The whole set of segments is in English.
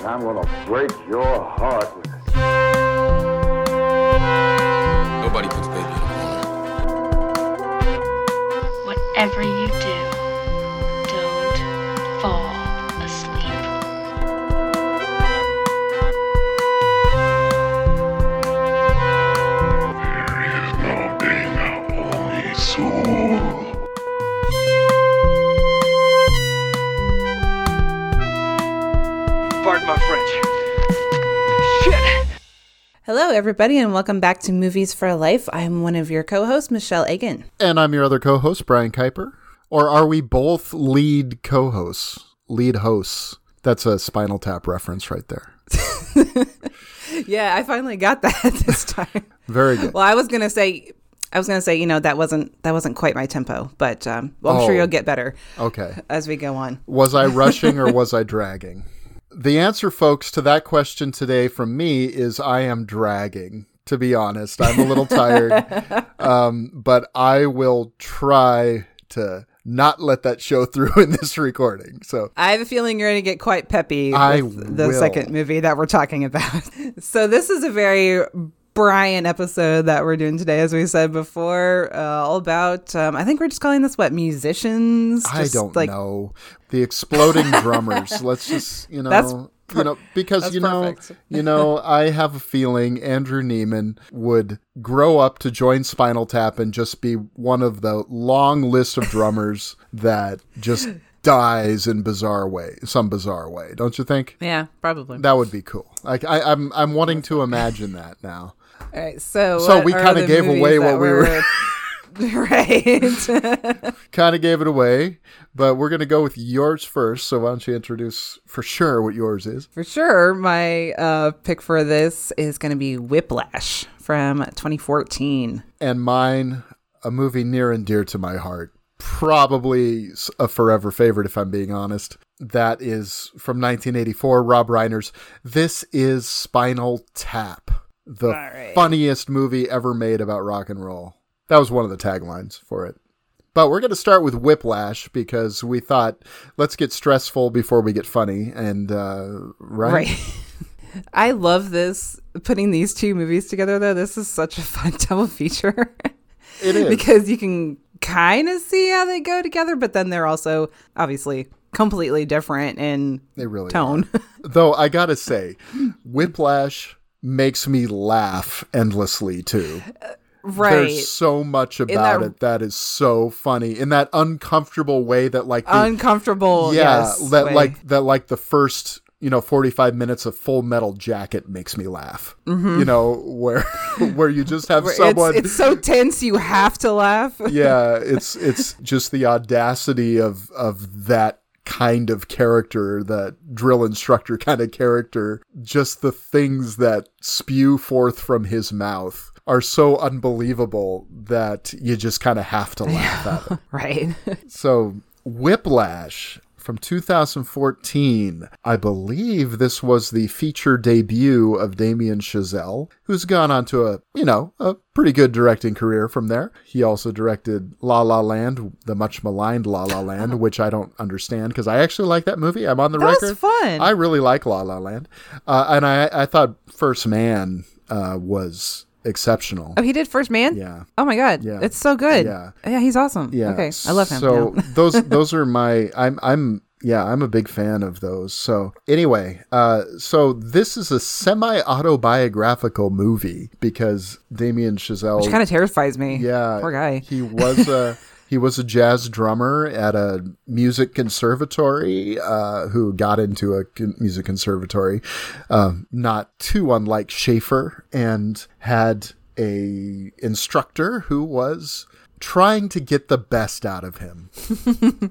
and I'm gonna break your heart. with Hello, everybody, and welcome back to Movies for Life. I'm one of your co hosts, Michelle Egan. And I'm your other co host, Brian Kuiper. Or are we both lead co hosts? Lead hosts. That's a Spinal Tap reference right there. Yeah, I finally got that this time. Very good. well, I was gonna say, I was gonna say, you know, that wasn't that wasn't quite my tempo, but um, well, I'm sure Oh. you'll get better Okay. as we go on. Was I rushing or was I dragging? The answer, folks, to that question today from me is I am dragging. To be honest, I'm a little tired, um, but I will try to not let that show through in this recording. So I have a feeling you're going to get quite peppy I with the will. second movie that we're talking about. so this is a very Brian episode that we're doing today, as we said before, uh, all about. Um, I think we're just calling this what musicians. I don't like, know the exploding drummers. Let's just you know, That's you know, because that's you know, you know, I have a feeling Andrew Neiman would grow up to join Spinal Tap and just be one of the long list of drummers that just dies in bizarre way, some bizarre way. Don't you think? Yeah, probably. That would be cool. Like I, I'm, I'm wanting to imagine that now. All right, so So we kinda gave away what we were- right. kind of gave it away, but we're gonna go with yours first. So why don't you introduce for sure what yours is? for sure, my uh, pick for this is going to be Whiplash from 2014. and mine a movie near and dear to my heart probably a forever favorite if i'm being honest that is from 1984 rob reiner's this is spinal tap the right. funniest movie ever made about rock and roll that was one of the taglines for it but we're going to start with whiplash because we thought let's get stressful before we get funny and uh right, Right. I love this putting these two movies together though. This is such a fun double feature. it is because you can kind of see how they go together, but then they're also obviously completely different in They really tone. Though I gotta say, Whiplash makes me laugh endlessly too. right. There's so much about that- it that is so funny in that uncomfortable way that like the, Uncomfortable. yeah yes, that way. like that like the first you know 45 minutes of Full Metal Jacket makes me laugh. You know where where you just have Mm-hmm. Someone it's, it's so tense you have to laugh. yeah, it's it's just the audacity of of that kind of character, that drill instructor kind of character, just the things that spew forth from his mouth are so unbelievable that you just kind of have to laugh at them. right. So, Whiplash from 2014. I believe this was the feature debut of Damien Chazelle, who's gone on to a, you know, a pretty good directing career from there. He also directed La La Land, the much maligned La La Land, which I don't understand because I actually like that movie. I'm on the That was record. fun. I really like La La Land. Uh, and I, I thought First Man uh, was exceptional. oh, he did First Man? Yeah. Oh my god. Yeah. It's so good. Yeah. Yeah, he's awesome. Yeah. Okay. I love him. So now. those those are my I'm I'm yeah, I'm a big fan of those. So anyway, uh so this is a semi autobiographical movie because Damien Chazelle Which kind of terrifies me. yeah, Poor guy. He was a he was a jazz drummer at a music conservatory uh, who got into a music conservatory, um, not too unlike Shaffer, and had a instructor who was trying to get the best out of him.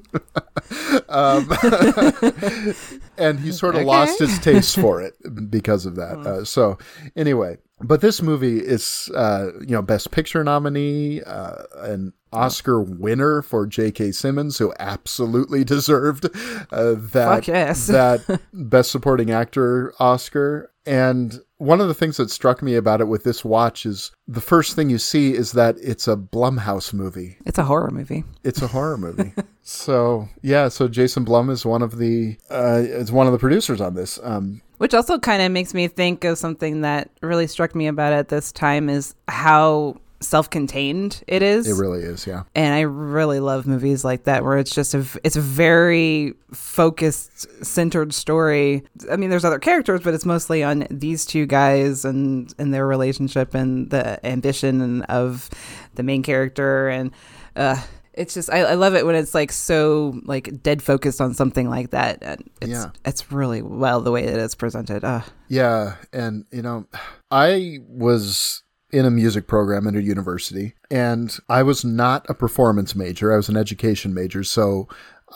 um, and he sort of lost his taste for it because of that. Uh, so, anyway, but this movie is, uh, you know, Best Picture nominee, uh, an Oscar winner for J.K. Simmons, who absolutely deserved uh, that yes. that Best Supporting Actor Oscar. And one of the things that struck me about it with this watch is the first thing you see is that it's a Blumhouse movie. It's a horror movie. It's a horror movie. so yeah, so Jason Blum is one of the uh, is one of the producers on this. Um, Which also kind of makes me think of something that really struck me about it at this time is how self-contained it is. it really is, yeah. and I really love movies like that where it's just a it's a very focused centered story. I mean there's other characters but it's mostly on these two guys and and their relationship and the ambition and of the main character and uh it's just I, I love it when it's like so like dead focused on something like that and it's Yeah. it's really well the way that it's presented. Uh Yeah, and you know, I was in a music program at a university, and I was not a performance major. I was an education major, so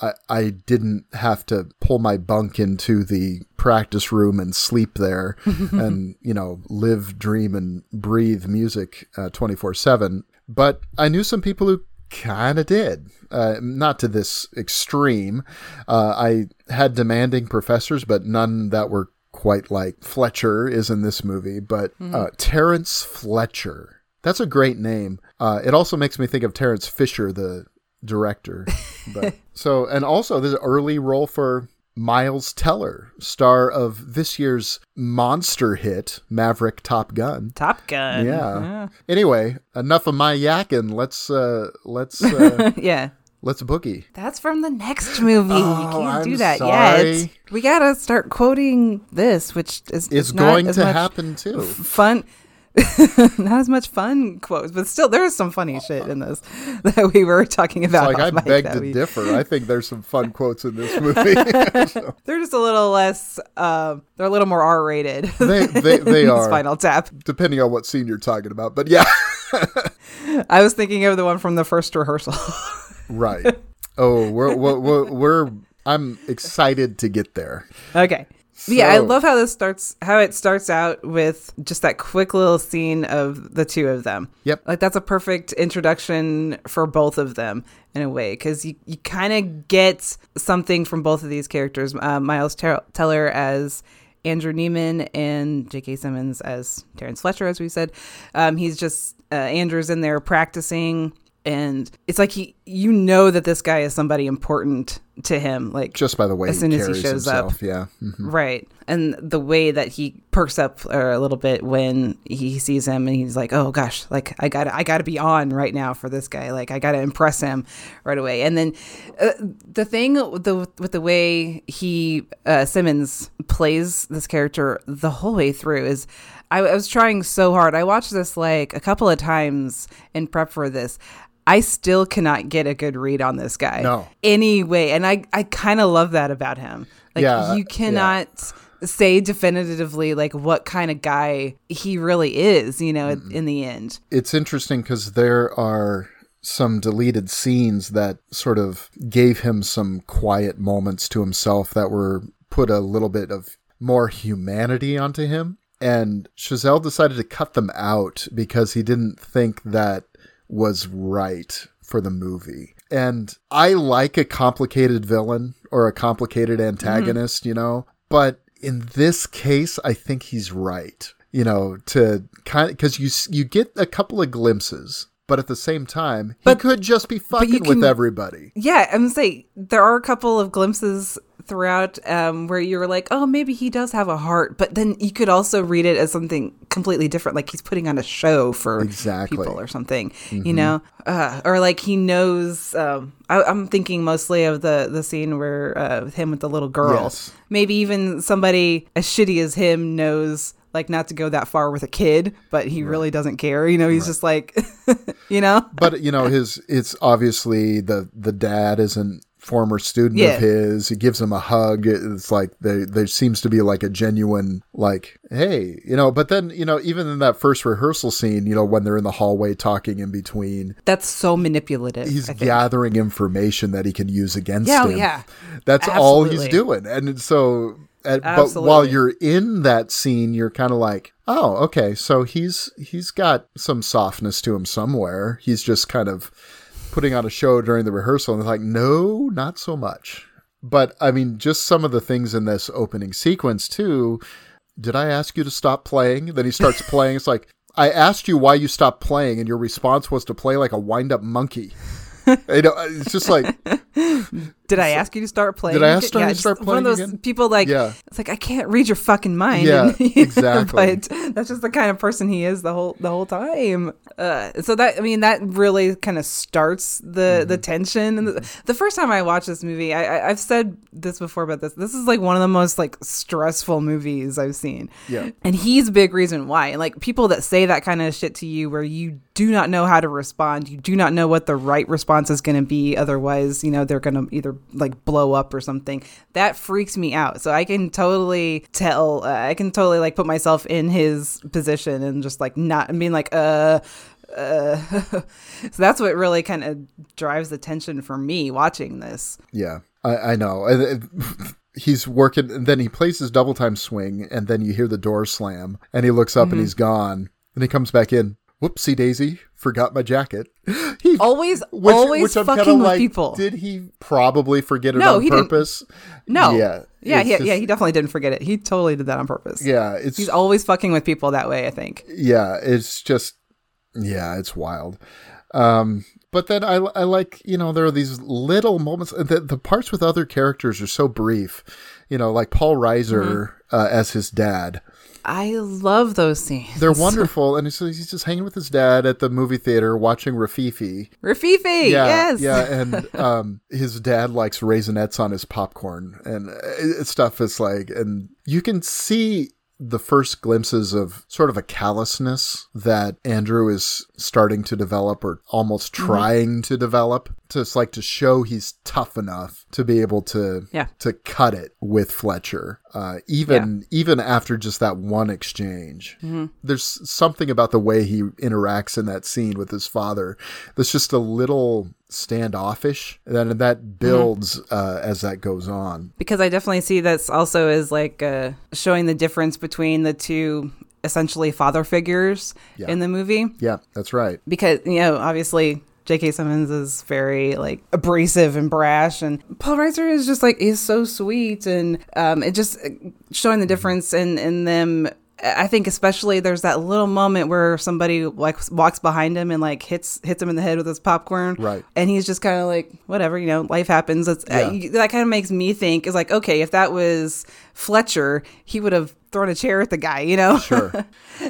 I, I didn't have to pull my bunk into the practice room and sleep there, and you know, live, dream, and breathe music twenty four seven. But I knew some people who kind of did. Uh, not to this extreme. Uh, I had demanding professors, but none that were quite like Fletcher is in this movie. But uh, Terrence Fletcher. That's a great name. Uh, it also makes me think of Terrence Fisher, the director. But so, and also this early role for Miles Teller, star of this year's monster hit Maverick Top Gun. Top Gun. Yeah. Anyway, enough of my yakking. Let's uh let's uh yeah. Let's boogie. That's from the next movie. you Oh, can't do I'm that sorry. yet. We gotta start quoting this, which is It's going as to much happen too. Fun, not as much fun quotes, but still there is some funny shit in this that we were talking about. Like I mic beg to we- differ. I think there's some fun quotes in this movie. So, They're just a little less. Um, they're a little more R rated. they they, they are Spinal Tap. depending on what scene you're talking about. But yeah, I was thinking of the one from the first rehearsal. Right. Oh, we're we're, we're, we're I'm excited to get there. Okay. yeah, I love how this starts how it starts out with just that quick little scene of the two of them. Yep. Like that's a perfect introduction for both of them in a way cuz you you kind of get something from both of these characters. Uh, Miles Ter- Teller as Andrew Neiman and J.K. Simmons as Terrence Fletcher, as we said. Um, he's just uh, Andrew's in there practicing, and it's like he, you know, that this guy is somebody important to him. Like Just by the way As he soon as he shows up. himself. Yeah. Mhm. Right. And the way that he perks up uh, a little bit when he sees him and he's like, "Oh gosh, like I got to I got to be on right now for this guy. Like I got to impress him right away." And then uh, the thing with the with the way he uh, Simmons plays this character the whole way through is I, I was trying so hard. I watched this like a couple of times in prep for this. I still cannot get a good read on this guy. No. Anyway, and I I kind of love that about him. Like Yeah, you uh, cannot say definitively like what kind of guy he really is, you know, mm-hmm. in the end. it's interesting because there are some deleted scenes that sort of gave him some quiet moments to himself that were put a little bit of more humanity onto him. And Chazelle decided to cut them out because he didn't think that was right for the movie. And I like a complicated villain or a complicated mm-hmm. antagonist, you know, but in this case, I think he's right. You know, to kind of because you you get a couple of glimpses, but at the same time, he could just be fucking you with can- everybody. Yeah, I'm saying there are a couple of glimpses throughout um, where you're like, oh, maybe he does have a heart, but then you could also read it as something completely different, like he's putting on a show for Exactly. people or something, you know, uh, or like he knows. Um, I, I'm thinking mostly of the the scene where uh, with him with the little girl. Yes. Maybe even somebody as shitty as him knows. Like not to go that far with a kid, but he really doesn't care. You know, he's just like, you know, But you know, his it's obviously the the dad isn't former student Yeah. of his. He gives him a hug. It's like there there seems to be like a genuine like, hey, you know. But then you know, even in that first rehearsal scene, you know, when they're in the hallway talking in between, That's so manipulative. he's gathering information that he can use against Yeah, oh, him. yeah. That's all he's doing. And so, and, but while you're in that scene, you're kind of like, oh, okay, so he's he's got some softness to him somewhere. He's just kind of putting on a show during the rehearsal, and it's like, no, not so much. But I mean, just some of the things in this opening sequence too. Did I ask you to stop playing? Then he starts playing. It's like I asked you why you stopped playing, and your response was to play like a wind-up monkey. you know, it's just like Did I ask you to start playing? Did I ask you to start One of those again? people like, Yeah. it's like I can't read your fucking mind. Yeah, And- exactly. but that's just the kind of person he is the whole the whole time. Uh, so that I mean that really kind of starts the the Mm-hmm. tension. And the, the first time I watched this movie, I, I I've said this before about this. This is like one of the most like stressful movies I've seen. Yeah. and he's a big reason why. And like people that say that kind of shit to you, where you do not know how to respond, you do not know what the right response is going to be. Otherwise, you know they're going to either like blow up or something. That freaks me out. So I can totally tell. Uh, I can totally like put myself in his position and just like not and being like, uh. Uh, so that's what really kind of drives the tension for me watching this. Yeah, I, I know. And he's working, and then he plays his double time swing, and then you hear the door slam, and he looks up and Mm-hmm. he's gone. And he comes back in. Whoopsie daisy, forgot my jacket. He Always, which- always which I'm fucking with like, people. Did he probably forget it No, on he didn't. purpose? no, Yeah, yeah, yeah, just- yeah. He definitely didn't forget it. He totally did that on purpose. Yeah, it's He's always fucking with people that way. I think. yeah, it's just yeah, it's wild. Um, but then I, I like you know there are these little moments. The, the parts with other characters are so brief. You know, like Paul Reiser Mm-hmm. uh, as his dad. I love those scenes. They're wonderful, and he's just hanging with his dad at the movie theater watching Rififi. Rififi, Yeah, yes. yeah, and um, his dad likes raisinets on his popcorn and uh, stuff. Is like, and you can see the first glimpses of sort of a callousness that Andrew is starting to develop, or almost Mm-hmm. trying to develop. It's like to show he's tough enough to be able to Yeah. to cut it with Fletcher, uh, even even after just that one exchange. Mm-hmm. There's something about the way he interacts in that scene with his father that's just a little standoffish, and that builds uh, as that goes on. because I definitely see this also as like uh, showing the difference between the two essentially father figures Yeah. in the movie. Yeah, that's right. Because you know, obviously. J.K. Simmons is very like abrasive and brash, and Paul Reiser is just like is so sweet, and um, it just uh, showing the difference in in them. I think especially there's that little moment where somebody like walks behind him and like hits hits him in the head with his popcorn, Right. And he's just kind of like whatever, you know, life happens. Uh, Yeah. you- that kind of makes me think is like okay, if that was Fletcher, he would have thrown a chair at the guy, you know? Sure.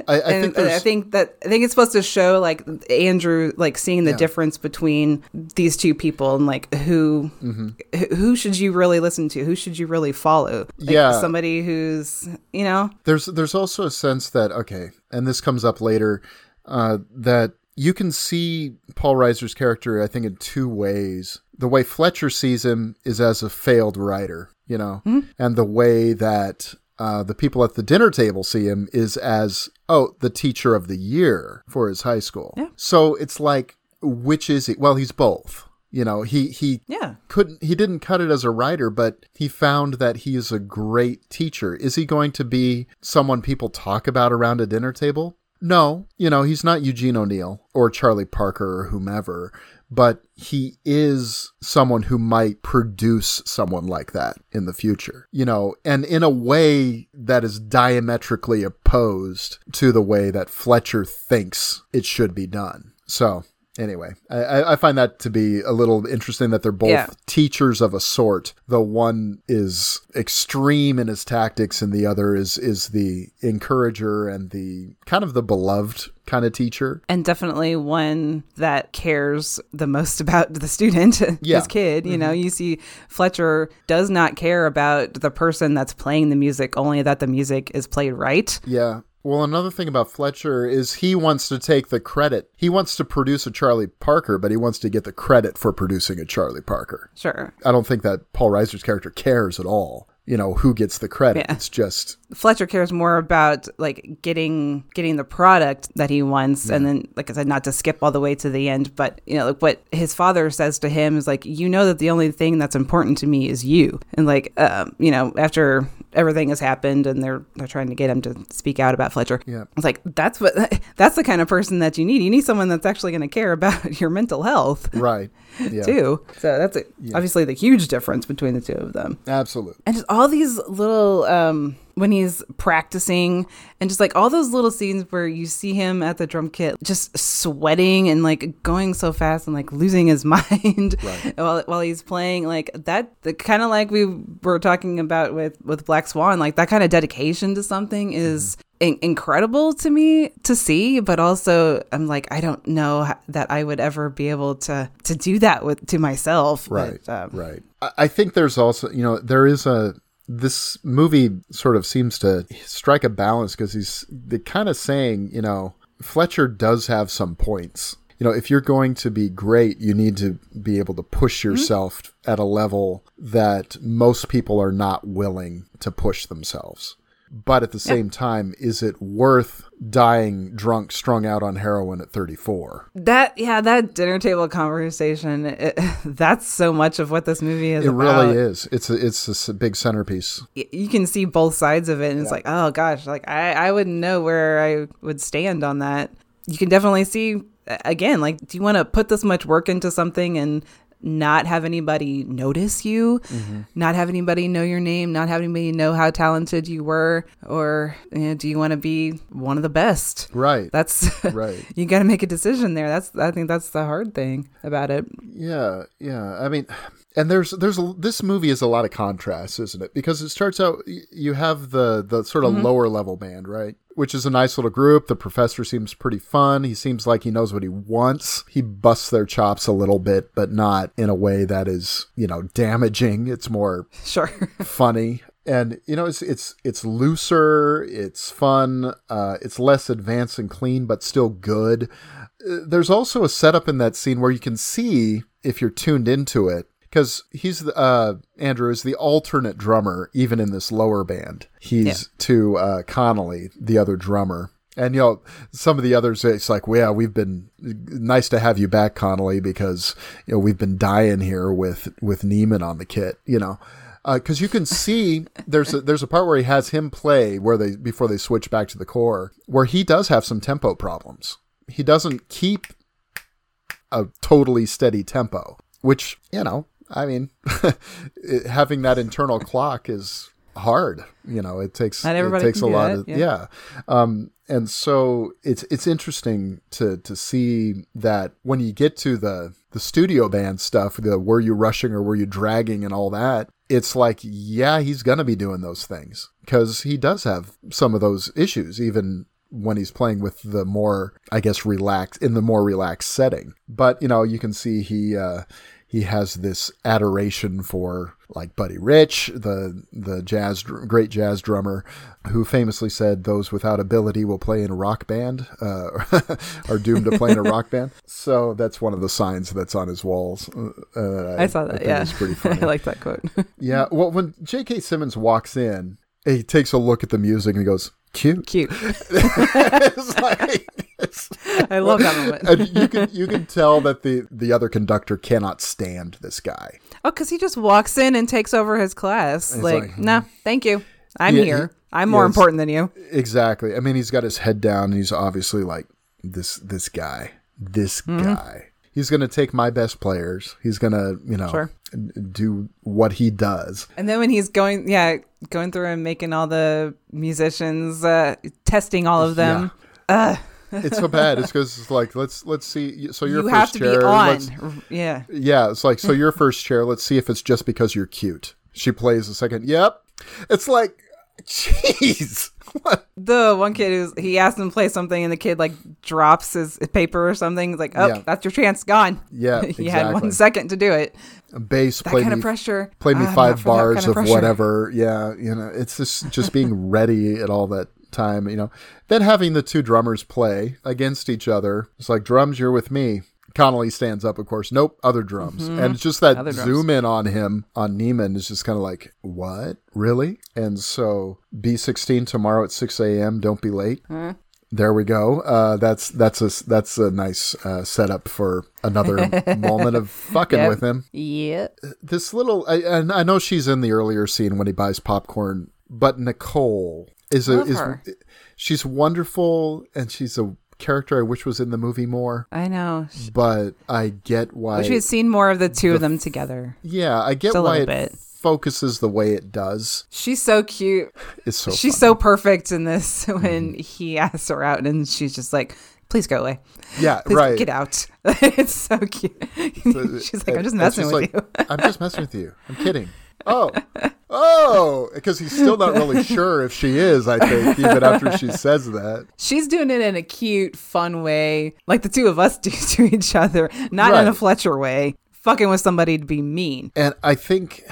I, I think I think that I think it's supposed to show like Andrew like seeing the Yeah. difference between these two people and like who Mm-hmm. who should you really listen to? Who should you really follow? Like, Yeah. somebody who's you know there's there's also a sense that okay, and this comes up later, uh, that you can see Paul Reiser's character, I think, in two ways. The way Fletcher sees him is as a failed writer, you know, and the way that uh, the people at the dinner table see him is as oh, the teacher of the year for his high school. Yeah. So it's like, which is he? Well, he's both. You know, he he yeah couldn't he didn't cut it as a writer but he found that he is a great teacher is he going to be someone people talk about around a dinner table no you know he's not eugene o'neill or charlie parker or whomever but he is someone who might produce someone like that in the future you know and in a way that is diametrically opposed to the way that fletcher thinks it should be done. So anyway I- I, find that to be a little interesting that they're both Yeah. teachers of a sort The one is extreme in his tactics and the other is is the encourager and the kind of the beloved kind of teacher and definitely one that cares the most about the student Yeah. Mm-hmm. his kid you know you see Fletcher does not care about the person that's playing the music only that the music is played right yeah Well, another thing about Fletcher is he wants to take the credit. He wants to produce a Charlie Parker, but he wants to get the credit for producing a Charlie Parker. Sure. I don't think that Paul Reiser's character cares at all. You know who gets the credit. Yeah. It's just Fletcher cares more about like getting getting the product that he wants, and then, like I said, not to skip all the way to the end, but you know, like what his father says to him is like, you know that the only thing that's important to me is you, and like, um, you know, after everything has happened, and they're they're trying to get him to speak out about Fletcher. Yeah. it's like that's what that's the kind of person that you need. You need someone that's actually going to care about your mental health right. Yeah. too. So that's a, obviously the huge difference between the two of them Absolutely. and just all these little um when he's practicing and just like all those little scenes where you see him at the drum kit just sweating and like going so fast and like losing his mind while, while he's playing like that the kind of like we were talking about with with black swan like that kind of dedication to something is in- incredible to me to see but also i'm like i don't know that i would ever be able to to do that with to myself Right. But, um, right. I think there's also, you know, there is a. This movie sort of seems to strike a balance because he's the kind of saying, you know, Fletcher does have some points. You know, if you're going to be great, you need to be able to push mm-hmm. yourself at a level that most people are not willing to push themselves. But at the same time, is it worth dying drunk, strung out on heroin at 34? That yeah, that dinner table conversation. It, that's so much of what this movie is. It about. really is. It's a, it's a big centerpiece. You can see both sides of it, and it's like, oh gosh, like I I wouldn't know where I would stand on that. You can definitely see again, like, do you want to put this much work into something and not have anybody notice you, mm-hmm. not have anybody know your name, not have anybody know how talented you were, or you know, do you want to be one of the best? Right. That's Right. you got to make a decision there. That's I think that's the hard thing about it. Yeah, yeah. I mean, and there's there's a, this movie is a lot of contrasts, isn't it? Because it starts out you have the the sort of lower level band, right? Which is a nice little group. The professor seems pretty fun. He seems like he knows what he wants. He busts their chops a little bit, but not in a way that is, you know, damaging. It's more Sure. funny and you know it's it's it's looser it's fun uh it's less advanced and clean but still good Uh, there's also a setup in that scene where you can see if you're tuned into it because he's the uh andrew is the alternate drummer even in this lower band. He's to uh connolly the other drummer. And you know some of the others it's like well yeah we've been nice to have you back connolly because you know we've been dying here with with neiman on the kit you know. Because you can see there's a, there's a part where he has him play where they before they switch back to the core where he does have some tempo problems. He doesn't keep a totally steady tempo, which you know, I mean, it- having that internal clock is hard. You know, it takes it takes a lot that, of yeah. yeah. Um, and so it's it's interesting to to see that when you get to the the studio band stuff, the were you rushing or were you dragging and all that, it's like yeah, he's gonna be doing those things because he does have some of those issues even when he's playing with the more I guess relaxed in the more relaxed setting. But you know, you can see he uh he has this adoration for like Buddy Rich, the the jazz great jazz drummer, who famously said those without ability will play in a rock band, uh, are doomed to play in a rock band. So that's one of the signs that's on his walls. Uh, I saw that. think yeah, it's pretty funny. I like that quote. yeah. Well, when J.K. Simmons walks in, he takes a look at the music and he goes, "Cute." Cute. it's like. It's, I love that moment. and you can you can tell that the the other conductor cannot stand this guy. Oh, because he just walks in and takes over his class. Like, like, nah, thank you. I'm Yeah, here. he- I'm more important than you. Exactly. I mean, he's got his head down, and he's obviously like this this guy, this Mm-hmm. guy. He's gonna take my best players. He's gonna you know Sure. do what he does. And then when he's going, yeah, going through and making all the musicians, uh, testing all of them. It's so bad. It's because it's like let's let's see. So your You first have to chair. be let's- on. Yeah. Yeah, it's like so your first chair. Let's see if it's just because you're cute. She plays the second. Yep. It's like, jeez. What? The one kid who's he asked him to play something and the kid like drops his paper or something. He's like, oh, Yeah. that's your chance, gone. Yeah, he had one second to do it. Bass That play kind me of pressure. play me ah, five bars kind of, pressure. whatever. Yeah, you know, it's just just being ready at all that time, you know. Then having the two drummers play against each other. It's like drums, you're with me. Connolly stands up, of course. Nope, other drums. And it's just that zoom in on him, on Neiman, is just kind of like, what? Really? And so B16 tomorrow at 6 a.m. Don't be late. There we go. Uh, that's that's a that's a nice uh, setup for another moment of fucking Yep. with him Yeah. this little I, and I know she's in the earlier scene when he buys popcorn, but Nicole is a Love is her. she's wonderful and she's a character I wish was in the movie more. I know. But I get why Wish we had seen more of the two of them together. Yeah, I get why it bit. focuses the way it does. She's so cute. It's so she's fun. so perfect in this mm-hmm. when he asks her out and she's just like, please go away. Yeah, Please right. get out. it's so cute. she's like, I'm just messing with like, you. I'm just messing with you. I'm kidding. Oh, oh, because he's still not really sure if she is. I think even after she says that. She's doing it in a cute, fun way, like the two of us do to each other, not in a Fletcher way. Fucking with somebody to be mean. And I think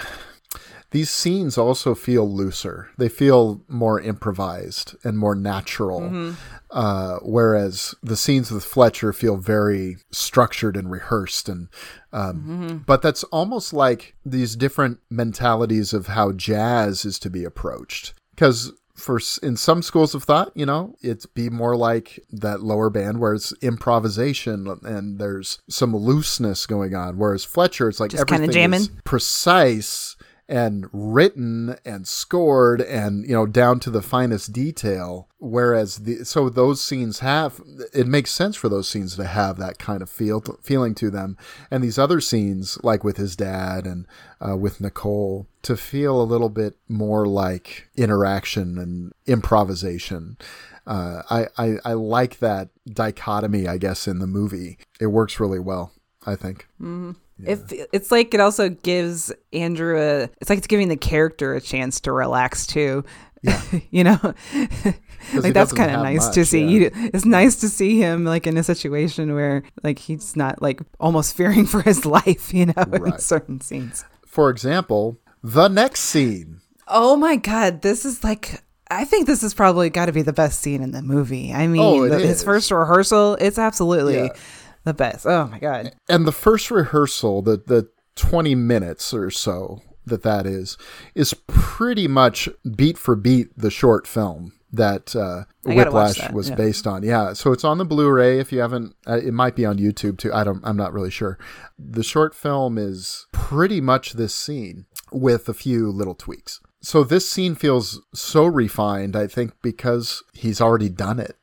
these scenes also feel looser. They feel more improvised and more natural. Uh, whereas the scenes with Fletcher feel very structured and rehearsed. And um, but that's almost like these different mentalities of how jazz is to be approached. Because for in some schools of thought, you know, it's be more like that lower band where it's improvisation and there's some looseness going on. Whereas Fletcher, it's like Just everything is precise and written and scored and you know down to the finest detail. Whereas the so those scenes have it makes sense for those scenes to have that kind of feel feeling to them. And these other scenes like with his dad and uh, with Nicole to feel a little bit more like interaction and improvisation. Uh, I, I I like that dichotomy I guess in the movie. It works really well I think If it's like it also gives Andrew a it's like it's giving the character a chance to relax too. Yeah. you know? like that's kind of nice to see. yeah. It's nice to see him like in a situation where like he's not like almost fearing for his life, you know, in certain scenes. for example the next scene Oh my god, this is like I think this is probably got to be the best scene in the movie. I oh, mean, Oh, the- his first rehearsal, it's absolutely Yeah. The best. Oh my god. and the first rehearsal the the 20 minutes or so that that is is pretty much beat for beat the short film that uh, I gotta watch Whiplash that, was yeah. based on. Yeah, so it's on the Blu-ray. If you haven't, uh, it might be on YouTube too. I don't. I'm not really sure. The short film is pretty much this scene with a few little tweaks. So this scene feels so refined. I think because he's already done it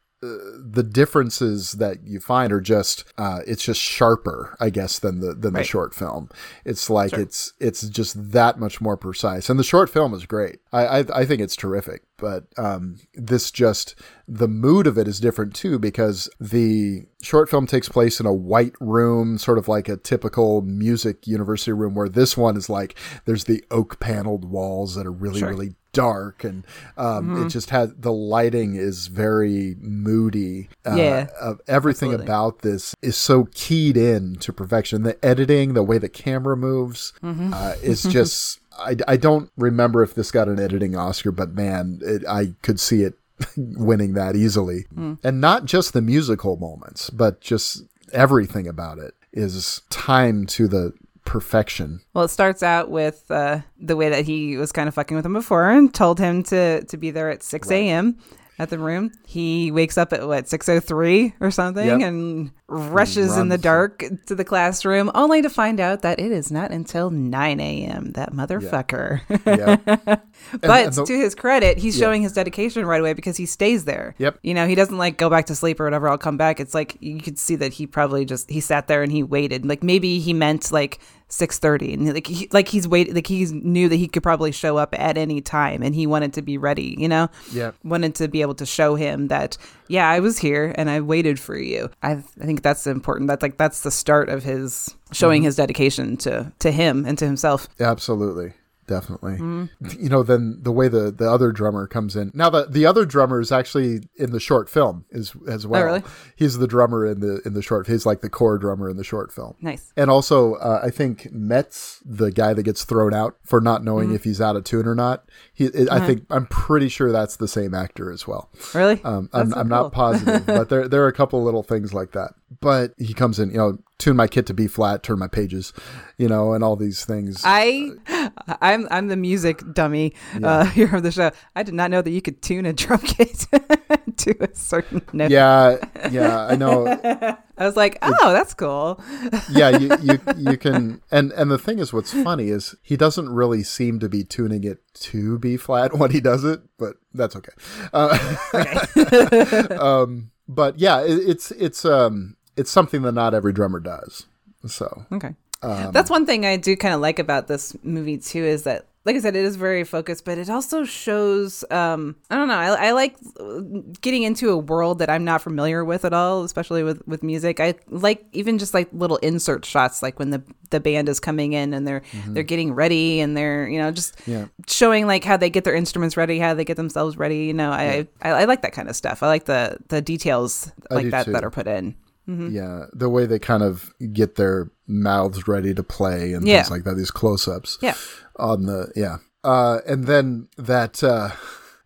the differences that you find are just uh, it's just sharper, I guess, than the than Right. the short film. It's like it's it's just that much more precise, and the short film is great. I I, I think it's terrific, but um, this just the mood of it is different too because the short film takes place in a white room, sort of like a typical music university room, where this one is like there's the oak paneled walls that are really Sure. really dark and um, Mm-hmm. it just has the lighting is very moody uh, Yeah, uh, everything absolutely. about this is so keyed in to perfection the editing the way the camera moves Mm-hmm. uh, is just I, I don't remember if this got an editing oscar but man it, i could see it winning that easily Mm. and not just the musical moments but just everything about it is timed to the perfection Well, it starts out with uh, the way that he was kind of fucking with him before and told him to to be there at six a.m. at the room. He wakes up at what six o three or something Yep. and rushes in the dark to the classroom, only to find out that it is not until nine a.m. That motherfucker. yeah but and the- to his credit, he's showing his dedication right away because he stays there. Yep. You know, he doesn't like go back to sleep or whatever. I'll come back. It's like you could see that he probably just he sat there and he waited. Like maybe he meant like six thirty, and like he, like he's waited. Like he knew that he could probably show up at any time, and he wanted to be ready. You know. Yep. Wanted to be able to show him that yeah, I was here and I waited for you. I, I think that's important. That's like that's the start of his showing mm-hmm. his dedication to to him and to himself. Absolutely. Definitely. Mm-hmm. You know, then the way the the other drummer comes in. Now the the other drummer is actually in the short film as as well. Oh, really? He's the drummer in the in the short. He's like the core drummer in the short film. Nice. And also, uh, I think Metz, the guy that gets thrown out for not knowing Mm-hmm. if he's out of tune or not, he, it, I think I'm pretty sure that's the same actor as well. Really? Um, I'm, so I'm cool. not positive, but there there are a couple little things like that. But he comes in, you know, tune my kit to B flat, turn my pages, you know, and all these things. I, I'm I'm the music dummy uh, here of the show. I did not know that you could tune a drum kit to a certain note. yeah, yeah, I know. I was like, oh, that's cool. Yeah, you, you you can, and and the thing is, what's funny is he doesn't really seem to be tuning it to B flat when he does it, but that's okay. Uh, um, but yeah, it, it's it's um it's something that not every drummer does. So Okay. Um, That's one thing I do kind of like about this movie too is that like I said it is very focused but it also shows um I don't know I, I like getting into a world that I'm not familiar with at all especially with with music I like even just like little insert shots like when the the band is coming in and they're they're getting ready and they're you know just Mm-hmm. Yeah. showing like how they get their instruments ready how they get themselves ready you know I, I I like that kind of stuff I like the the details I like that too. that are put in Yeah, the way they kind of get their mouths ready to play and Yeah. things like that, these close ups. Yeah. On the, yeah. Uh, and then that uh,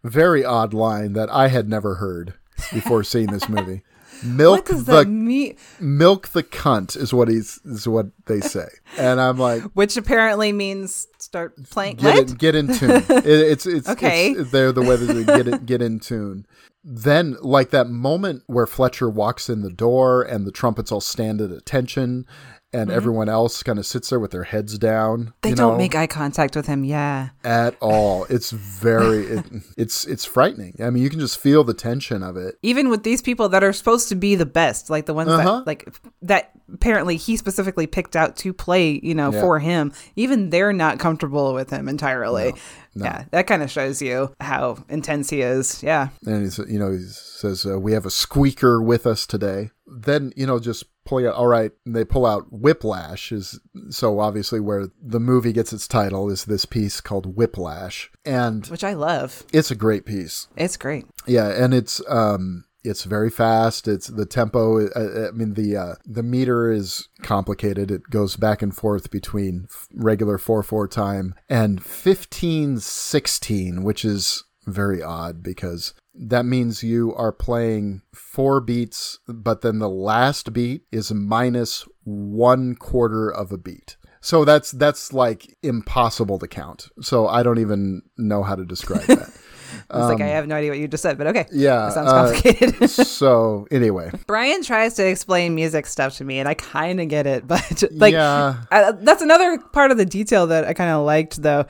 very odd line that I had never heard before seeing this movie. Milk the mean milk the cunt is what he's is what they say, and I'm like, which apparently means start playing get in, get in tune. It, it's it's Okay. It's, they're the way that they get it, get in tune. Then, like that moment where Fletcher walks in the door and the trumpets all stand at attention, and everyone else kind of sits there with their heads down. Mm-hmm. They don't know, make eye contact with him. Yeah. at all. It's very it, it's it's frightening. I mean, you can just feel the tension of it. Even with these people that are supposed to be the best, like the ones Uh-huh. that like that apparently he specifically picked out to play, you know, Yeah. for him, even they're not comfortable with him entirely. Yeah, that kind of shows you how intense he is. Yeah. and he's you know he says uh, we have a squeaker with us today then you know just pulling out all right and they pull out whiplash is so obviously where the movie gets its title is this piece called whiplash and Which I love. it's a great piece It's great. yeah and it's um it's very fast it's the tempo uh, i mean the uh, the meter is complicated it goes back and forth between f- regular 4-4 time and 15-16 which is very odd because that means you are playing four beats but then the last beat is minus one quarter of a beat so that's that's like impossible to count so i don't even know how to describe that It's like I have no idea what you just said, but okay. Um, yeah That sounds uh, complicated. so anyway Brian tries to explain music stuff to me, and I kind of get it, but like Yeah. I, that's another part of the detail that I kind of liked, though.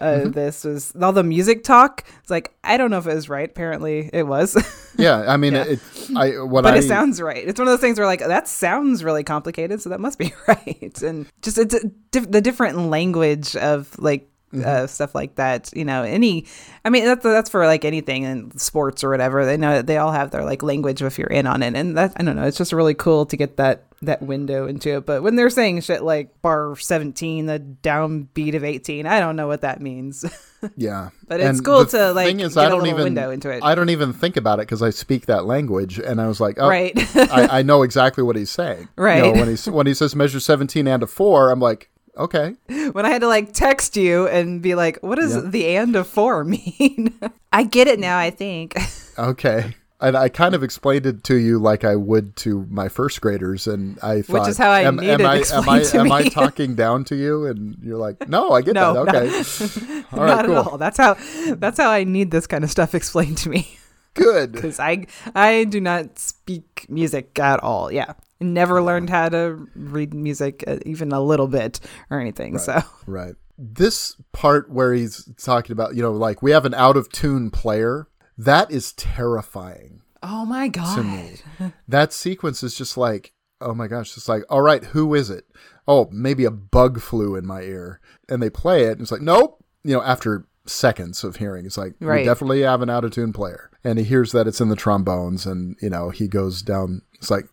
Uh, Mm-hmm. This was all the music talk. It's like I don't know if it was right. Apparently, it was, yeah i mean it i what I but i it sounds right. It's one of those things where like that sounds really complicated, so that must be right. And just it's a the different language of like. Mm-hmm. Uh, stuff like that, you know. Any, I mean, that's that's for like anything in sports or whatever. They know they all have their like language if you're in on it, and that I don't know. It's just really cool to get that that window into it. But when they're saying shit like bar 17, the downbeat of 18, I don't know what that means. yeah But it's And cool to, like, thing is, get I a don't little even window into it. i don't even think about it because i speak that language and i was like oh Right. I, I know exactly what he's saying You Right. know, when he when he says measure 17 and a 4 i'm like okay when I had to like text you and be like, what does Yeah. the and of four mean? I get it now, I think. okay and I kind of explained it to you like I would to my first graders, and I thought, which is how I am, am I, am I, am I talking down to you? And you're like, no, I get No, that. not- Okay, all right, Not cool, at all. That's how that's how I need this kind of stuff explained to me. good. because I I do not speak music at all. Yeah, never learned how to read music uh, even a little bit or anything. So Right. This part where he's talking about, you know, like we have an out of tune player, that is terrifying oh my to god, me. that sequence is just like, oh my gosh, it's like, all right, who is it? Oh, maybe a bug flew in my ear. And they play it, and it's like, nope. You know, after seconds of hearing, it's like, we definitely have an out of tune player. And he hears that it's in the trombones, and, you know, he goes down, it's like,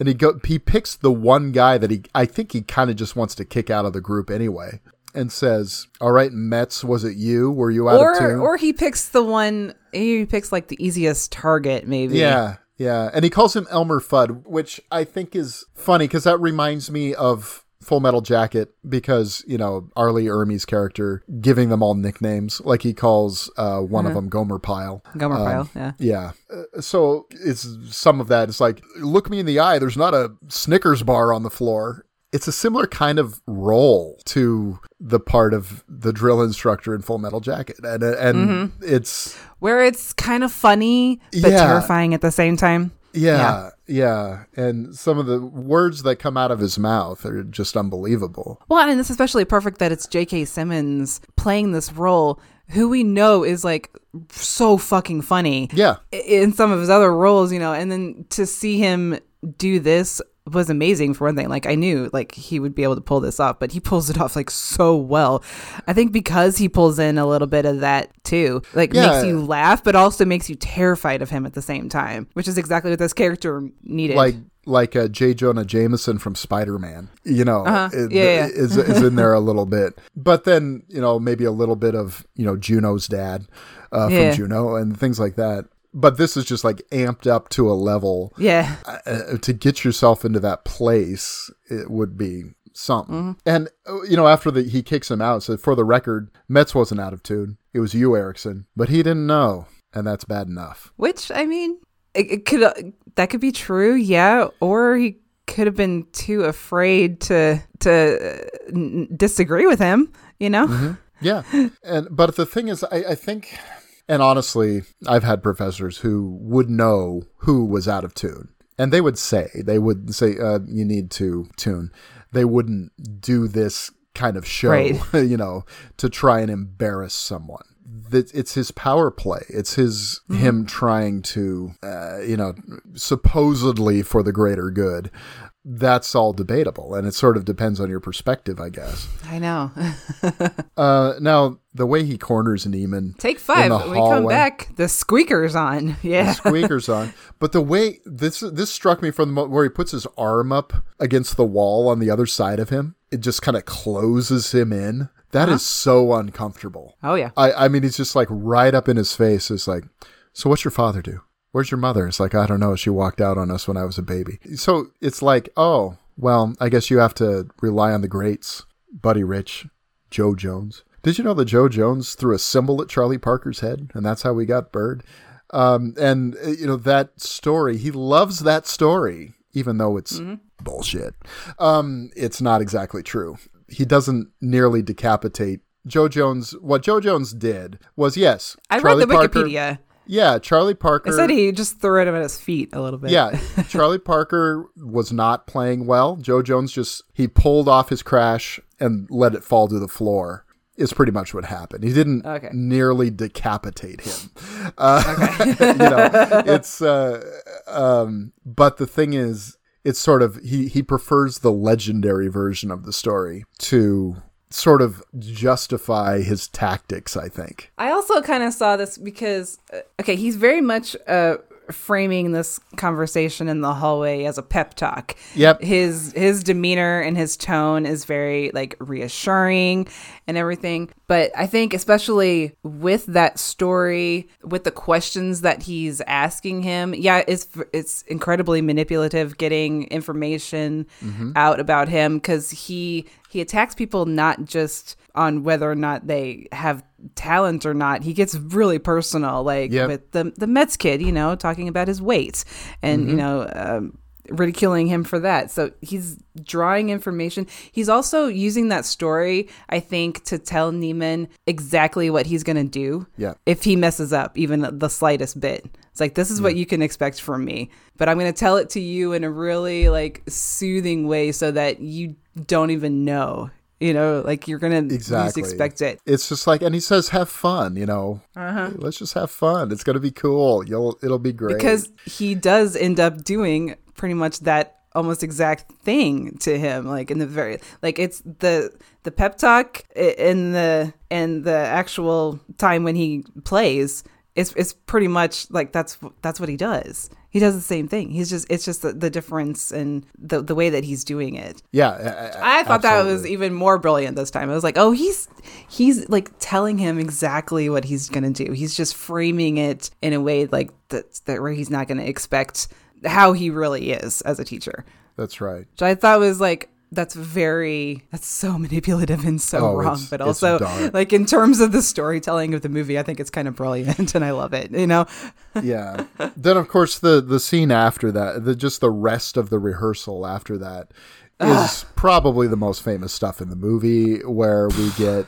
and he go he picks the one guy that he I think he kind of just wants to kick out of the group anyway. and says, "All right, Metz, was it you? Were you out or of tune?" or he picks the one he picks like the easiest target maybe. Yeah, yeah. And he calls him Elmer Fudd, which I think is funny because that reminds me of Full Metal Jacket because, you know, R. Lee Ermey's character giving them all nicknames. Like he calls uh, one of them Gomer Pyle. Gomer Um, Pyle, yeah. Yeah. Uh, so it's some of that. It's like, look me in the eye. There's not a Snickers bar on the floor. It's a similar kind of role to the part of the drill instructor in Full Metal Jacket. And, and it's, Where it's kind of funny but Yeah. terrifying at the same time. Yeah, yeah, And some of the words that come out of his mouth are just unbelievable. Well, and it's especially perfect that it's J.K. Simmons playing this role, who we know is like so fucking funny. Yeah. In some of his other roles, you know, and then to see him do this was amazing for one thing. Like I knew like he would be able to pull this off, but he pulls it off like so well. I think because he pulls in a little bit of that too, like Yeah. makes you laugh, but also makes you terrified of him at the same time, which is exactly what this character needed. Like like uh, J. Jonah Jameson from Spider Man, you know, Uh-huh. it- Yeah, yeah. is is in there a little bit. But then you know maybe a little bit of you know Juno's dad uh, Yeah. from Juno and things like that. But this is just like amped up to a level yeah. uh, to get yourself into that place, it would be something. Mm-hmm. And uh, you know, after the he kicks him out, so for the record, Metz wasn't out of tune. It was you, Erickson, but he didn't know, and that's bad enough. Which I mean, it, it could uh, that could be true, yeah, or he could have been too afraid to to uh, n- disagree with him, you know. Yeah, and but the thing is, I, I think, and honestly, I've had professors who would know who was out of tune, and they would say they would say uh, you need to tune. They wouldn't do this kind of show, Right. you know, to try and embarrass someone. It's his power play. It's his him trying to, uh, you know, supposedly for the greater good. That's all debatable, and it sort of depends on your perspective, I guess. I know. Uh, now the way he corners Neiman, Take five. When we come back, the squeaker's on. Yeah. the squeakers on. But the way this this struck me from the where he puts his arm up against the wall on the other side of him, it just kind of closes him in. That is so uncomfortable. Oh yeah. I I mean, he's just like right up in his face. It's like, so what's your father do? Where's your mother? It's like I don't know. She walked out on us when I was a baby. So it's like, oh well, I guess you have to rely on the greats, Buddy Rich, Jo Jones. Did you know that Jo Jones threw a cymbal at Charlie Parker's head, and that's how we got Bird? Um, and uh, you know that story. He loves that story, even though it's bullshit. Um, it's not exactly true. He doesn't nearly decapitate Jo Jones. What Jo Jones did was yes, I Charlie read the Parker- Wikipedia. Yeah, Charlie Parker. It said he just threw it at his feet a little bit. Yeah, Charlie Parker was not playing well. Jo Jones just he pulled off his crash and let it fall to the floor. Is pretty much what happened. He didn't Okay. nearly decapitate him. Uh, you know, it's uh, um, but the thing is, it's sort of he he prefers the legendary version of the story to sort of justify his tactics. I think. I also kind of saw this because, uh, okay, he's very much uh, framing this conversation in the hallway as a pep talk. Yep. His his demeanor and his tone is very like reassuring and everything. But I think especially with that story, with the questions that he's asking him, yeah, it's it's incredibly manipulative getting information mm-hmm. out about him because he he attacks people not just on whether or not they have talent or not. He gets really personal, like Yep. with the the Metz kid, you know, talking about his weight and you know. Um, ridiculing him for that so he's drawing information he's also using that story i think to tell neiman exactly what he's going to do Yeah. if he messes up even the slightest bit it's like this is what you can expect from me but i'm going to tell it to you in a really like soothing way so that you don't even know you know like you're going to Exactly. expect it It's just like, and he says, "Have fun," you know. Uh-huh. Let's just have fun. It's gonna be cool. You'll, it'll be great. because he does end up doing pretty much that almost exact thing to him like in the very like it's the the pep talk in the and the actual time when he plays it's it's pretty much like that's that's what he does. He does the same thing. He's just it's just the, the difference in the the way that he's doing it. Yeah, uh, uh, I thought that was even more brilliant this time. I was like, oh, he's he's like telling him exactly what he's gonna do. He's just framing it in a way like that that where he's not gonna expect how he really is as a teacher. That's right. Which I thought it was like that's very that's so manipulative and so Oh, wrong. But also like in terms of the storytelling of the movie, I think it's kind of brilliant and I love it. You know? yeah. Then of course the the scene after that, the just the rest of the rehearsal after that is probably the most famous stuff in the movie where we get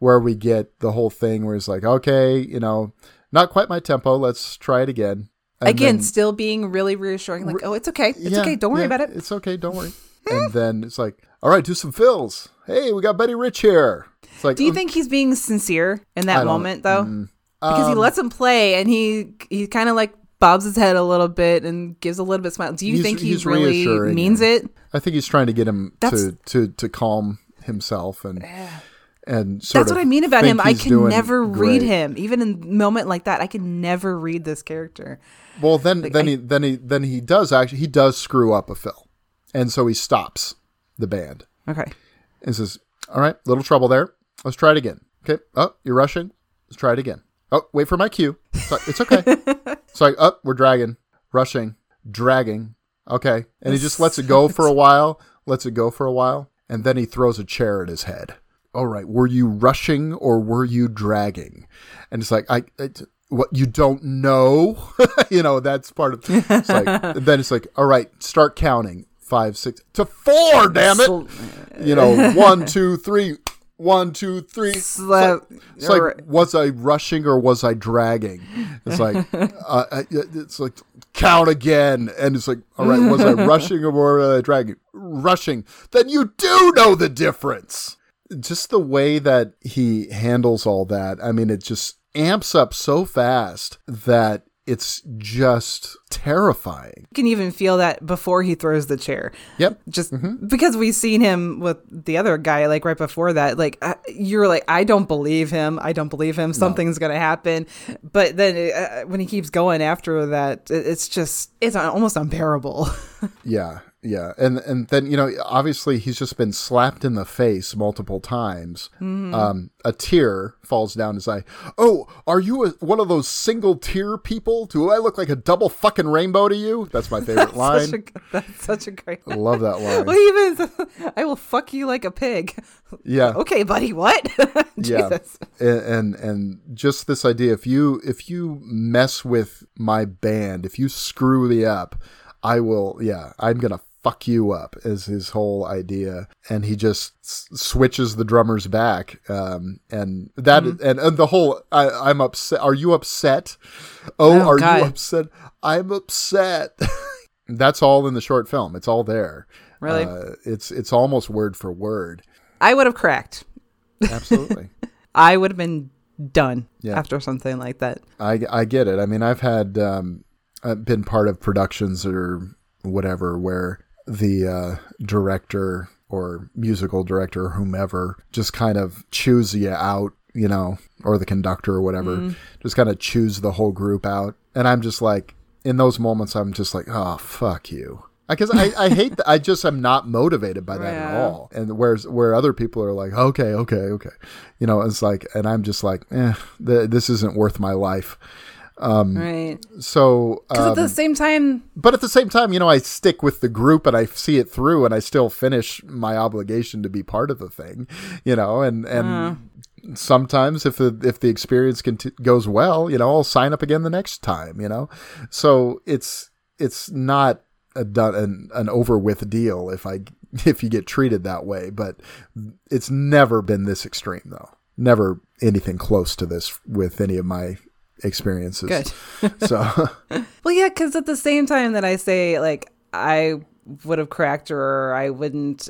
where we get the whole thing where it's like, okay, you know, not quite my tempo, let's try it again. And Again, then- still being really reassuring, like, oh, it's okay. It's yeah, okay. Don't worry yeah, about it. It's okay, don't worry. And then it's like, all right, do some fills. Hey, we got Buddy Rich here. It's like, Do you oh, think he's being sincere in that moment though? because he um, lets him play and he he kind of like bobs his head a little bit and gives a little bit of smile. Do you He's- think he he's really means him. it? I think he's trying to get him That's- to, to to calm himself and and sort That's what I mean about him. I can never read him. Even in a moment like that, I can never read this character. Well, then then I- he then he then he does actually he does screw up a fill, and so he stops the band Okay. and says, "All right, little trouble there. Let's try it again. Okay. Oh, you're rushing. Let's try it again. Oh, wait for my cue. It's, like, it's okay. it's like, oh, we're dragging, rushing, dragging. Okay, and he just lets it go for a while. Lets it go for a while, and then he throws a chair at his head. All right, were you rushing or were you dragging? And it's like, I, I what you don't know, you know, that's part of. It's like then it's like, all right, start counting five, six to four. Damn it! you know, one, two, three, one, two, three. It's like, Slap- it's like, Right. was I rushing or was I dragging? It's like, uh, it's like, count again. And it's like, all right, was I rushing or was I dragging? Rushing. Then you do know the difference. Just the way that he handles all that. I mean, it just amps up so fast that it's just terrifying. You can even feel that before he throws the chair. Yep. Just because we've seen him with the other guy, like right before that, like uh, you're like, I don't believe him. I don't believe him. Something's gonna happen. But then uh, when he keeps going after that, it's just it's almost unbearable. Yeah, yeah, and and then you know, obviously he's just been slapped in the face multiple times. Mm-hmm. Um, a tear falls down his eye. Oh, are you a, one of those single tear people? Do I look like a double fucking rainbow to you? That's my favorite line. such a, that's such a great. I love that line. Well, even I will fuck you like a pig. Yeah, Okay, buddy. What? yeah, and, and and just this idea if you if you mess with my band, if you screw me up, I will. Yeah, I'm gonna fuck you up is his whole idea and he just s- switches the drummer's back um and that Mm-hmm. and, and the whole I, i'm upset are you upset oh, Oh, are God. you upset i'm upset that's all in the short film it's all there Really? uh, it's it's almost word for word I would have cracked. absolutely I would have been done Yeah. after something like that. I, I get it. I mean, I've had um, I've been part of productions or whatever where the uh, director or musical director or whomever just kind of chews you out, you know, or the conductor or whatever, just kind of chews the whole group out. And I'm just like, in those moments, I'm just like, oh, fuck you. Because I, I hate that. I just am not motivated by that at all. And whereas where other people are like, okay, okay, okay, you know, it's like, and I'm just like, eh, th- this isn't worth my life. Right. So, Because at um, the same time, but at the same time, you know, I stick with the group and I see it through, and I still finish my obligation to be part of the thing, you know, and and sometimes if the if the experience conti- goes well, you know, I'll sign up again the next time, you know. So it's it's not a done an, an over with deal if I if you get treated that way, but it's never been this extreme though. Never anything close to this with any of my experiences. Good. so well, yeah, because at the same time that I say, like, I would have cracked or I wouldn't.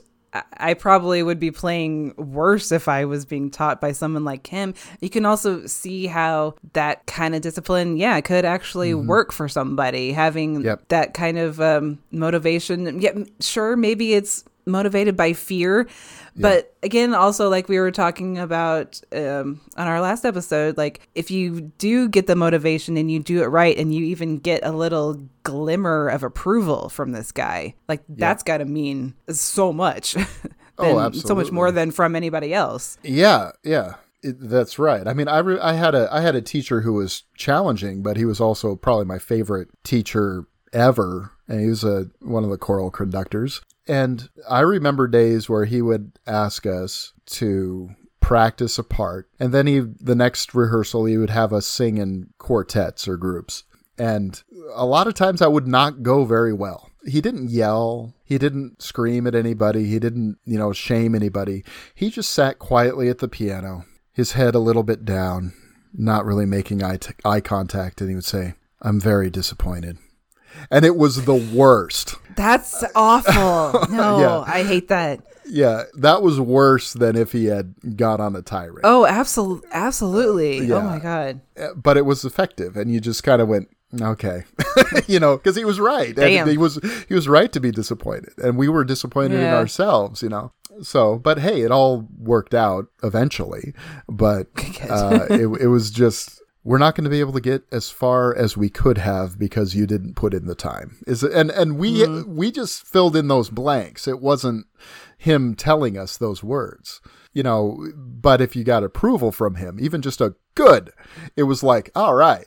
I- probably would be playing worse if I was being taught by someone like him. You can also see how that kind of discipline, yeah, could actually work for somebody. Having Yep. that kind of um, motivation. Yeah, sure, maybe it's motivated by fear. But again, also like we were talking about um, on our last episode, like if you do get the motivation and you do it right, and you even get a little glimmer of approval from this guy, like that's got to mean so much. Oh, than- so much more than from anybody else. Yeah, yeah, it, that's right. I mean, I re- I had a I had a teacher who was challenging, but he was also probably my favorite teacher ever, and he was a one of the choral conductors. And I remember days where he would ask us to practice a part, and then he the next rehearsal he would have us sing in quartets or groups. And a lot of times I would not go very well. He didn't yell. He didn't scream at anybody. He didn't, you know, shame anybody. He just sat quietly at the piano, his head a little bit down, not really making eye, t- eye contact. And he would say, I'm very disappointed. And it was the worst. That's awful. No, Yeah. I hate that. Yeah, that was worse than if he had got on a tirade. Oh, absolutely, absolutely. Yeah. Oh my god. but it was effective and you just kind of went okay you know because he was right Damn. and he was he was right to be disappointed and we were disappointed in ourselves you know so but hey it all worked out eventually but uh, it, it was just we're not going to be able to get as far as we could have because you didn't put in the time. Is it, and and we Mm-hmm. we just filled in those blanks. It wasn't him telling us those words you know but if you got approval from him even just a good it was like all right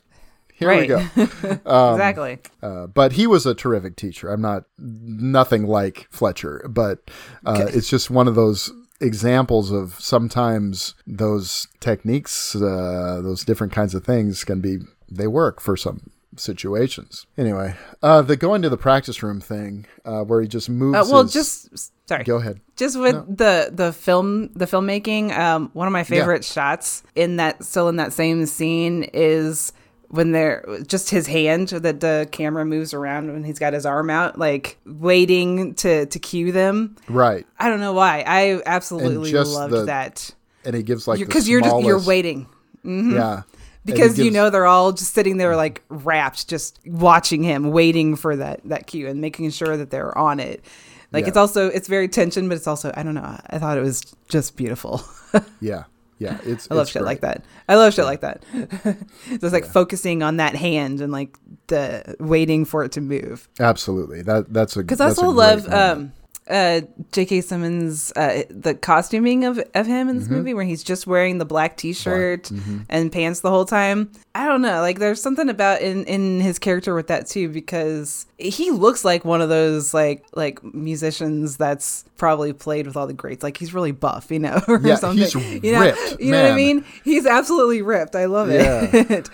here we go. Um, exactly. uh, but he was a terrific teacher. I'm not nothing like fletcher but uh, it's just one of those examples of sometimes those techniques uh, those different kinds of things can be they work for some situations. Anyway uh, the going to the practice room thing uh, where he just moves Uh, well, his- just sorry. go ahead. Just with the the film the filmmaking, um, one of my favorite shots in that still in that same scene is when they're just his hand that the camera moves around when he's got his arm out, like waiting to to cue them. right I don't know why. I absolutely just loved the- that and he gives like because you're just you're waiting mm-hmm. yeah And he because you know they're all just sitting there like rapt, just watching him, waiting for that that cue and making sure that they're on it. Like Yeah. it's also it's very tension, but it's also I don't know. I thought it was just beautiful. yeah yeah it's I love it's shit great. like that. I love shit like that. Just like focusing on that hand and like the waiting for it to move. absolutely that that's a Because I also love um, uh, J.K. Simmons, uh, the costuming of, of him in this Mm-hmm. movie, where he's just wearing the black T-shirt and pants the whole time. I don't know, like there's something about in in his character with that too, because he looks like one of those like like musicians that's probably played with all the greats. Like he's really buff, you know, or Yeah, something. he's you know, ripped, you know what I mean? He's absolutely ripped. I love it.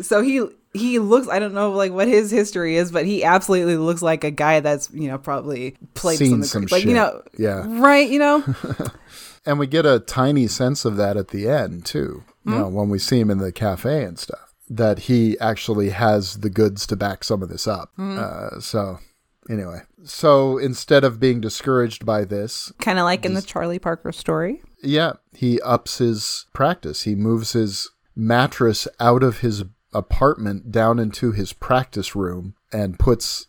so he he looks I don't know like what his history is, but he absolutely looks like a guy that's, you know, probably played Seen some, of the some greats. like, you know, Yeah. Right, you know? and we get a tiny sense of that at the end too you Hmm? know when we see him in the cafe and stuff that he actually has the goods to back some of this up Hmm. uh, so anyway so instead of being discouraged by this kind of like in the Charlie Parker story. yeah he ups his practice he moves his mattress out of his apartment down into his practice room and puts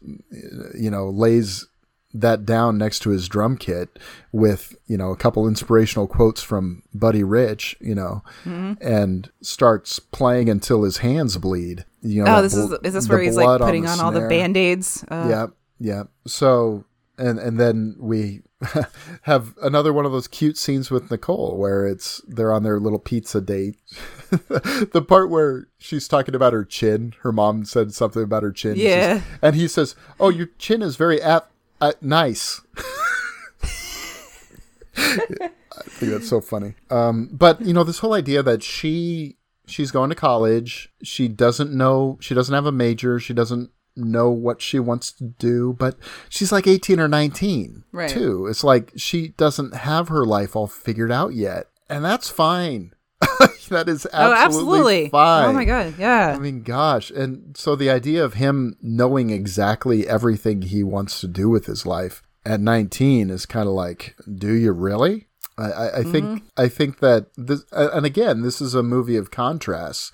you know lays that down next to his drum kit with you know a couple inspirational quotes from Buddy Rich you know Mm-hmm. and starts playing until his hands bleed you know Oh, this is bl- is this the where he's like putting the on, all the band-aids? Uh, Yeah, yeah. So and and then we have another one of those cute scenes with Nicole where it's they're on their little pizza date. the part where she's talking about her chin, her mom said something about her chin. Yeah. says- and he says, "Oh, your chin is very ap- uh, nice." I think that's so funny. Um, but you know, this whole idea that she she's going to college, she doesn't know, she doesn't have a major, she doesn't know what she wants to do, but she's like 18 or 19 Right. too. It's like she doesn't have her life all figured out yet, and that's fine. that is absolutely, oh, absolutely. fine. Oh my god, yeah. I mean, gosh. And so the idea of him knowing exactly everything he wants to do with his life at 19 is kind of like, do you really? I, I, think I think that this, and again, this is a movie of contrasts,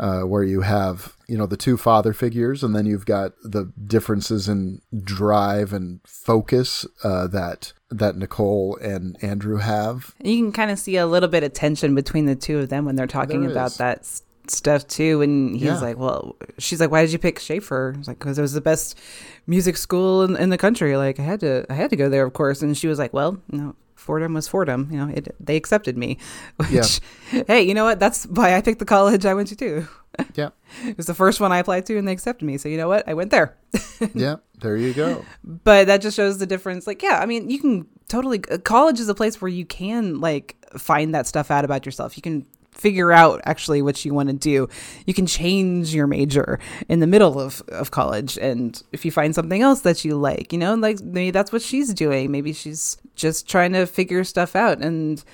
uh, where you have you know the two father figures, and then you've got the differences in drive and focus uh, that that Nicole and Andrew have. You can kind of see a little bit of tension between the two of them when they're talking There about is. that stuff too. And he's Yeah. like, "Well," she's like, "Why did you pick Shaffer?" It's like, "Because it was the best music school in, in the country. Like, I had to, I had to go there, of course." And she was like, "Well, you know." Fordham was Fordham, you know. It, they accepted me, which, hey, you know what? That's why I picked the college I went to too. Yeah, It was the first one I applied to, and they accepted me. So you know what? I went there. yeah. There you go. but that just shows the difference like yeah i mean you can totally uh, college is a place where you can like find that stuff out about yourself you can figure out actually what you want to do you can change your major in the middle of, of college and if you find something else that you like you know like maybe that's what she's doing maybe she's just trying to figure stuff out and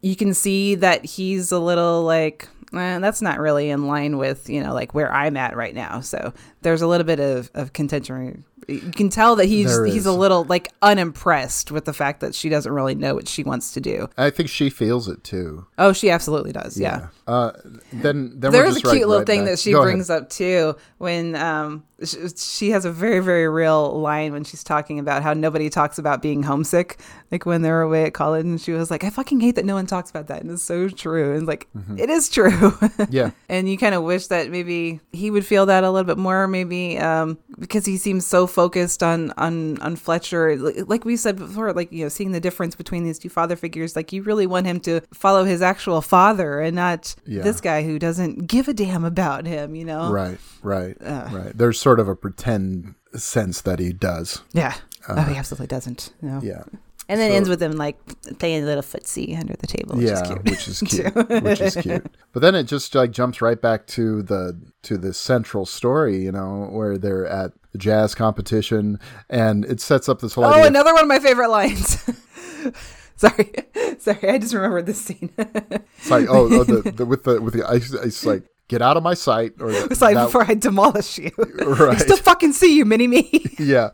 you can see that he's a little like eh, that's not really in line with you know like where i'm at right now. So there's a little bit of, of contention you can tell that he's he's a little like unimpressed with the fact that she doesn't really know what she wants to do. I think she feels it too. oh she absolutely does yeah, Uh, then then there we're is a just right- cute little right thing back- that she Go ahead. brings up too when um sh- she has a very very real line when she's talking about how nobody talks about being homesick. Like when they're away at college and she was like i fucking hate that no one talks about that. And it's so true. And like Mm-hmm. it is true. Yeah. and you kind of wish that maybe he would feel that a little bit more maybe um because he seems so focused on on on fletcher like we said before like you know seeing the difference between these two father figures like you really want him to follow his actual father and not Yeah. this guy who doesn't give a damn about him you know Right, right, right. There's sort of a pretend sense that he does. yeah oh he absolutely doesn't no Uh, Yeah. And then So- ends with them like playing a little footsie under the table which yeah, is cute which is cute. which is cute. But then it just like jumps right back to the to the central story, you know, where they're at the jazz competition, and it sets up this whole Oh, another one of my favorite lines. sorry, sorry, I just remembered this scene. It's like oh, oh the, the with the with the ice, it's like get out of my sight, or it's like that- before I demolish you. I Right. still fucking see you, mini me. yeah.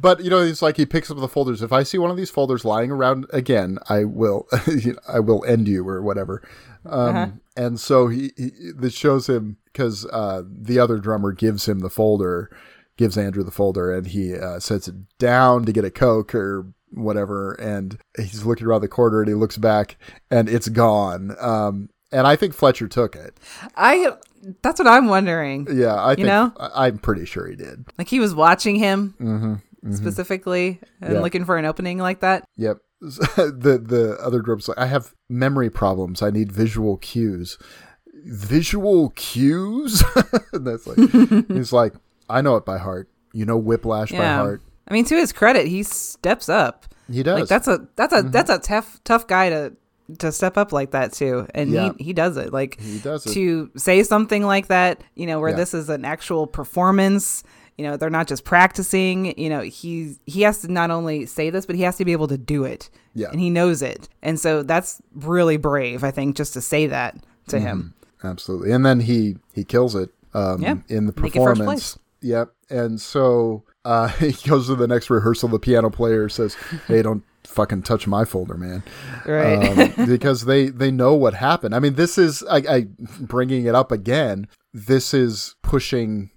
But you know, it's like he picks up the folders. If I see one of these folders lying around again, I will, you know, I will end you or whatever. Um, And so he, he this shows him because uh, the other drummer gives him the folder, gives Andrew the folder, and he uh, sets it down to get a coke or whatever. And he's looking around the corner and he looks back and it's gone. Um, and I think Fletcher took it. I. That's what I'm wondering. Yeah, I think know? I, I'm pretty sure he did. Like he was watching him specifically and Mm-hmm, Yeah. looking for an opening like that. Yep. the the other group's like, I have memory problems. I need visual cues. Visual cues? and that's like he's like, I know it by heart. You know Whiplash by heart. I mean, to his credit, he steps up. He does. Mm-hmm. Like that's a that's a that's a tough tough guy to to step up like that too, and Yeah. he he does it. Like He does it. to say something like that, you know, where Yeah. this is an actual performance. You know, they're not just practicing. You know, he he has to not only say this, but he has to be able to do it. Yeah. and he knows it, and so that's really brave. I think just to say that to Mm-hmm. him. Absolutely. And then he he kills it um Yeah. in the Make it first performance. place. Yep. And so uh he goes to the next rehearsal, the piano player says, Hey, don't fucking touch my folder, man. Right. um, because they they know what happened. I mean, this is I, I bringing it up again. This is pushing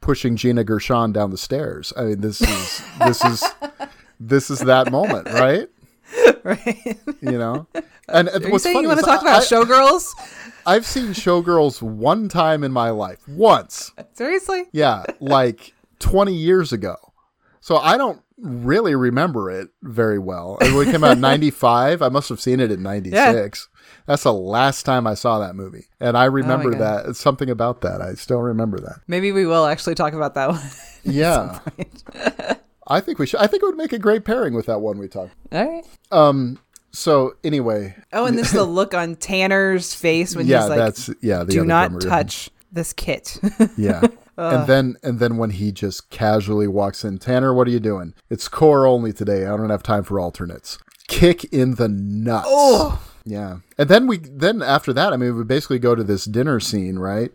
pushing Gina Gershon down the stairs. I mean, this is this is this is that moment, right? right. You know. And Are you what's saying funny you want to talk I- about I- showgirls? I've seen Showgirls one time in my life, once. Seriously? Yeah, like 20 years ago. So I don't really remember it very well. It came out in 95. I must have seen it in 96. That's the last time I saw that movie. And I remember God. that. It's something about that. I still remember that. Maybe we will actually talk about that one. Yeah. I think we should. I think it would make a great pairing with that one we talked. All right. Um. So anyway, Oh, and this is the look on Tanner's face when yeah, he's like, that's yeah. "Do not touch this kit." Yeah. and then and then when he just casually walks in, Tanner, what are you doing? It's core only today. I don't have time for alternates. Kick in the nuts. Oh. Yeah. And then we then after that, I mean, we basically go to this dinner scene, right?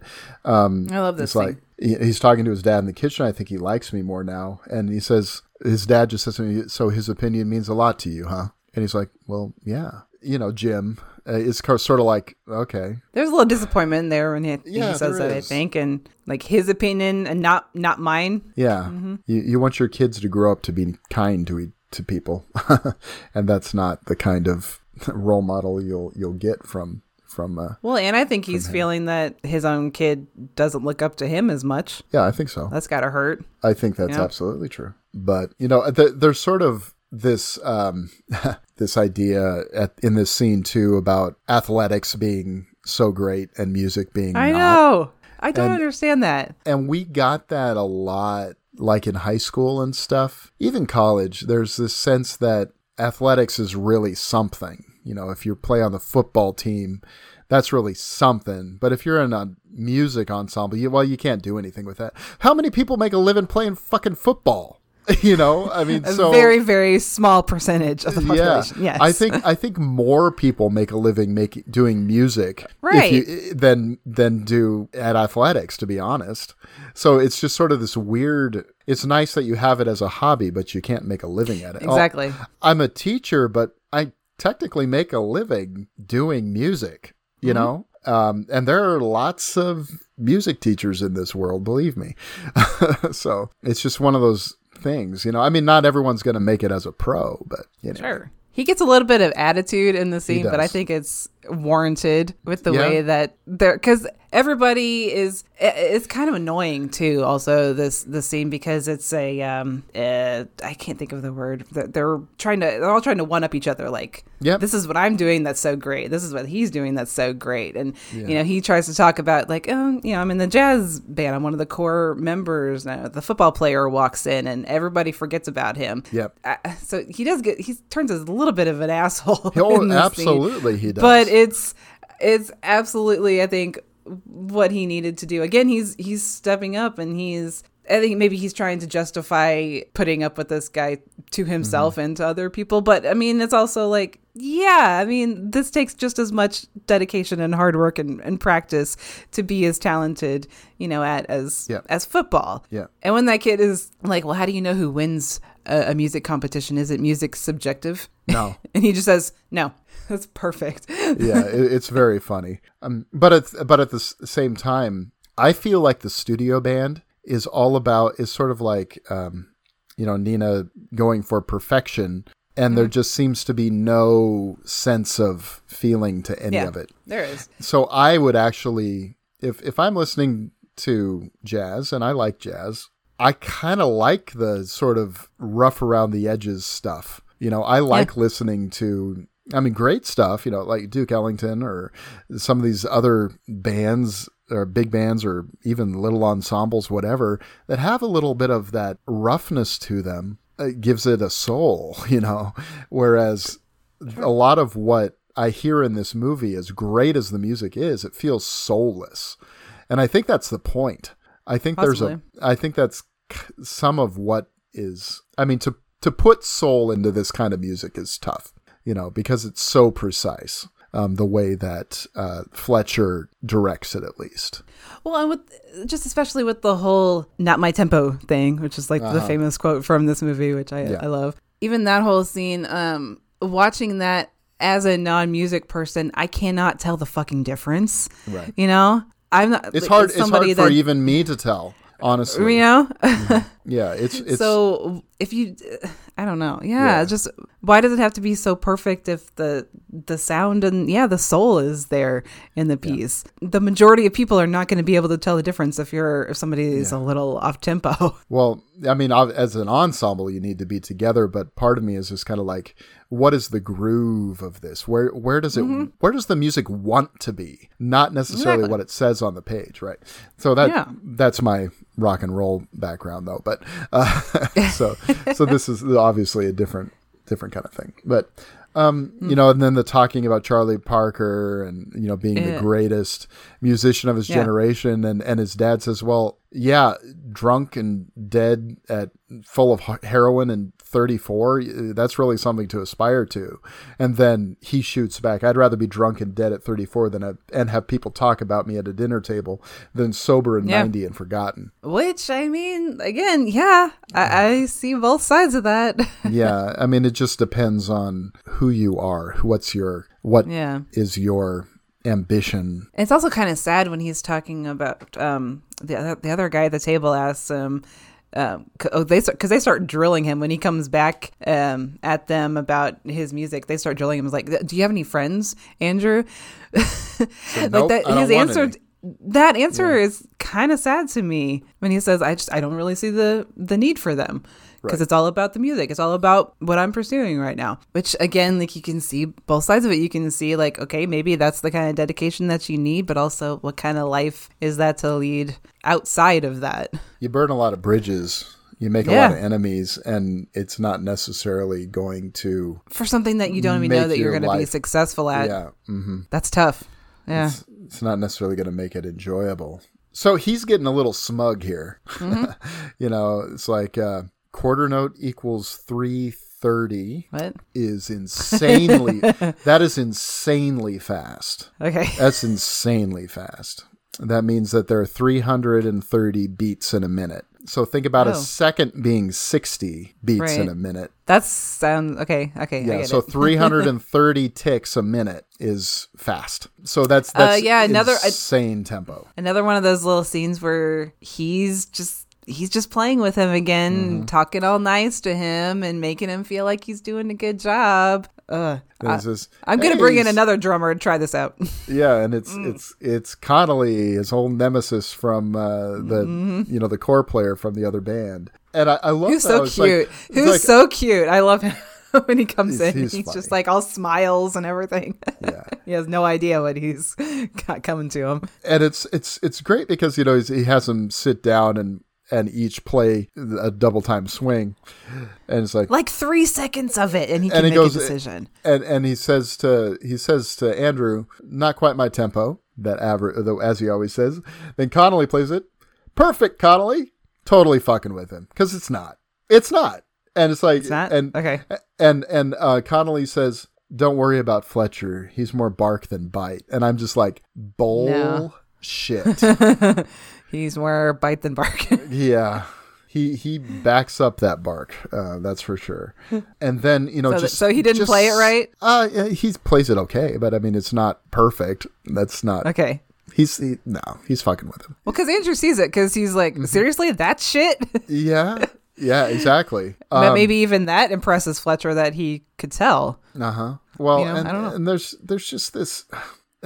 Um I love this it's like he's talking to his dad in the kitchen. I think he likes me more now. And he says his dad just says to me, "So his opinion means a lot to you, huh?" And he's like, "Well, yeah." you know, Jim uh, is sort of like, okay, There's a little disappointment there when he, Yeah, he says that, I think, and like his opinion and not not mine. yeah, Mm-hmm. you you want your kids to grow up to be kind to to people, and that's not the kind of role model you'll you'll get from from. Uh, Well, and I think he's feeling that his own kid doesn't look up to him as much. yeah, I think so. That's gotta hurt. I think that's Yeah. absolutely true. But you know, th- there's sort of this um, this idea at, in this scene too about athletics being so great and music being I not. know. I don't And- understand that. And we got that a lot, like in high school and stuff. Even college, there's this sense that athletics is really something. You know, if you play on the football team, that's really something. But if you're in a music ensemble, you, well, you can't do anything with that. How many people make a living playing fucking football? you know, I mean, A so very, very small percentage of the population. yeah, Yes. I think I think more people make a living making doing music if Right. you, than than do at athletics. To be honest, so it's just sort of this weird. It's nice that you have it as a hobby, but you can't make a living at it. Exactly. I'm a teacher, but I technically make a living doing music. You Mm-hmm. know. Um, and there are lots of music teachers in this world, believe me. so it's just one of those things, you know. I mean, not everyone's going to make it as a pro, but you know, Sure. He gets a little bit of attitude in the scene, but I think it's warranted with the Yeah. way that they're because everybody is. It's kind of annoying too. Also, this the scene because it's a um, uh, I can't think of the word. They're, they're trying to. They're all trying to one up each other. Like, yeah this is what I'm doing. That's so great. This is what he's doing. That's so great. And you know, he tries to talk about like, oh, you know, I'm in the jazz band. I'm one of the core members. Now. The football player walks in, and everybody forgets about him. Yep. Uh, so he does get he turns a little bit of an asshole. Oh, in this scene. absolutely, he does. But it's it's absolutely I think what he needed to do. Again, he's he's stepping up and he's I think maybe he's trying to justify putting up with this guy to himself Mm-hmm. and to other people. But I mean, it's also like, yeah, I mean, this takes just as much dedication and hard work and, and practice to be as talented, you know, at as Yeah. as football. Yeah. And when that kid is like, well, how do you know who wins a, a music competition? Is it music subjective? No. and he just says, no. That's perfect. yeah, it, it's very funny. Um, but at but at the s- same time, I feel like the studio band is all about is sort of like um, you know Nina going for perfection, and Mm-hmm. there just seems to be no sense of feeling to any yeah, of it. there is. So I would actually, if if I'm listening to jazz and I like jazz, I kind of like the sort of rough around the edges stuff. You know, I like listening to. I mean, great stuff. You know, like Duke Ellington or some of these other bands or big bands or even little ensembles, whatever, that have a little bit of that roughness to them. It gives it a soul, you know. Whereas a lot of what I hear in this movie, as great as the music is, it feels soulless. And I think that's the point. I think there's a Possibly. I think that's some of what is I mean to to put soul into this kind of music is tough, you know, because it's so precise. Um, the way that uh, Fletcher directs it, at least. Well, and with just especially with the whole "not my tempo" thing, which is like the famous quote from this movie, which I Uh-huh. Yeah. I love. Even that whole scene, um, watching that as a non-music person, I cannot tell the fucking difference. Right. You know, I'm not. It's hard. as It's hard for that- even me to tell, honestly. You know, mm-hmm. Yeah, it's it's so if you, I don't know. Yeah, Yeah. just why does it have to be so perfect if the the sound and yeah the soul is there in the piece? The majority of people are not going to be able to tell the difference if you're if somebody is a little off tempo. Well, I mean, as an ensemble, you need to be together. But part of me is just kind of like, what is the groove of this? Where where does it? Where does the music want to be? Not necessarily Exactly. what it says on the page, right? So that Yeah. that's my rock and roll background, though. But uh, so so this is obviously a different different kind of thing. But um, you know, and then the talking about Charlie Parker and you know being the greatest musician of his Yeah. generation, and and his dad says, well, yeah, drunk and dead at full of heroin and 34, uh, that's really something to aspire to. And then he shoots back, I'd rather be drunk and dead at 34 than have, and have people talk about me at a dinner table than sober and Yeah. 90 and forgotten. Which I mean, again, yeah, I, I see both sides of that. yeah, I mean it just depends on who you are, what's your what yeah. is your ambition. It's also kind of sad when he's talking about um, the other, the other guy at the table asks him. Um, oh, they because they start drilling him when he comes back um, at them about his music. They start drilling him. It's like, do you have any friends, Andrew? like nope, that. His answer. any. That answer is kind of sad to me when he says, "I just I don't really see the the need for them." Because Right. it's all about the music. It's all about what I'm pursuing right now. Which again, like you can see both sides of it. You can see like, okay, maybe that's the kind of dedication that you need, but also what kind of life is that to lead outside of that? You burn a lot of bridges. You make a lot of enemies, and it's not necessarily going to. For something that you don't even know that you're going to be successful at. yeah, mm-hmm. That's tough. Yeah. it's, it's not necessarily going to make it enjoyable. So he's getting a little smug here. Mm-hmm. you know, it's like uh, quarter note equals three thirty What? is insanely. that is insanely fast. Okay. That's insanely fast. That means that there are 330 beats in a minute. So think about Oh. a second being 60 beats in a minute. That's sound okay. Okay. I Yeah, so it. 330 ticks a minute is fast. So that's that's Uh, yeah, another- I- insane tempo. Another one of those little scenes where he's just he's just playing with him again, Mm-hmm. talking all nice to him and making him feel like he's doing a good job. There's this, I'm gonna "Hey, bring in another drummer and try this out. Yeah, and it's Mm. it's it's Connolly, his old nemesis from uh, the you know the core player from the other band, and I, I love Mm-hmm. Who's so like- cute? it's Who's like- so cute? I love him when he comes He's- in. he's He's, just like all smiles and everything. Yeah. he has no idea what he's got coming to him. and it's it's it's great because you know he's, he has him sit down and and each play a double time swing, and it's like, Like three seconds of it, and he can and he make goes a decision. and and he says to he says to Andrew, not quite my tempo, that average, though as he always says. Then Connolly plays it, perfect Connolly, totally fucking with him because it's not, it's not, and it's like, It's not? and Okay. and and uh, Connolly says, "Don't worry about Fletcher. He's more bark than bite." And I'm just like, No. He's more bite than bark. yeah. He he backs up that bark, uh, that's for sure. And then you know, So just so he didn't just- play it right? Uh, he plays it okay, but I mean, it's not perfect. That's not. okay. He's he, no, he's fucking with him. Well, because Andrew sees it, because he's like, Mm-hmm. seriously, that shit. Yeah, yeah, exactly. but Um, maybe even that impresses Fletcher that he could tell. Uh huh. Well, You know, and, I don't know. and there's there's just this,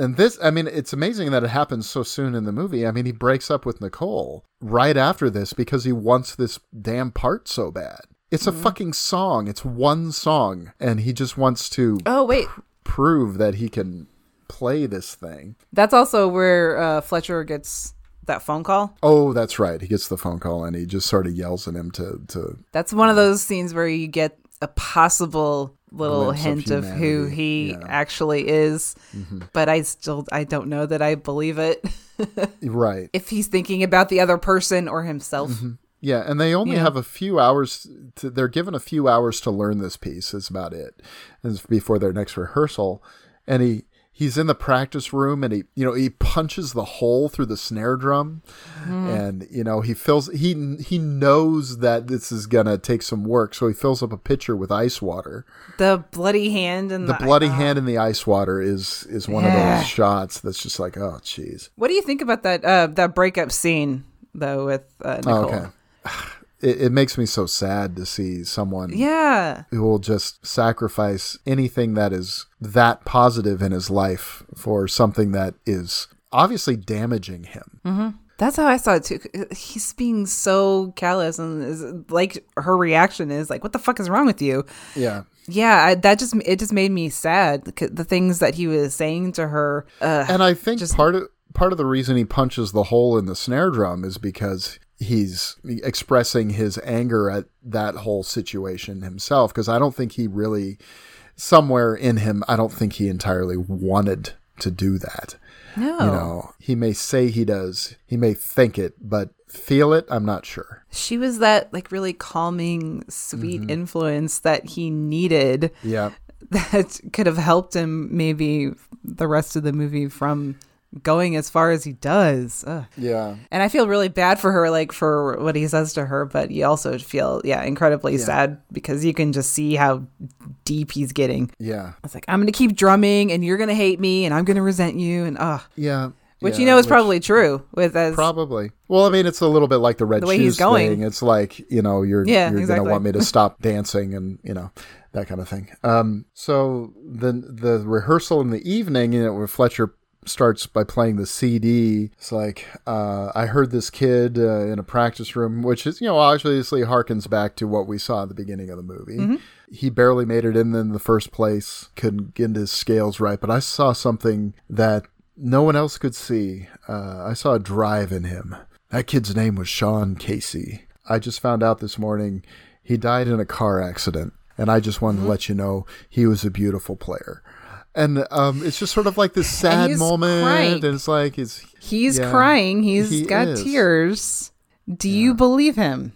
and this. I mean, it's amazing that it happens so soon in the movie. I mean, he breaks up with Nicole right after this because he wants this damn part so bad. It's Mm-hmm. a fucking song. It's one song, and he just wants to Oh wait, prove that he can play this thing. that's also where uh, Fletcher gets that phone call. Oh, that's right. He gets the phone call and he just sort of yells at him to to That's one of those scenes where you get a possible little Glimpse of hint of, who he yeah. Mm-hmm. actually is. But I still I don't know that I believe it. right. if he's thinking about the other person or himself. Yeah, and they only Yeah. have a few hours. To, they're given a few hours to learn this piece. Is about it. Is before their next rehearsal, and he he's in the practice room, and he you know he punches the hole through the snare drum, and you know he fills he he knows that this is gonna take some work, so he fills up a pitcher with ice water. The bloody hand and The the, bloody hand in the ice water is is one of those shots that's just like oh jeez. What do you think about that uh, that breakup scene though with uh, Nicole? Oh, okay. It, it makes me so sad to see someone Yeah. who will just sacrifice anything that is that positive in his life for something that is obviously damaging him. That's how I saw it too. He's being so callous, and is, like her reaction is like, "What the fuck is wrong with you?" Yeah. Yeah, I, that just it just made me sad. The things that he was saying to her. Uh, And I think Just- part of part of the reason he punches the hole in the snare drum is because he's expressing his anger at that whole situation himself because I don't think he really somewhere in him I don't think he entirely wanted to do that. No. You know, he may say he does, he may think it, but feel it, I'm not sure. She was that like really calming, sweet mm-hmm. influence that he needed Yeah. that could have helped him maybe the rest of the movie from going as far as he does. Ugh. Yeah. And I feel really bad for her, like for what he says to her, but you also feel, yeah, incredibly sad because you can just see how deep he's getting. Yeah. It's like, I'm going to keep drumming and you're going to hate me and I'm going to resent you. And, ah, Yeah. which yeah, you know is which- probably true with as, Probably. Well, I mean, it's a little bit like the red The way shoes he's going. thing. It's like you know, you're Yeah, you're exactly. gonna want me to stop dancing and you know that kind of thing. Um, so the the rehearsal in the evening, you know, Fletcher starts by playing the CD. It's like uh, I heard this kid uh, in a practice room, which is you know obviously harkens back to what we saw at the beginning of the movie. Mm-hmm. He barely made it in in the first place. Couldn't get his scales right, but I saw something that no one else could see. Uh, I saw a drive in him. That kid's name was Sean Casey. I just found out this morning he died in a car accident, and I just wanted to let you know he was a beautiful player. And um, it's just sort of like this sad he's moment, crying. and it's like it's he's yeah, crying. He's he got is. tears. Do you believe him?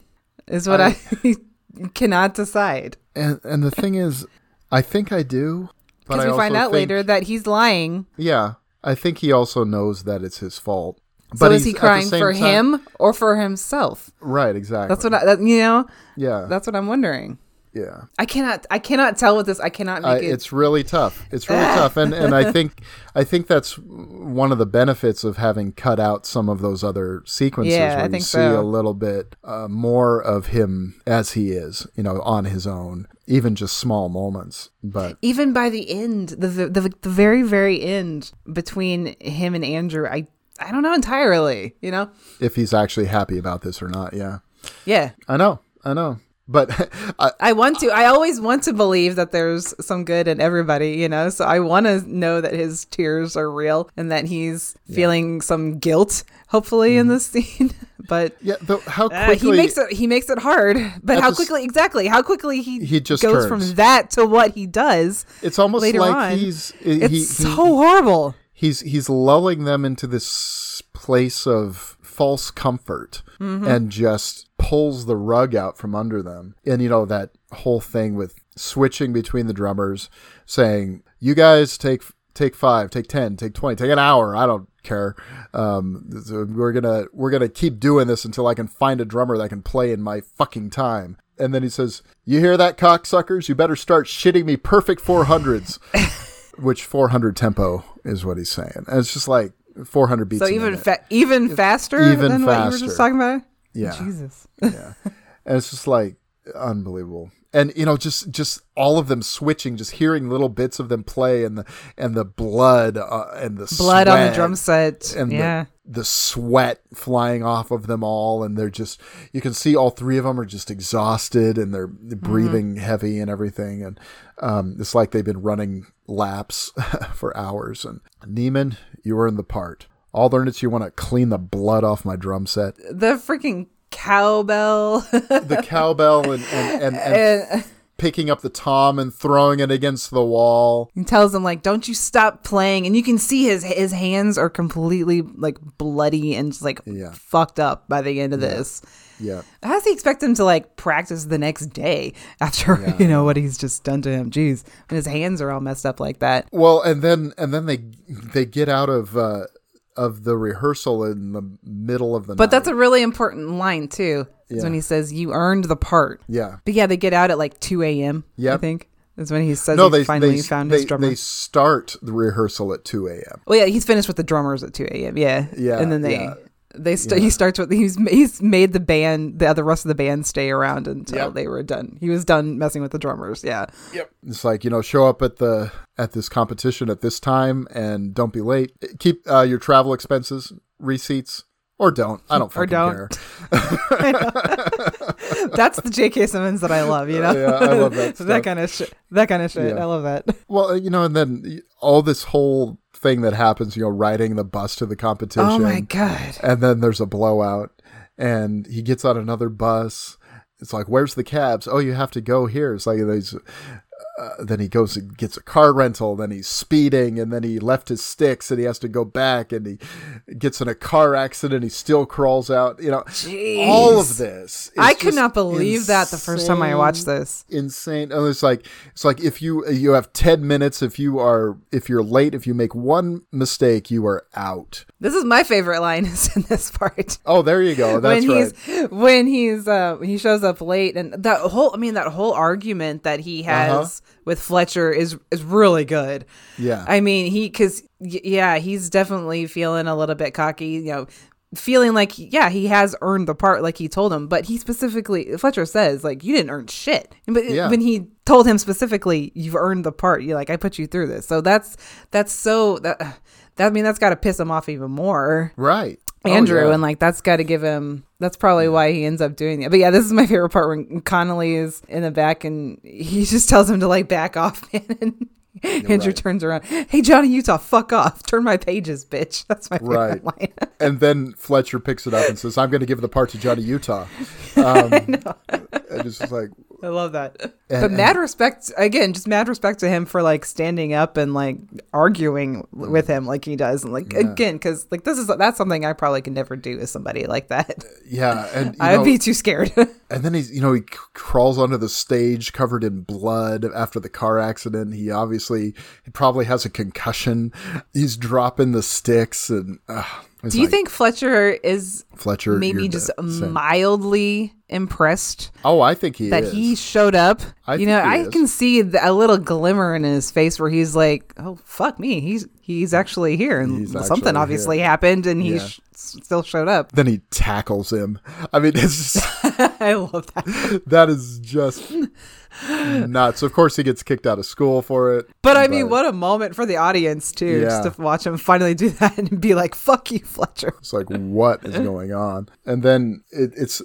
Is what I, cannot decide. and and the thing is, I think I do, Because I we find out think- later that he's lying. Yeah, I think he also knows that it's his fault. So is he crying for time- him or for himself? Right, exactly. That's what I, that, you know. Yeah, That's what I'm wondering. Yeah. I cannot. I cannot tell with this. I cannot I, make it. it's really tough. It's really tough, and and I think I think that's one of the benefits of having cut out some of those other sequences Yeah, I where you think see so. a little bit uh, more of him as he is, you know, on his own, even just small moments. But even by the end, the, the the very very end between him and Andrew, I I don't know entirely. You know. if he's actually happy about this or not, yeah, Yeah. I know, I know. But I, I want to. I always want to believe that there's some good in everybody, you know. So I want to know that his tears are real and that he's feeling some guilt, hopefully, in this scene. but yeah, though, how uh, quickly he makes it. He makes it hard. But how the quickly? Exactly. How quickly he He just goes turns. from that to what he does. it's almost later like on. he's It's he, so he- horrible. he's he's lulling them into this place of false comfort Mm-hmm. and just pulls the rug out from under them and you know that whole thing with switching between the drummers saying you guys take take 5 take 10 take 20 take an hour i don't care um, so we're gonna we're gonna keep doing this until i can find a drummer that can play in my fucking time and then he says you hear that cocksuckers you better start shitting me perfect 400s which 400 tempo is what he's saying. And it's just like 400 beats. So even fa- even faster Even than what you were just talking about. Yeah, Jesus. yeah, and it's just like unbelievable. And you know, just just all of them switching, just hearing little bits of them play, and the and the blood uh, and the Blood on the drum set. and yeah. the, the sweat flying off of them all, and they're just you can see all three of them are just exhausted and they're breathing heavy and everything, and um, it's like they've been running laps for hours. And Neiman, you were in the part. I'll learn it. You want to clean the blood off my drum set, the freaking cowbell. the cowbell, and and, and, and and picking up the tom and throwing it against the wall. he tells him like, "Don't you stop playing." And you can see his his hands are completely like bloody and just like Yeah. fucked up by the end of this. Yeah. How does he expect him to like practice the next day after you know what he's just done to him? Jeez, and his hands are all messed up like that. Well, and then and then they they get out of uh, of the rehearsal in the middle of the night. But night. that's a really important line too. Is when he says, "You earned the part." yeah. But yeah, they get out at like two a.m. yeah I think is when he says No, he they finally they, found they, his drummer. they start the rehearsal at two a.m. Well, yeah, he's finished with the drummers at two a.m. Yeah, Yeah, and then they yeah. They st- he starts with he's he's made the band the other rest of the band stay around until Yep. they were done. He was done messing with the drummers. Yeah, Yep. It's like you know, show up at the at this competition at this time and don't be late. Keep uh, your travel expenses receipts. Or don't. I don't Or fucking don't. care. that's the J.K. Simmons that I love. You know, Yeah, I love that stuff. that kind of shit. That kind of shit. Yeah. I love that. Well, uh, you know, and then all this whole thing that happens, you know, riding the bus to the competition. Oh my god. and then there's a blowout and he gets on another bus it's like where's the cabs oh you have to go here it's like these uh, then he goes and gets a car rental. Then he's speeding, and then he left his sticks, and he has to go back, and he gets in a car accident. He still crawls out. You know, all of this. I could not believe that the first time I watched this. Insane. And it's like it's like if you you have ten minutes. If you are if you're late, if you make one mistake, you are out. This is my favorite line is in this part. Oh, there you go. That's when right. he's when he's uh he shows up late and that whole I mean that whole argument that he has Uh-huh. With Fletcher is is really good. Yeah. I mean he cuz yeah, he's definitely feeling a little bit cocky, you know, feeling like yeah, he has earned the part like he told him, but he specifically Fletcher says like you didn't earn shit. But Yeah. when he told him specifically you've earned the part, you like I put you through this. So that's that's so that that I mean that's got to piss him off even more. Right. Oh, Andrew, yeah. and like that's got to give him. That's probably why he ends up doing it. But yeah, this is my favorite part when Connolly is in the back and he just tells him to like back off, man. And Andrew right. turns around. Hey, Johnny Utah, fuck off. Turn my pages, bitch. That's my favorite Right. line. and then Fletcher picks it up and says, "I'm going to give the part to Johnny Utah." Um, and it's just like, I love that. And- but mad respect again, just mad respect to him for like standing up and like arguing with him like he does, and like again, because like this is that's something I probably could never do with somebody like that. yeah, and I'd know, be too scared. and then he's, you know, he c- crawls onto the stage covered in blood after the car accident. He obviously, he probably has a concussion. He's dropping the sticks, and uh, do you like, think Fletcher is Fletcher? maybe just mildly impressed Oh, I think he that is. he showed up. I you know, I is. can see the, a little glimmer in his face where he's like, "Oh fuck me, he's he's actually here, and He's something obviously here." happened, and he sh- still showed up." then he tackles him. I mean, it's just, I love that. that is just nuts. Of course, he gets kicked out of school for it. But I mean, what a moment for the audience too, Yeah. just to watch him finally do that and be like, "Fuck you, Fletcher." It's like, what is going on? And then it, it's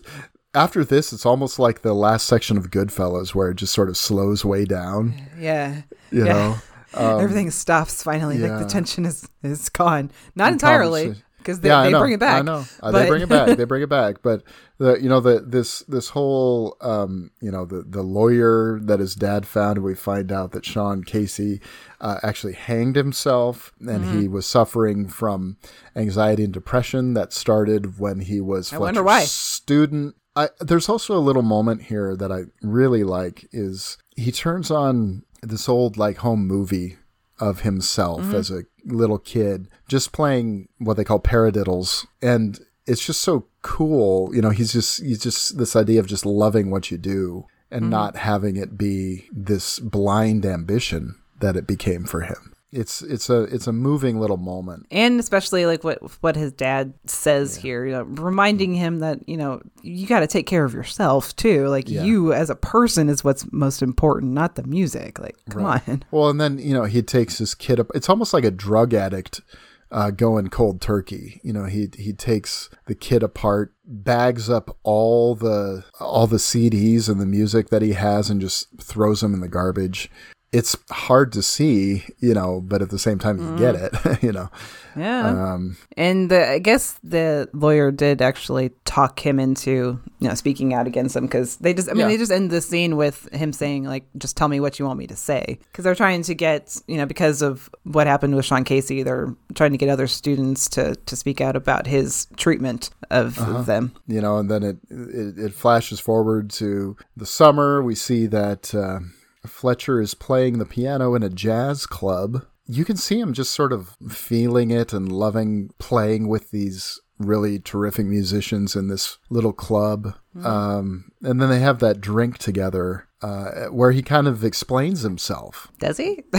after this, it's almost like the last section of Goodfellas, where it just sort of slows way down. Yeah, You yeah. know, Um, Everything stops finally. Like the tension is is gone. Not entirely because they, yeah, they bring it back. I know Uh, but- they bring it back. They bring it back. But the you know the this this whole um you know the the lawyer that his dad found, we find out that Sean Casey uh, actually hanged himself, and he Mm-hmm. was suffering from anxiety and depression that started when he was I wonder Fletcher's why. student. I, there's also a little moment here that I really like is he turns on this old like home movie of himself Mm-hmm. as a little kid just playing what they call paradiddles and it's just so cool you know he's just he's just this idea of just loving what you do and Mm-hmm. not having it be this blind ambition that it became for him it's it's a it's a moving little moment and especially like what what his dad says here, you know, reminding him that you know you got to take care of yourself too. Like Yeah. you as a person is what's most important, not the music. Like come on, Well, and then you know he takes his kid up. It's almost like a drug addict uh, going cold turkey. You know, he he takes the kid apart, bags up all the all the CDs and the music that he has, and just throws them in the garbage. It's hard to see, you know, but at the same time you get it, you know. yeah. Um, and the, I guess the lawyer did actually talk him into you know speaking out against him because they just I mean Yeah. they just end the scene with him saying like just tell me what you want me to say because they're trying to get you know because of what happened with Sean Casey they're trying to get other students to to speak out about his treatment of Uh-huh. them. you know, and then it, it it flashes forward to the summer. We see that uh, Fletcher is playing the piano in a jazz club. You can see him just sort of feeling it and loving playing with these really terrific musicians in this little club. Um, and then they have that drink together uh, where he kind of explains himself. Does he?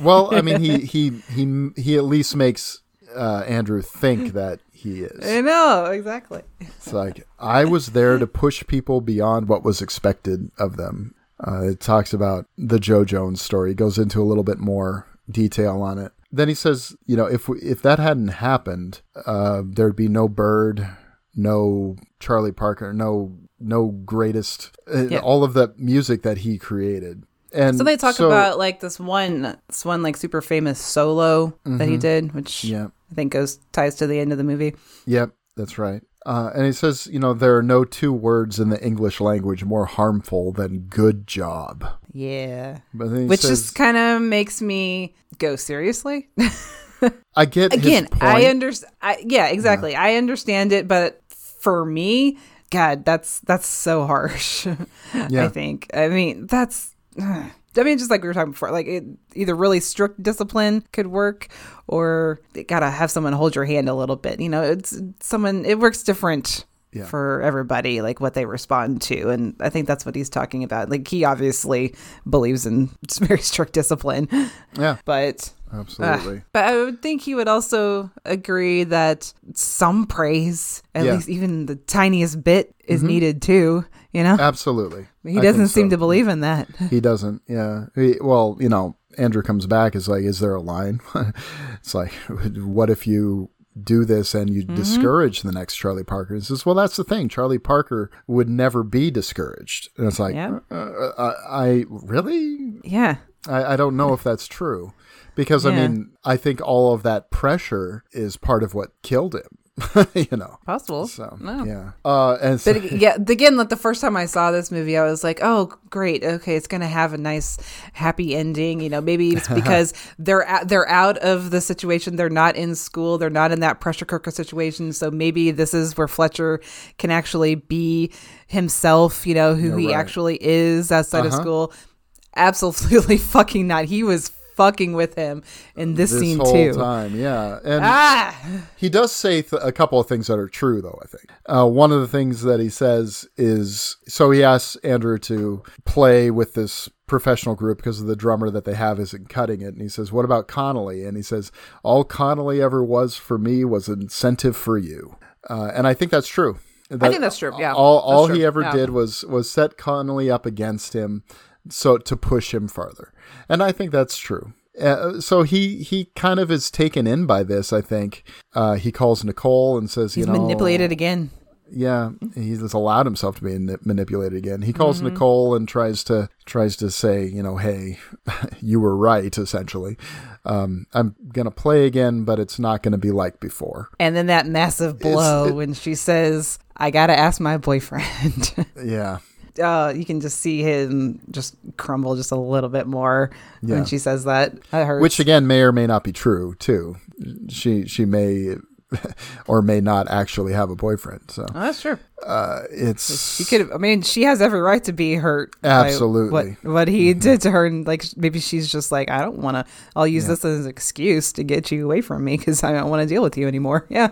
Well, I mean, he he he he at least makes uh, Andrew think that he is. I know exactly. It's like I was there to push people beyond what was expected of them. Uh, it talks about the Jo Jones story. It goes into a little bit more detail on it. Then he says, you know, if we, if that hadn't happened, uh, there'd be no Bird, no Charlie Parker, no no greatest, uh, Yeah. all of the music that he created. And So they talk so- about like this one, this one like super famous solo that he did, which Mm-hmm. Yeah. I think goes ties to the end of the movie. Yep, that's right. Uh, and he says, you know, there are no two words in the English language more harmful than good job. Yeah. But then he Which says, just kind of makes me go seriously. I get Again. I understand. Yeah, exactly. I understand it, but for me, God, that's that's so harsh. Yeah. I think. I mean, that's. I mean, just like we were talking before, like it, either really strict discipline could work, or you gotta have someone hold your hand a little bit. You know, it's someone. It works different Yeah. for everybody, like what they respond to, and I think that's what he's talking about. Like he obviously believes in very strict discipline, Yeah, but absolutely. uh, but I would think he would also agree that some praise, at Yeah. least even the tiniest bit, is needed too. You know, absolutely. He I doesn't seem so. to believe in that. He doesn't. Yeah. He, well, you know, Andrew comes back. Is like, is there a line? it's like, what if you do this and you discourage the next Charlie Parker? He says, well, that's the thing. Charlie Parker would never be discouraged. And it's like, Yeah. uh, uh, I really, Yeah, I, I don't know if that's true, because I mean, I think all of that pressure is part of what killed him. you know. possible. So No. yeah. Uh, and so, But yeah, again, like the first time I saw this movie, I was like, "Oh, great, okay, it's gonna have a nice, happy ending." You know, maybe it's because they're out, they're out of the situation, they're not in school, they're not in that pressure cooker situation. So maybe this is where Fletcher can actually be himself. You know, who he right. actually is outside of Uh-huh. school. Absolutely fucking not. He was fucking with him in this, this scene whole too. time, yeah, and Ah, He does say th- a couple of things that are true, though, I think. Uh, one of the things that he says is so he asks Andrew to play with this professional group because of the drummer that they have isn't cutting it. And he says, What about Connolly? And he says, All Connolly ever was for me was incentive for you. Uh, and I think that's true. That- think that's true, yeah. All, all That's he true, ever yeah. did was was set Connolly up against him so to push him farther. And I think that's true. Uh, so he he kind of is taken in by this. I think uh, he calls Nicole and says, he's you know, manipulated again. Yeah, he's allowed himself to be mani- manipulated again. He calls Mm-hmm. Nicole and tries to tries to say, you know, hey, you were right. Essentially, um, I'm gonna play again, but it's not gonna be like before. And then that massive blow when she says, I gotta ask my boyfriend. Yeah, uh, you can just see him just crumble just a little bit more Yeah. when she says that. That which again may or may not be true too. She she may or may not actually have a boyfriend. So Oh, that's true. uh, it's She could. I mean, she has every right to be hurt. Absolutely. What what he did to her, and like maybe she's just like, I don't want to. I'll use this as an excuse to get you away from me because I don't want to deal with you anymore. Yeah,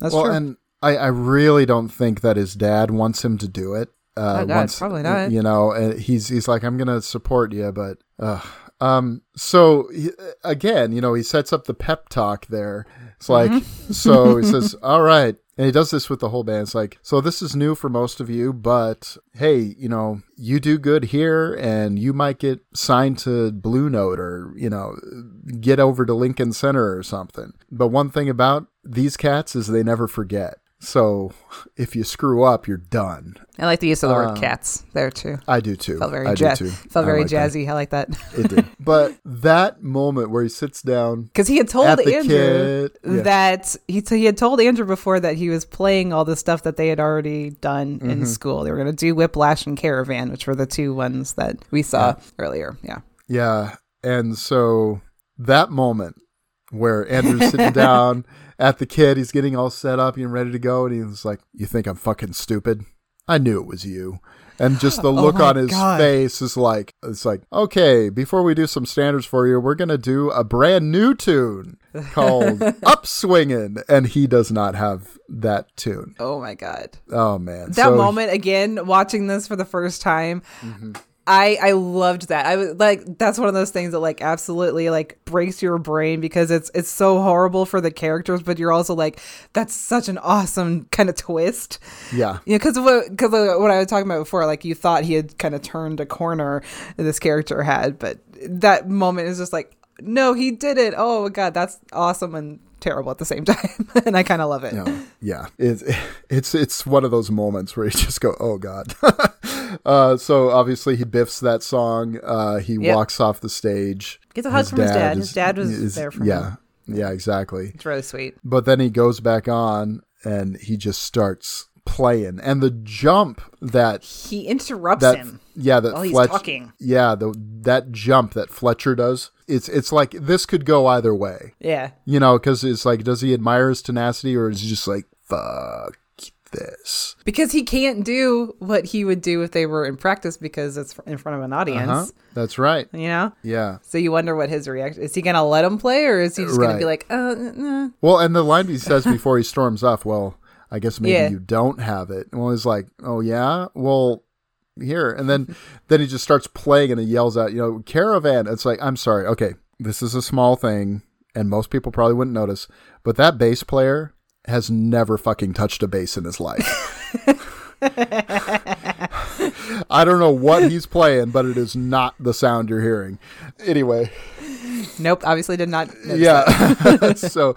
that's well, true. and I, I really don't think that his dad wants him to do it. Uh, Oh, God, once, probably not. You know, and he's he's like, I'm gonna support you, but uh, um. So he, again, you know, he sets up the pep talk there. It's like, Mm-hmm. so he says, "All right." And he does this with the whole band. It's like, so this is new for most of you, but hey, you know, you do good here and you might get signed to Blue Note or, you know, get over to Lincoln Center or something. But one thing about these cats is they never forget. So if you screw up, you're done. I like the use of the word "cats" there too. I do too. Felt very I jazz. do too. Felt I very like that. jazzy. I like that. It did. but that moment where he sits down Because he had told Andrew yeah. that he he had told Andrew before that he was playing all the stuff that they had already done Mm-hmm. in school. They were going to do Whiplash and Caravan, which were the two ones that we saw earlier. Yeah. Yeah. And so that moment where Andrew's sitting down at the kid, he's getting all set up and ready to go, and he's like, You think I'm fucking stupid? I knew it was you. And just the look Oh on his God. face is like, it's like, okay, before we do some standards for you, we're going to do a brand new tune called Upswingin'. And he does not have that tune. Oh my god. Oh, man. That So- moment again, watching this for the first time. Mm-hmm. I, I loved that. I was like that's one of those things that like absolutely like breaks your brain because it's it's so horrible for the characters, but you're also like that's such an awesome kind of twist. Yeah. Yeah, because what because what I was talking about before, like you thought he had kind of turned a corner, this character had, but that moment is just like, no, he did it. Oh god, that's awesome and terrible at the same time, and I kind of love it. No, yeah, it's it's it's one of those moments where you just go, "Oh God." uh, so obviously he biffs that song. Uh, he Yep. walks off the stage. Gets a hug from his dad. His dad was is- there for yeah, him. yeah, Yeah, exactly. It's really sweet. But then he goes back on, and he just starts playing. And the jump that He interrupts that him. yeah that while he's talking. yeah the that jump that Fletcher does it's it's like this could go either way Yeah. you know because it's like does he admire his tenacity or is he just like fuck this Because he can't do what he would do if they were in practice because it's in front of an uh-huh. audience. huh that's right You know? yeah So you wonder what his reaction is. He gonna let him play, or is he just gonna be like, "Uh, nah. well and the line he says before he storms off well I guess maybe Yeah. you don't have it well he's like oh yeah well here. And then then he just starts playing and he yells out you know caravan. It's like i'm sorry. Okay this is a small thing and most people probably wouldn't notice but that bass player has never fucking touched a bass in his life. I don't know what he's playing but it is not the sound you're hearing. Anyway. Nope." Obviously, did not. yeah. so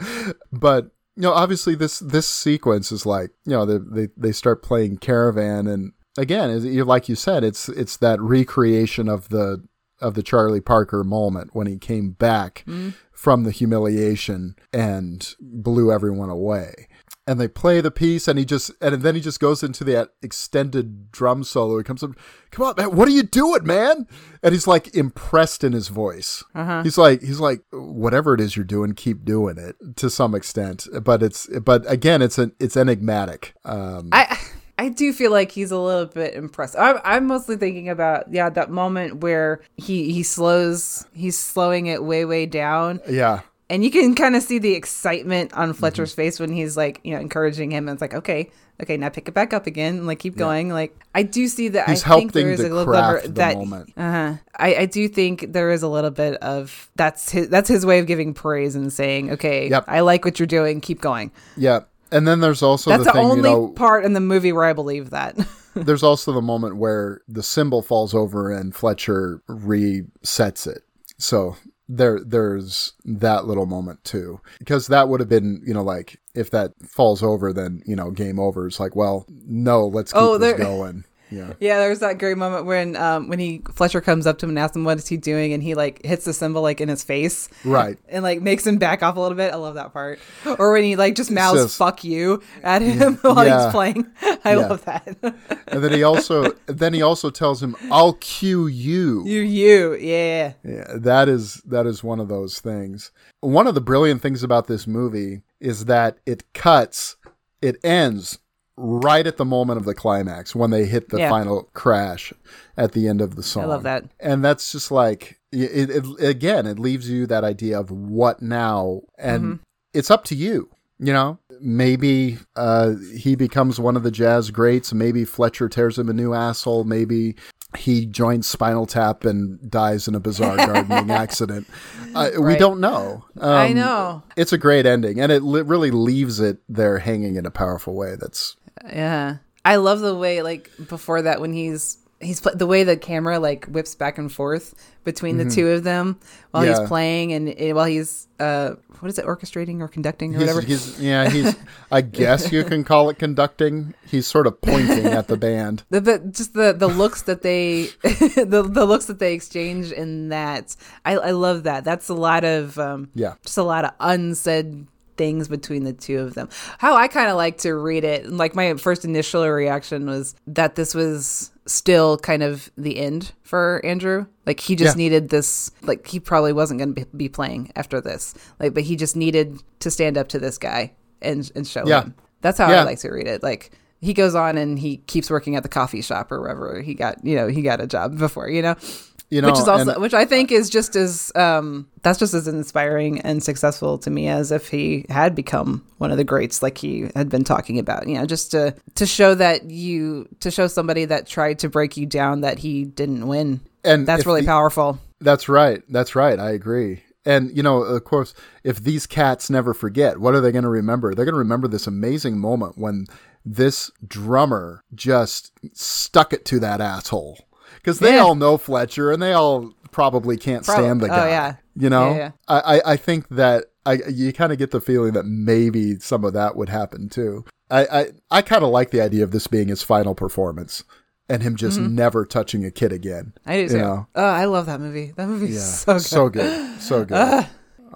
but you know obviously this this sequence is like you know they they, they start playing caravan and again is you like you said it's it's that recreation of the of the charlie parker moment when he came back mm-hmm. from the humiliation and blew everyone away. And they play the piece and he just and then he just goes into that uh, extended drum solo. He comes up come on man what are you doing man? And he's like impressed in his voice. Uh-huh. He's like he's like whatever it is you're doing keep doing it to some extent. But it's but again it's an it's enigmatic. Um I I do feel like he's a little bit impressed. I'm, I'm mostly thinking about yeah that moment where he he slows he's slowing it way way down, yeah and you can kind of see the excitement on Fletcher's Mm-hmm. face when he's like you know encouraging him. And it's like okay okay now pick it back up again, and like keep going. Like I do see that. He's I think helping there is to a little craft bit of the that. moment. Uh-huh. I I do think there is a little bit of that's his that's his way of giving praise and saying okay Yep. I like what you're doing, keep going. yeah and then there's also That's the the, thing only you know part in the movie where I believe that. there's also the moment where the cymbal falls over and Fletcher resets it. So there there's that little moment too. Because that would have been, you know, like if that falls over then, you know, game over. It's like, well, no, let's keep Oh, this going. Yeah. Yeah, there's that great moment when um when he Fletcher comes up to him and asks him what is he doing and he like hits the cymbal like in his face Right. and like makes him back off a little bit. I love that part. Or when he like just mouths Says- "fuck you" at him while Yeah. he's playing. I Yeah. love that. And then he also then he also tells him, I'll cue you. you, you, yeah. Yeah, that is that is one of those things. One of the brilliant things about this movie is that it cuts, it ends right at the moment of the climax when they hit the Yeah. final crash at the end of the song. I love that. and that's just like it, it, again, it leaves you that idea of what now, and Mm-hmm. it's up to you. You know, maybe uh, he becomes one of the jazz greats. Maybe Fletcher tears him a new asshole. Maybe he joins Spinal Tap and dies in a bizarre gardening accident. Uh, We don't know. I Um, know. It's a great ending, and it li- really leaves it there hanging in a powerful way. That's Yeah. I love the way like before that when he's he's pl- the way the camera like whips back and forth between the two of them while Mm-hmm. Yeah. he's playing and, and while he's uh what is it orchestrating or conducting or he's, whatever. he's yeah he's. I guess you can call it conducting. He's sort of pointing at the band. the, the just the the looks that they the the looks that they exchange in that I I love that. That's a lot of um Yeah. just a lot of unsaid things between the two of them. How I kind of like to read it, like my first initial reaction was that this was still kind of the end for Andrew. Like he just Yeah. needed this like he probably wasn't going to be playing after this. Like but he just needed to stand up to this guy and and show Yeah. him. That's how Yeah. I like to read it. Like he goes on and he keeps working at the coffee shop or wherever he got, you know, he got a job before, you know, You know, which is also, and- which I think is just as, um, that's just as inspiring and successful to me as if he had become one of the greats, like he had been talking about, you know, just to, to show that you, to show somebody that tried to break you down that he didn't win. And that's really the- powerful. That's right. That's right. I agree. And, you know, of course, if these cats never forget, what are they going to remember? They're going to remember this amazing moment when this drummer just stuck it to that asshole. Because they Yeah. all know Fletcher and they all probably can't Prob- stand the oh, guy. yeah. You know? Yeah, yeah. I, I, I think that I, you kind of get the feeling that maybe some of that would happen too. I, I, I kind of like the idea of this being his final performance and him just never touching a kid again. Mm-hmm. I do you too. know? Oh, I love that movie. That movie Yeah. so good. So good. So good.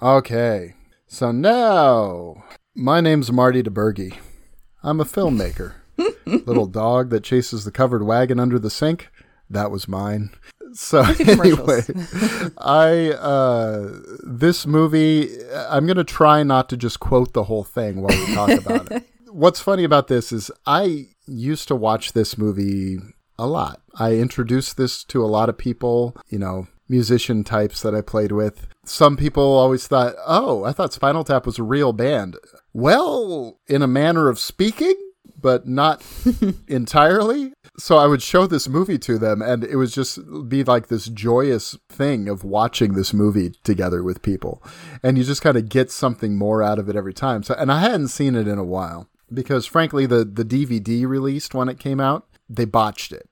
Okay. So now, my name's Marty DiBergi, I'm a filmmaker. Little dog that chases the covered wagon under the sink. That was mine. So anyway, I uh, this movie. I'm gonna try not to just quote the whole thing while we talk about it. What's funny about this is I used to watch this movie a lot. I introduced this to a lot of people. You know, musician types that I played with. Some people always thought, "Oh, I thought Spinal Tap was a real band." Well, in a manner of speaking, but not entirely. So I would show this movie to them, and it would just be like this joyous thing of watching this movie together with people. And you just kind of get something more out of it every time. So, and I hadn't seen it in a while because, frankly, the, the DVD released when it came out, they botched it.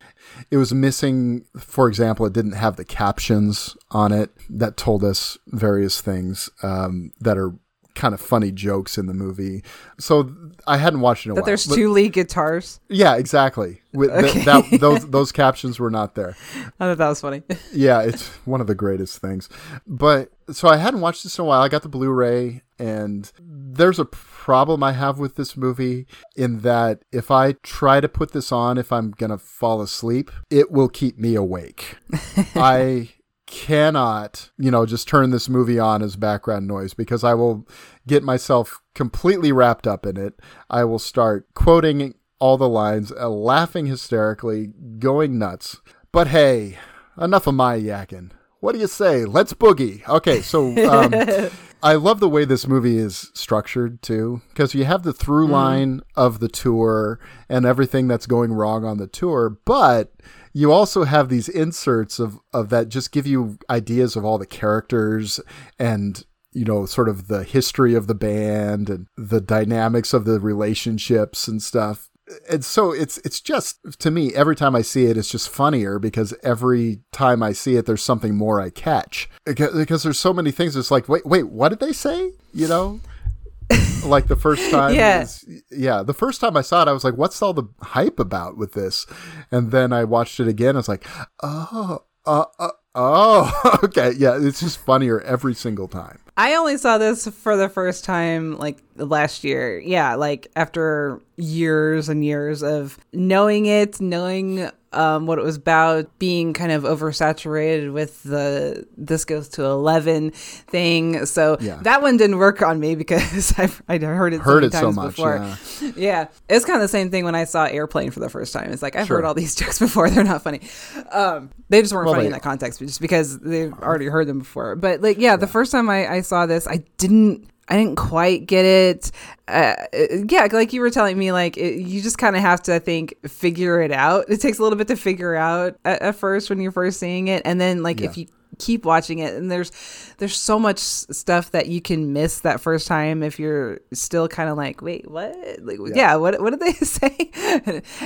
It was missing, for example, it didn't have the captions on it that told us various things um, that are kind of funny jokes in the movie. So I hadn't watched it in a That while. there's two lead guitars. Yeah, exactly. With th- Okay. that, those those captions were not there. I thought that was funny. Yeah, it's one of the greatest things. But so I hadn't watched this in a while. I got the Blu-ray, and there's a problem I have with this movie in that if I try to put this on, if I'm gonna fall asleep, it will keep me awake. I cannot, you know, just turn this movie on as background noise because I will get myself completely wrapped up in it. I will start quoting all the lines, uh, laughing hysterically, going nuts. But hey, enough of my yakking. What do you say? Let's boogie. Okay, so um, I love the way this movie is structured too, because you have the through line of the tour and everything that's going wrong on the tour, but you also have these inserts of, of that just give you ideas of all the characters and you know sort of the history of the band and the dynamics of the relationships and stuff. And so it's it's just to me every time I see it it's just funnier because every time I see it there's something more I catch. Because, because there's so many things it's like wait wait what did they say? You know like the first time Yeah. is- yeah the first time I saw it I was like what's all the hype about with this and then I watched it again I was like oh uh, uh, oh okay yeah it's just funnier every single time I only saw this for the first time like last year. Yeah, like after years and years of knowing it, knowing um, what it was about, being kind of oversaturated with the this goes to eleven thing. So Yeah. that one didn't work on me because I've I'd heard it so Heard many it so much, before. yeah. Yeah, it's kind of the same thing when I saw Airplane for the first time. It's like I've Sure. heard all these jokes before; they're not funny. Um, they just weren't Well, funny they- in that context, just because they've already heard them before. But like, yeah, the first time I, I saw this, I didn't. I didn't quite get it. Uh, yeah, like you were telling me, like it, you just kind of have to, I think, figure it out. It takes a little bit to figure out at, at first when you're first seeing it, and then like if you keep watching it and there's there's so much stuff that you can miss that first time if you're still kind of like wait what like, yeah. what what did they say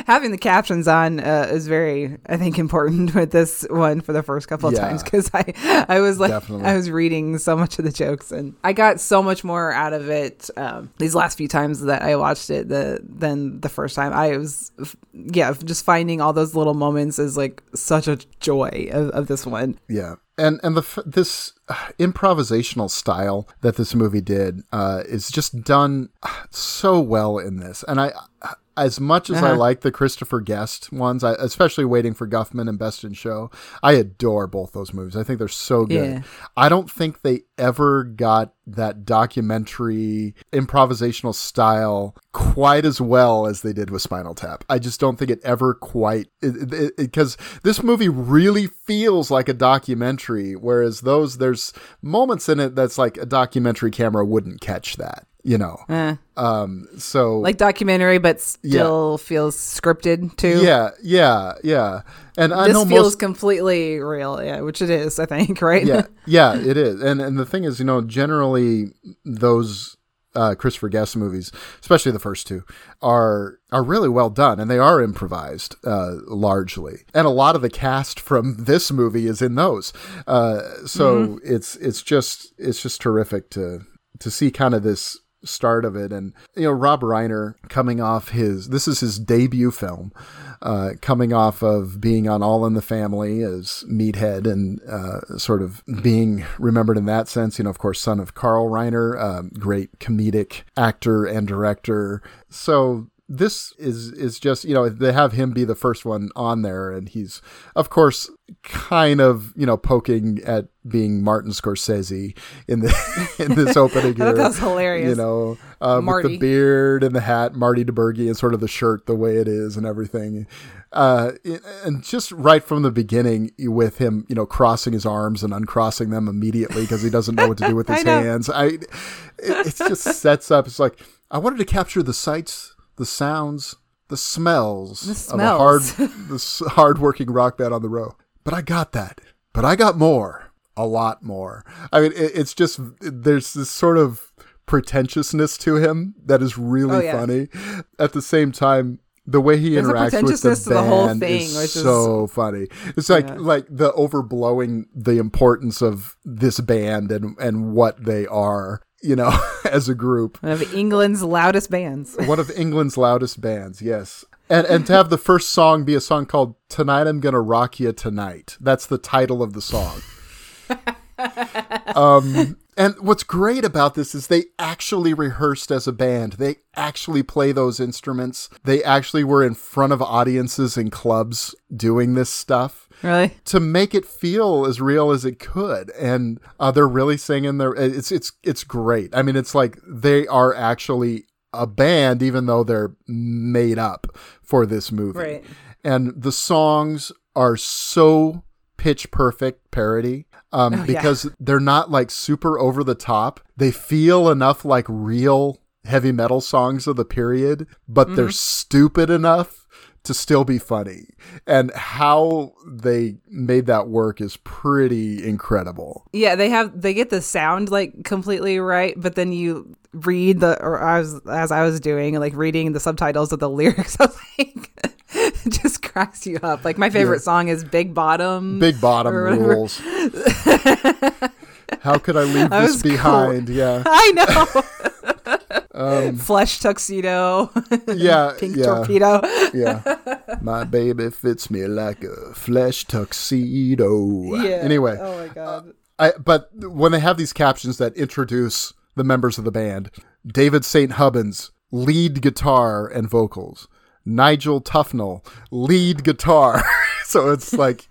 having the captions on uh, is very i think important with this one for the first couple of Yeah. times because i i was like Definitely. i was reading so much of the jokes and i got so much more out of it um, these last few times that i watched it the than the first time i was yeah just finding all those little moments is like such a joy of, of this one Yeah, and and the this uh, improvisational style that this movie did uh, is just done so well in this, and I. As much as I Uh-huh. like the Christopher Guest ones, I, especially Waiting for Guffman and Best in Show, I adore both those movies. I think they're so good. Yeah. I don't think they ever got that documentary improvisational style quite as well as they did with Spinal Tap. I just don't think it ever quite because this movie really feels like a documentary, whereas those there's moments in it that's like a documentary camera wouldn't catch that. You know, Eh. um, so like documentary, but still feels scripted too. yeah, yeah, yeah, and I this know feels most completely real. Yeah, which it is. I think right. yeah, yeah, it is. And and the thing is, you know, generally those uh, Christopher Guest movies, especially the first two, are are really well done, and they are improvised uh, largely. And a lot of the cast from this movie is in those. Uh, so it's it's just it's just terrific to to see kind of this start of it. And you know rob reiner coming off his this is his debut film uh, coming off of being on all in the family as meathead and uh, sort of being remembered in that sense. You know of course son of carl reiner um, great comedic actor and director. So this is is just you know they have him be the first one on there, and he's of course kind of you know poking at being Martin Scorsese in the in this opening. here, that was hilarious. You know, uh, with the beard and the hat, Marty DiBergi, and sort of the shirt the way it is and everything. Uh, and just right from the beginning, with him, you know, crossing his arms and uncrossing them immediately because he doesn't know what to do with his know. hands. I, it, it just sets up. It's like I wanted to capture the sights, the sounds, the smells, The of a hard, smells. this hard-working rock band on the road. But I got that. But I got more, a lot more. I mean, it, it's just there's this sort of pretentiousness to him that is really Oh, yeah. funny. At the same time, the way he There's interacts with the the whole band thing, is is- so funny. It's like Yeah. like the overblowing the importance of this band and and what they are, you know, as a group One of England's loudest bands. one of England's loudest bands, yes. And and to have the first song be a song called "Tonight I'm Gonna Rock You Tonight." That's the title of the song. um, and what's great about this is they actually rehearsed as a band. They actually play those instruments. They actually were in front of audiences in clubs doing this stuff Really? to make it feel as real as it could and uh, they're really singing their it's it's it's great i mean it's like they are actually a band even though they're made up for this movie Right. and the songs are so pitch perfect parody um, Oh, yeah. because they're not like super over the top they feel enough like real heavy metal songs of the period but Mm-hmm. they're stupid enough to still be funny and how they made that work is pretty incredible Yeah, they have they get the sound like completely right, but then you read the or I was as I was doing like reading the subtitles of the lyrics, I was like just cracks you up. Like my favorite song is Big Bottom. big bottom rules how could i leave this was cool. behind yeah I know. Um, flesh tuxedo. yeah Pink yeah. torpedo. yeah. My baby fits me like a flesh tuxedo. Yeah. Anyway, Oh my god. I, but when they have these captions that introduce the members of the band, David St. Hubbins, lead guitar and vocals. Nigel Tufnell, lead guitar. so it's like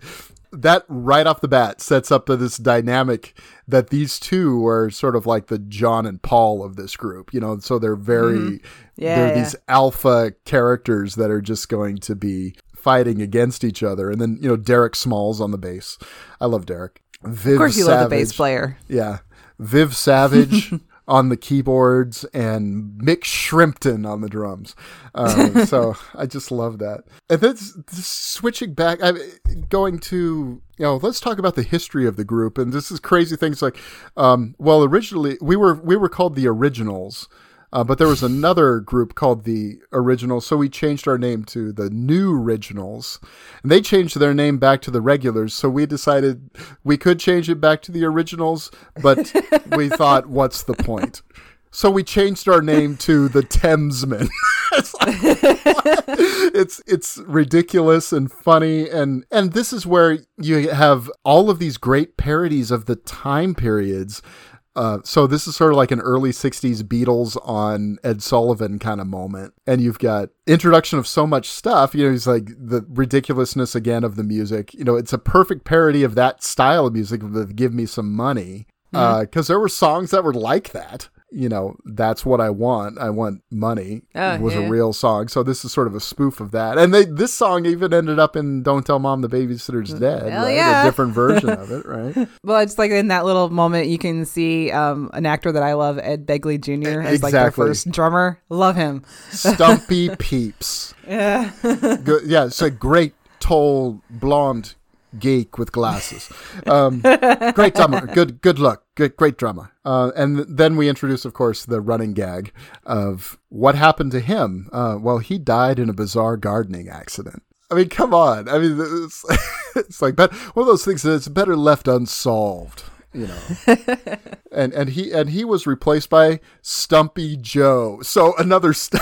that right off the bat sets up this dynamic that these two are sort of like the John and Paul of this group, you know, so they're very, mm-hmm. Yeah, they're yeah. these alpha characters that are just going to be fighting against each other. And then, you know, Derek Smalls on the bass. I love Derek. Viv Of course you love the bass player. yeah. Viv Savage on the keyboards and Mick Shrimpton on the drums. Um, so I just love that. And then switching back, I going to you know, let's talk about the history of the group. And this is crazy things like, um, well, originally we were we were called the Originals. Uh, but there was another group called the Originals, so we changed our name to the New Originals. And they changed their name back to the Regulars, so we decided we could change it back to the Originals, but we thought, what's the point? So we changed our name to the Thamesmen. it's, like, it's it's ridiculous and funny and and this is where you have all of these great parodies of the time periods uh, so this is sort of like an early 60s Beatles on Ed Sullivan kind of moment. And you've got introduction of so much stuff. You know, he's like the ridiculousness again of the music. You know, it's a perfect parody of that style of music, the Give Me Some Money. Because there were songs that were like that. You know, that's what I want. I want money. Oh, was yeah. a real song. So this is sort of a spoof of that. And they this song even ended up in Don't Tell Mom the Babysitter's Dead. Hell right? yeah. A different version of it, right? Well, it's like in that little moment you can see um, an actor that I love, Ed Begley Jr. as like their Exactly. first drummer. Love him. Stumpy Pepys. Yeah. Good, yeah, it's a great, tall, blonde geek with glasses. Um, great drummer. Good, good luck. Great drama. Uh, and then we introduce, of course, the running gag of what happened to him. Uh, well, he died in a bizarre gardening accident. I mean, come on. I mean, it's, it's like but one of those things that's better left unsolved. You know, and and he and he was replaced by Stumpy Joe. So another st-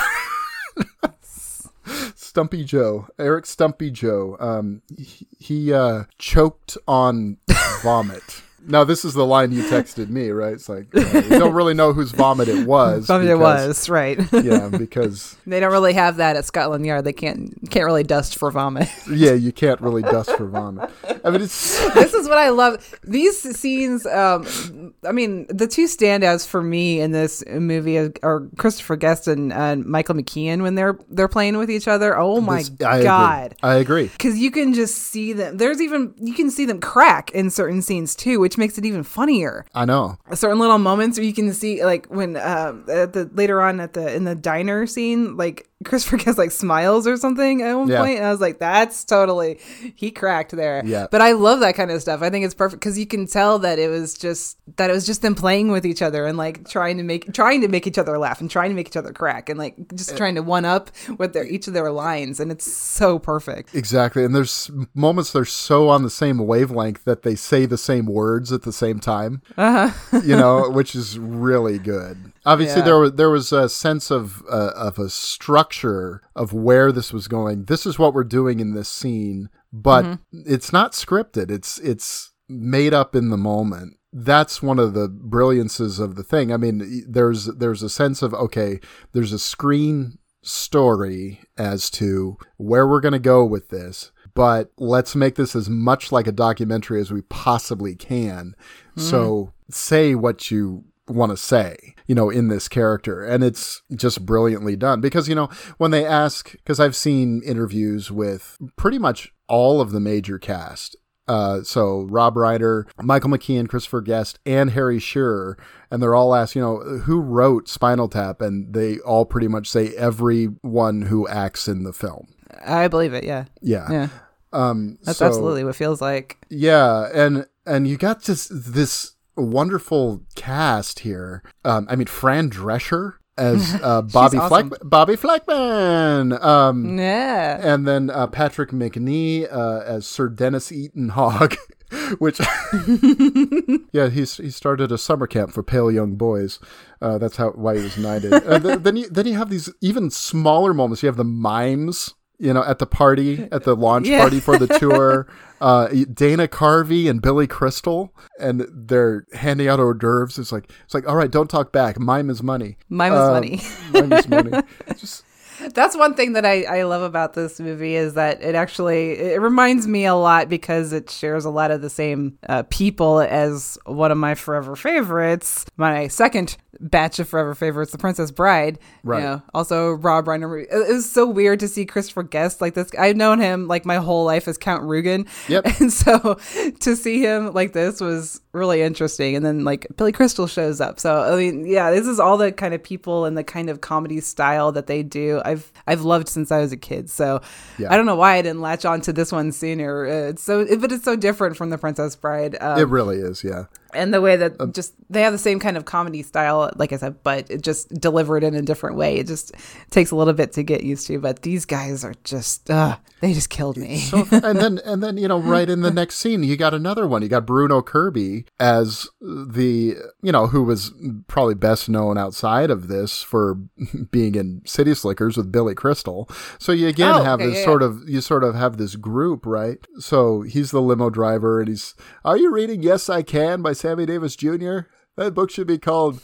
Stumpy Joe, Eric Stumpy Joe. Um, he, he uh, choked on vomit. Now this is the line you texted me, right? It's like uh, you don't really know whose vomit it was. Something it was right. Yeah, because they don't really have that at Scotland Yard. They can't can't really dust for vomit. yeah, you can't really dust for vomit. I mean, it's this is what I love. These scenes, um, I mean, the two standouts for me in this movie are, are Christopher Guest and uh, Michael McKean when they're they're playing with each other. Oh my this- I god! Agree. I agree. Because you can just see them. There's even you can see them crack in certain scenes too, which makes it even funnier. I know. Certain little moments where you can see, like when um, at the later on at the in the diner scene, like Christopher Guest like smiles or something at one Yeah. point, and I was like, "That's totally he cracked there." Yeah. But I love that kind of stuff. I think it's perfect because you can tell that it was just that it was just them playing with each other and like trying to make trying to make each other laugh and trying to make each other crack and like just Eh. trying to one up with their each of their lines, and it's so perfect. Exactly. And there's moments they're so on the same wavelength that they say the same words at the same time. Uh-huh. you know, which is really good. Obviously Yeah. there was there was a sense of uh, of a structure of where this was going. This is what we're doing in this scene, but it's not scripted. It's it's made up in the moment. That's one of the brilliances of the thing. I mean, there's there's a sense of okay, there's a screen story as to where we're going to go with this, but let's make this as much like a documentary as we possibly can. So say what you want to say, you know, in this character. And it's just brilliantly done because, you know, when they ask, because I've seen interviews with pretty much all of the major cast. Uh, so Rob Reiner, Michael McKean, Christopher Guest, and Harry Shearer, and they're all asked, you know, who wrote Spinal Tap, and they all pretty much say everyone who acts in the film. I believe it. Yeah. Yeah, Yeah. Um, That's so- absolutely what it feels like. yeah, and and you got just this wonderful cast here. Um, I mean, Fran Drescher as uh, Bobby awesome. Fleck, Bobbi Flekman. Um, Yeah. and then uh, Patrick Macnee uh, as Sir Denis Eton Hogg, which yeah, he's he started a summer camp for pale young boys. Uh, that's how why he was knighted. uh, th- then you then you have these even smaller moments. You have the mimes. You know, at the party, at the launch Yeah. party for the tour, uh, Dana Carvey and Billy Crystal, and they're handing out hors d'oeuvres. It's like, it's like, all right, don't talk back. Mime is money. Mime is Um, money. Mime is money. Just That's one thing that I, I love about this movie is that it actually it reminds me a lot because it shares a lot of the same uh, people as one of my forever favorites, my second batch of forever favorites, The Princess Bride. Right. You know, also Rob Reiner. It was so weird to see Christopher Guest like this. I've known him like my whole life as Count Rugen. Yep. And so to see him like this was really interesting. And then like Billy Crystal shows up. So I mean, yeah, this is all the kind of people and the kind of comedy style that they do. I've I've loved since I was a kid. So Yeah. I don't know why I didn't latch on to this one sooner. It's so, but it's so different from The Princess Bride. Um, it really is, yeah. And the way that Um, just they have the same kind of comedy style, like I said, but it just delivered in a different way. It just takes a little bit to get used to. But these guys are just, uh, they just killed me. So, and then and then you know right in the next scene you got another one you got bruno kirby as the you know who was probably best known outside of this for being in city slickers with billy crystal so you again Oh, have okay, this yeah, sort of you sort of have this group right so he's the limo driver and he's are you reading yes i can by sammy davis jr that book should be called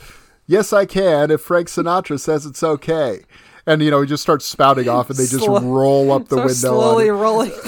yes i can if frank sinatra says it's okay and you know he just starts spouting off and they just Slow- roll up the so window slowly rolling.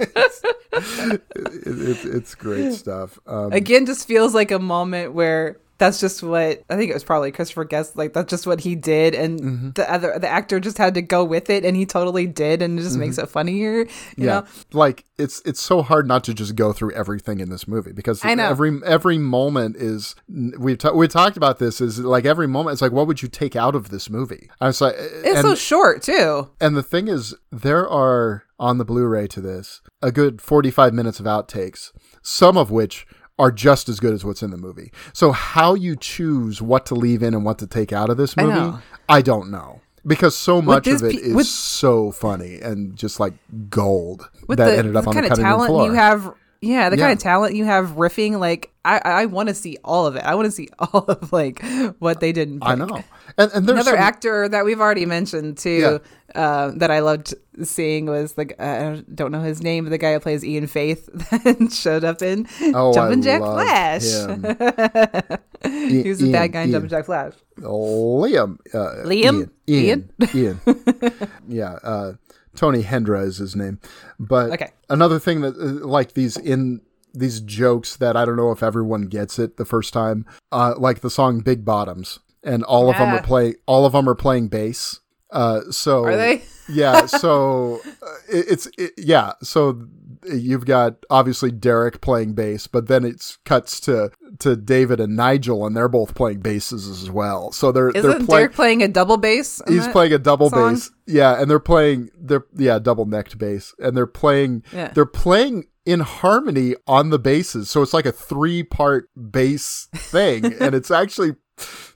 it, it, it's great stuff. Um, Again, just feels like a moment where that's just what I think it was probably Christopher Guest. Like that's just what he did, and Mm-hmm. the other the actor just had to go with it, and he totally did, and it just makes it funnier. You Mm-hmm. yeah, know? like it's it's so hard not to just go through everything in this movie because I know. every every moment is we've ta- we talked about this is like every moment it's like what would you take out of this movie? I was like, It's and, so short too. and the thing is there are on the Blu-ray to this a good forty five minutes of outtakes, some of which are just as good as what's in the movie. So how you choose what to leave in and what to take out of this I movie, know. I don't know. Because so much of it pe- is with- so funny and just like gold that the, ended up the on kind the of cutting room talent floor. you have yeah the Yeah. kind of talent you have riffing like i i want to see all of it i want to see all of like what they didn't I pick. know, And and there's Another some- actor that we've already mentioned too, uh, that I loved seeing was the—I don't know his name, but the guy who plays Ian Faith that showed up in Oh, I Jumpin' Jack Flash. he was the bad guy in Jumpin' Jack Flash. Liam. Uh, Liam? Ian. Ian. Ian. yeah. Uh, Tony Hendra is his name. But Okay. another thing that, uh, like these in these jokes that I don't know if everyone gets it the first time, uh, like the song Big Bottoms, and all of them are play, all of them are playing bass. Uh, so Are they? yeah. So uh, it, it's it, yeah. So you've got obviously Derek playing bass, but then it cuts to to David and Nigel, and they're both playing basses as well. So they're they're Isn't playing. Derek playing a double bass? He's playing a double song? bass, yeah, and they're playing they're yeah double necked bass, and they're playing Yeah. they're playing in harmony on the basses, so it's like a three part bass thing, and it's actually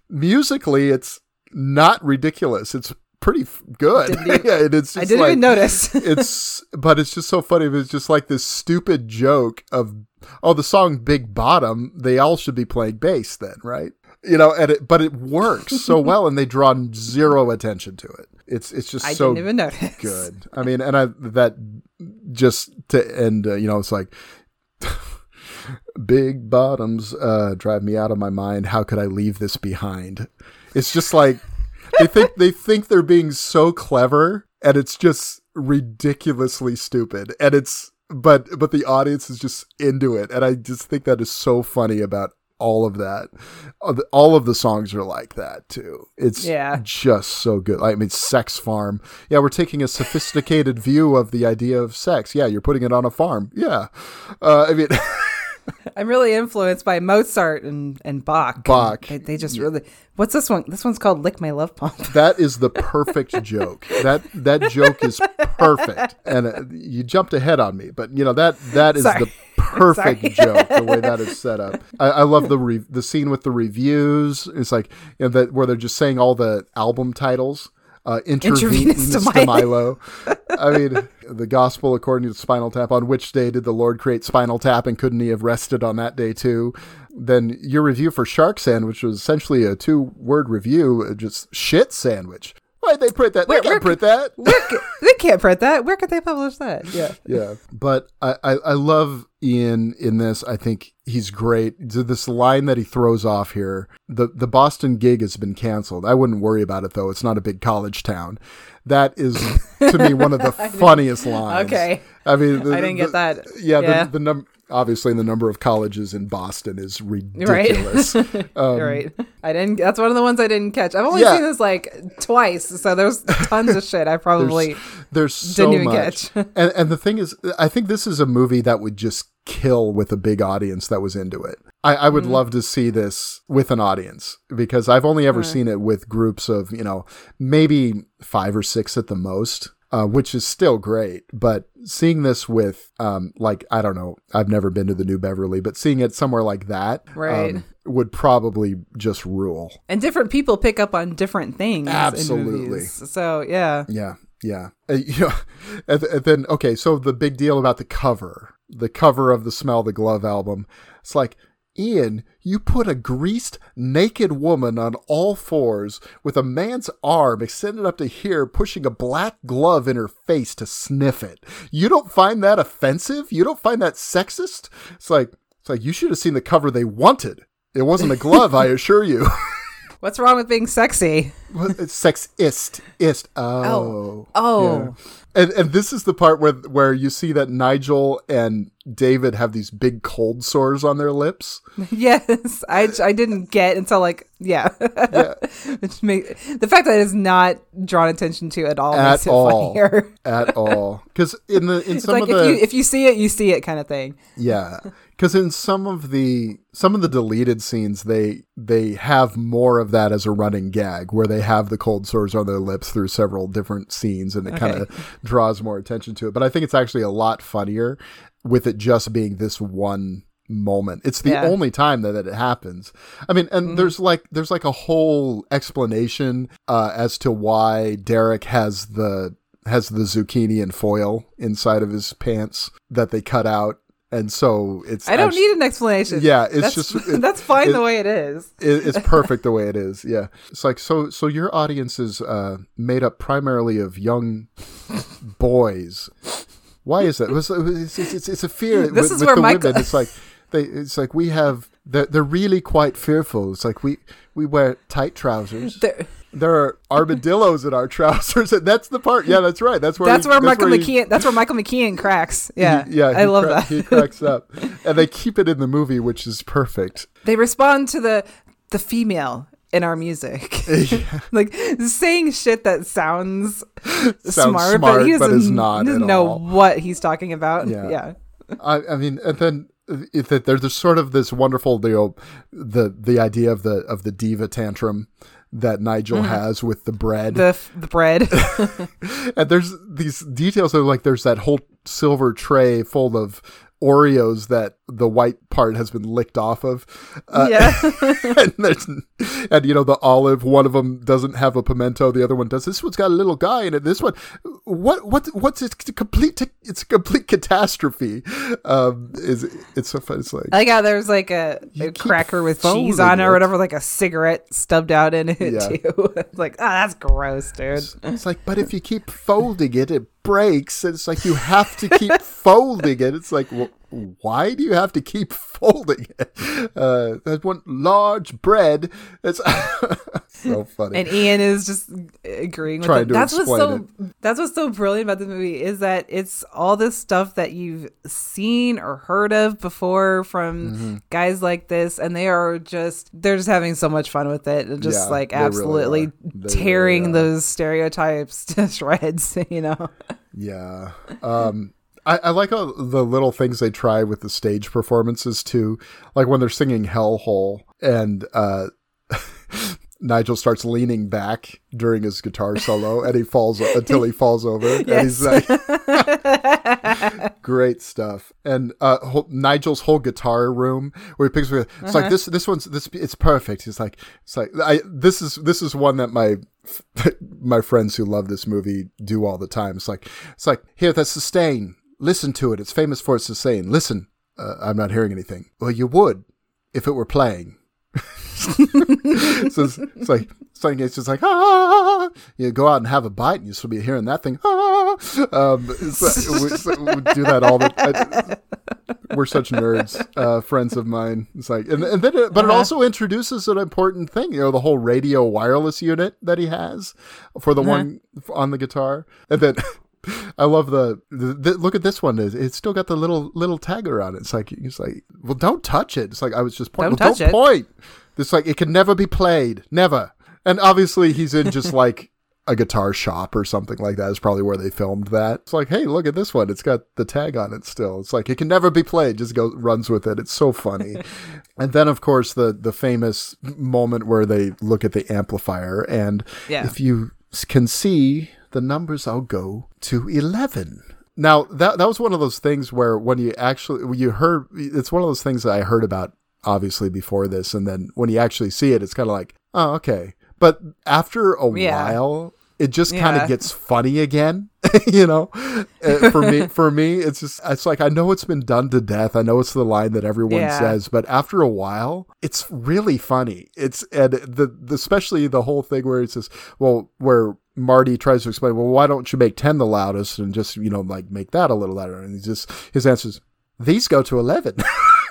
musically it's not ridiculous. It's pretty f- good. Didn't yeah, and it's just I didn't like, even notice. it's but it's just so funny. It's just like this stupid joke of oh the song Big Bottom. They all should be playing bass then, right? You know, and it, but it works so well, and they draw zero attention to it. It's it's just I so didn't even notice. good. I mean, and I that just to end, uh, you know, it's like big bottoms uh, drive me out of my mind. How could I leave this behind? It's just like they think they think they're being so clever, and it's just ridiculously stupid. And it's but but the audience is just into it, and I just think that is so funny about all of that. All of the songs are like that too. It's Yeah. just so good. I mean, Sex Farm. Yeah, we're taking a sophisticated view of the idea of sex. Yeah, you're putting it on a farm. Yeah, uh, I mean. I'm really influenced by Mozart and, and Bach. Bach. They, they just really. What's this one? This one's called "Lick My Love Pump." That is the perfect joke. That that joke is perfect, and uh, you jumped ahead on me, but you know that that is Sorry. the perfect joke. The way that is set up, I, I love the re- the scene with the reviews. It's like you know that where they're just saying all the album titles. Uh, intravenous Intravenous to to Milo. I mean, the gospel according to Spinal Tap. On which day did the Lord create Spinal Tap, and couldn't He have rested on that day too? Then your review for Shark Sandwich was essentially a two-word review, uh, just shit sandwich. Why'd they print that? Where- they can't print that. Where they can't print that. Where could they publish that? Yeah. yeah, but I, I I love Ian in this. I think he's great. This line that he throws off here. The the Boston gig has been canceled. I wouldn't worry about it though. It's not a big college town. That is to me one of the funniest lines. Okay. I mean, the- I didn't the- get that. Yeah, Yeah. the, the num- obviously the number of colleges in Boston is Right. ridiculous. Um, right. I didn't. That's one of the ones I didn't catch. I've only Yeah. seen this like twice, so there's tons of shit I probably. There's so even much, catch. and and the thing is, I think this is a movie that would just kill with a big audience that was into it. I, I Mm-hmm. would love to see this with an audience because I've only ever seen it with groups of you know maybe five or six at the most. Uh, which is still great, but seeing this with, um, like I don't know, I've never been to the New Beverly, but seeing it somewhere like that, Right. um, would probably just rule. and different people pick up on different things. Absolutely. So yeah. Yeah, yeah. Uh, you know, and, and then okay, so the big deal about the cover, the cover of the Smell the Glove album. It's like, Ian, you put a greased, naked woman on all fours with a man's arm extended up to here, pushing a black glove in her face to sniff it. You don't find that offensive? You don't find that sexist? It's like, it's like you should have seen the cover they wanted. It wasn't a glove, I assure you. What's wrong with being sexy? Well, sexist. Ist. Oh. Oh. Yeah. Oh. And and this is the part where where you see that Nigel and David have these big cold sores on their lips. Yes, I, I didn't get until like yeah, Which make, the fact that it's not drawn attention to at all At makes it all. funnier. At all. Cuz in the in It's some like of if the you if you see it, you see it kind of thing. yeah. Cuz in some of the some of the deleted scenes they they have more of that as a running gag where they have the cold sores on their lips through several different scenes and it kind of draws more attention to it. But I think it's actually a lot funnier with it just being this one moment. It's the Yeah. Mm-hmm. only time that, that it happens. I mean, and there's like there's like a whole explanation uh, as to why Derek has the has the zucchini and foil inside of his pants that they cut out and so it's I don't actu- need an explanation. Yeah, it's that's, just- it- that's fine it- the way it is. it, it's perfect the way it is. Yeah, it's like so. So your audience is uh, made up primarily of young boys. Why is that? It's, it's, it's, it's a fear This with, is with where the Michael- women. It's like they. It's like we have. They're, they're really quite fearful. It's like we we wear tight trousers. There- there are armadillos in our trousers, and that's the part. Yeah, that's right. That's where that's he- where Michael he- McKean. That's where Michael McKean cracks. Yeah, he- yeah. I love cra- that. He cracks up, and they keep it in the movie, which is perfect. they respond to the the female in our music, like saying shit that sounds, smart, smart, but he but doesn't, is not doesn't know all. what he's talking about. Yeah. Yeah, I, I mean, and then that there's sort of this wonderful deal, the the idea of the of the diva tantrum that Nigel mm-hmm. has with the bread, the the bread. and there's these details of like there's that whole silver tray full of Oreos that the white part has been licked off of. Uh, yeah, and there's and you know the olive one of them doesn't have a pimento the other one does this one's got a little guy in it this one what what what's it's a complete it's a complete catastrophe um is it's so fun it's like I like how there's like a, a cracker with cheese on it or whatever, like a cigarette stubbed out in it Yeah. too. it's like, oh, that's gross, dude. it's like but if you keep folding it it breaks and it's like you have to keep folding it it's like well, why do you have to keep folding it uh that one large bread it's so funny and Ian is just agreeing with Trying That's what's so that's what's so brilliant about the movie is that it's all this stuff that you've seen or heard of before from Mm-hmm. guys like this, and they are just they're just having so much fun with it, and just Yeah, like they really absolutely tearing really those stereotypes to shreds. You know, Yeah. Um, I, I like all the little things they try with the stage performances too. Like when they're singing Hellhole and uh, Nigel starts leaning back during his guitar solo and he falls until he falls over. And he's like, great stuff. And uh, whole, Nigel's whole guitar room where he picks it's Uh-huh. like this. This one's this. It's perfect. He's like, it's like I. This is this is one that my my friends who love this movie do all the time. It's like it's like here, that's sustain. Listen to it. It's famous for its sustain. Listen. Uh, I'm not hearing anything. Well, you would if it were playing. so it's, it's like like it's just like ah. You go out and have a bite, and you still be hearing that thing. Ah. Um, like- we, so we do that all the. I, we're such nerds, uh, friends of mine. It's like, and, and then, it, but it also introduces an important thing. You know, the whole radio wireless unit that he has for the one on the guitar, and then. I love the, the, the look at this one. It's it's still got the little little tagger on it. It's like it's like well, don't touch it. It's like I was just pointing. Don't well, touch don't it. point. It's like it can never be played, never. And obviously he's in just like a guitar shop or something like that. Is probably where they filmed that. It's like hey, look at this one. It's got the tag on it still. It's like it can never be played. Just go runs with it. It's so funny. and then of course the the famous moment where they look at the amplifier and Yeah. if you can see the numbers I'll go to 11. Now, that that was one of those things where when you actually when you heard it's one of those things that I heard about obviously before this and then when you actually see it it's kind of like, "Oh, okay." But after a Yeah. while, it just kind of Yeah. gets funny again, you know, uh, for me, for me, it's just it's like I know it's been done to death. I know it's the line that everyone yeah. says, but after a while, it's really funny. It's and the, the especially the whole thing where it says, well, where Marty tries to explain, well, why don't you make 10 the loudest and just, you know, like make that a little louder? And he just, his answer is, these go to 11.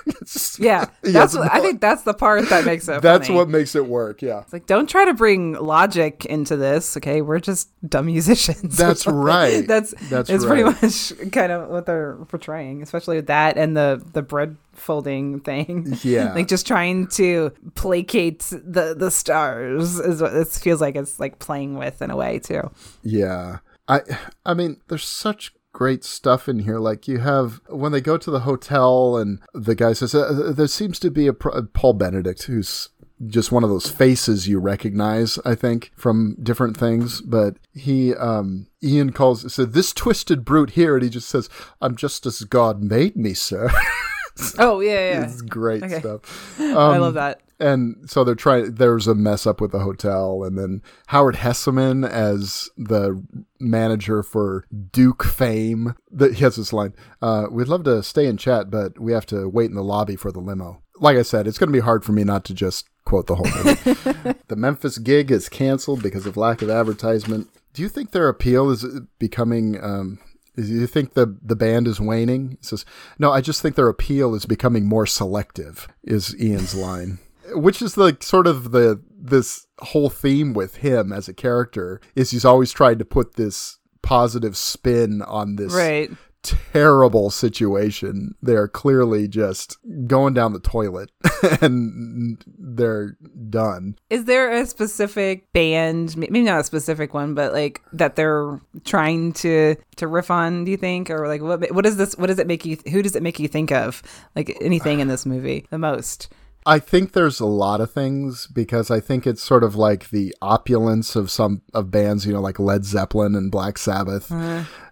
yeah, that's. Yes, what, no. I think that's the part that makes it. that's funny. what makes it work. Yeah, it's like don't try to bring logic into this. Okay, we're just dumb musicians. That's right. that's that's it's right. pretty much kind of what they're portraying, especially with that and the the bread folding thing. Yeah, like just trying to placate the the stars is what this feels like. It's like playing with in a way too. Yeah. I I mean, there's such great stuff in here. Like you have when they go to the hotel and the guy says uh, there seems to be a, pr- Paul Benedict who's just one of those faces you recognize, I think, from different things. But he, um, Ian calls, said, this twisted brute here. And he just says, I'm just as God made me, sir. Oh yeah, yeah. It's great Okay. stuff. I Um, love that. And so they're trying. There's a mess up with the hotel, and then Howard Hesseman as the manager for Duke Fame. That he has this line: uh, "We'd love to stay and chat, but we have to wait in the lobby for the limo." Like I said, it's going to be hard for me not to just quote the whole movie. the Memphis gig is canceled because of lack of advertisement. Do you think their appeal is becoming? Um, you think the the band is waning? He says, "No, I just think their appeal is becoming more selective." Is Ian's line, which is like sort of the this whole theme with him as a character is he's always tried to put this positive spin on this Right. Terrible situation. They're clearly just going down the toilet and they're done. Is there a specific band, maybe not a specific one, but like that they're trying to to riff on? Do you think, or like what what is this? What does it make you? Who does it make you think of? Like anything in this movie the most? I think there's a lot of things because I think it's sort of like the opulence of some of bands, you know, like Led Zeppelin and Black Sabbath,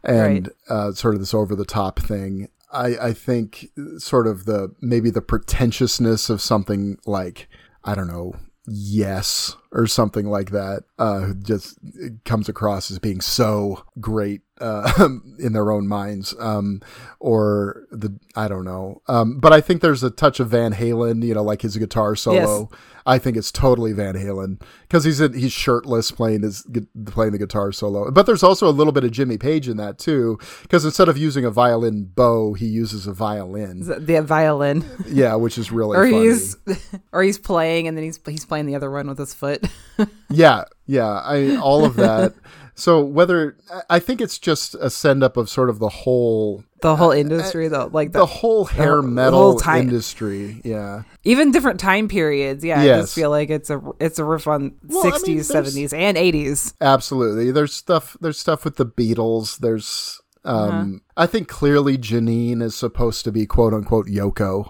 and uh, sort of this over the top thing. I, I think sort of the maybe the pretentiousness of something like I don't know, Yes or something like that, uh, just comes across as being so great uh, in their own minds, um, or the I don't know. Um, but I think there's a touch of Van Halen, you know, like his guitar solo. I think it's totally Van Halen because he's in, he's shirtless playing his playing the guitar solo. But there's also a little bit of Jimmy Page in that too, because instead of using a violin bow, he uses a violin. The, the violin, Yeah, which is really or funny. he's or he's playing and then he's he's playing the other one with his foot. Yeah, yeah, I all of that. so whether I- think it's just a send up of sort of the whole the whole industry, though, like the whole hair the metal whole time- industry. Yeah, even different time periods. Yeah, I just feel like it's a it's a riff on Well, I mean, sixties, seventies, and eighties. absolutely. There's stuff. There's stuff with the Beatles. There's. Um, I think clearly Janine is supposed to be quote unquote Yoko.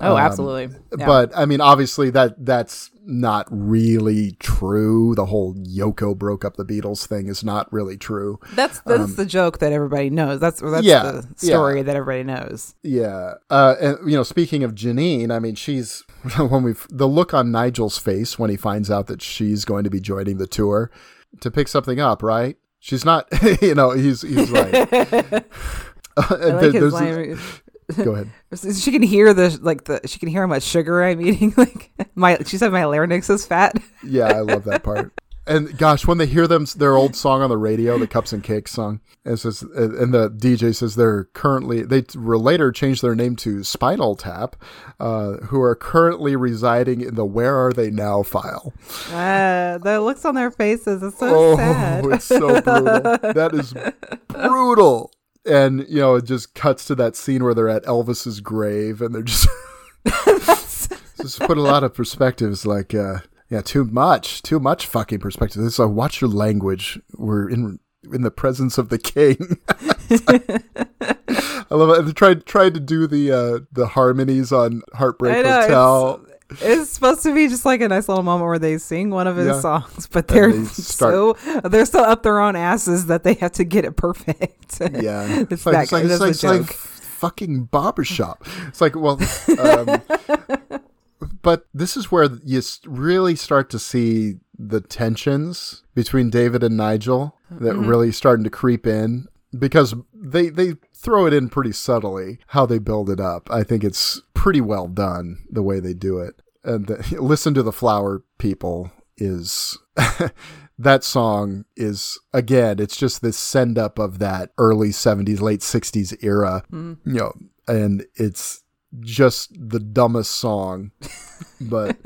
Oh, Um, absolutely. Yeah. But I mean, obviously that that's not really true. The whole Yoko broke up the Beatles thing is not really true. That's that's the joke that everybody knows. That's that's um, Yeah, the story yeah. that everybody knows. Yeah. Uh, and you know, speaking of Janine, I mean, she's when we the look on Nigel's face when he finds out that she's going to be joining the tour to pick something up, right? She's not, you know, he's he's like, I like his line. Go ahead. She can hear the like the she can hear how much sugar I'm eating. Like my she said my larynx is fat. Yeah, I love that part. And gosh, when they hear them their old song on the radio, the Cups and Cakes song, and says, and the DJ says they're currently they were later changed their name to Spinal Tap, uh, who are currently residing in the Where Are They Now file. Uh, the looks on their faces is so oh, sad. it's so brutal. that is brutal. And you know, it just cuts to that scene where they're at Elvis's grave, and they're just just put a lot of perspectives. Like, uh, yeah, too much, too much fucking perspective. It's like, watch your language. We're in in the presence of the king. I love it. They tried tried to do the uh, the harmonies on Heartbreak know, Hotel. it's, it's supposed to be just like a nice little moment where they sing one of his Yeah. songs, but they're they start- so they're so up their own asses that they have to get it perfect. Yeah, it's like, it's like, it's like, it's like fucking barbershop. It's like, well, um, but this is where you really start to see the tensions between David and Nigel that Mm-hmm. really starting to creep in because they they throw it in pretty subtly how they build it up. I think it's pretty well done the way they do it. And the, listen to the flower people is that song is again it's just this send up of that early 70s late 60s era you know and it's just the dumbest song but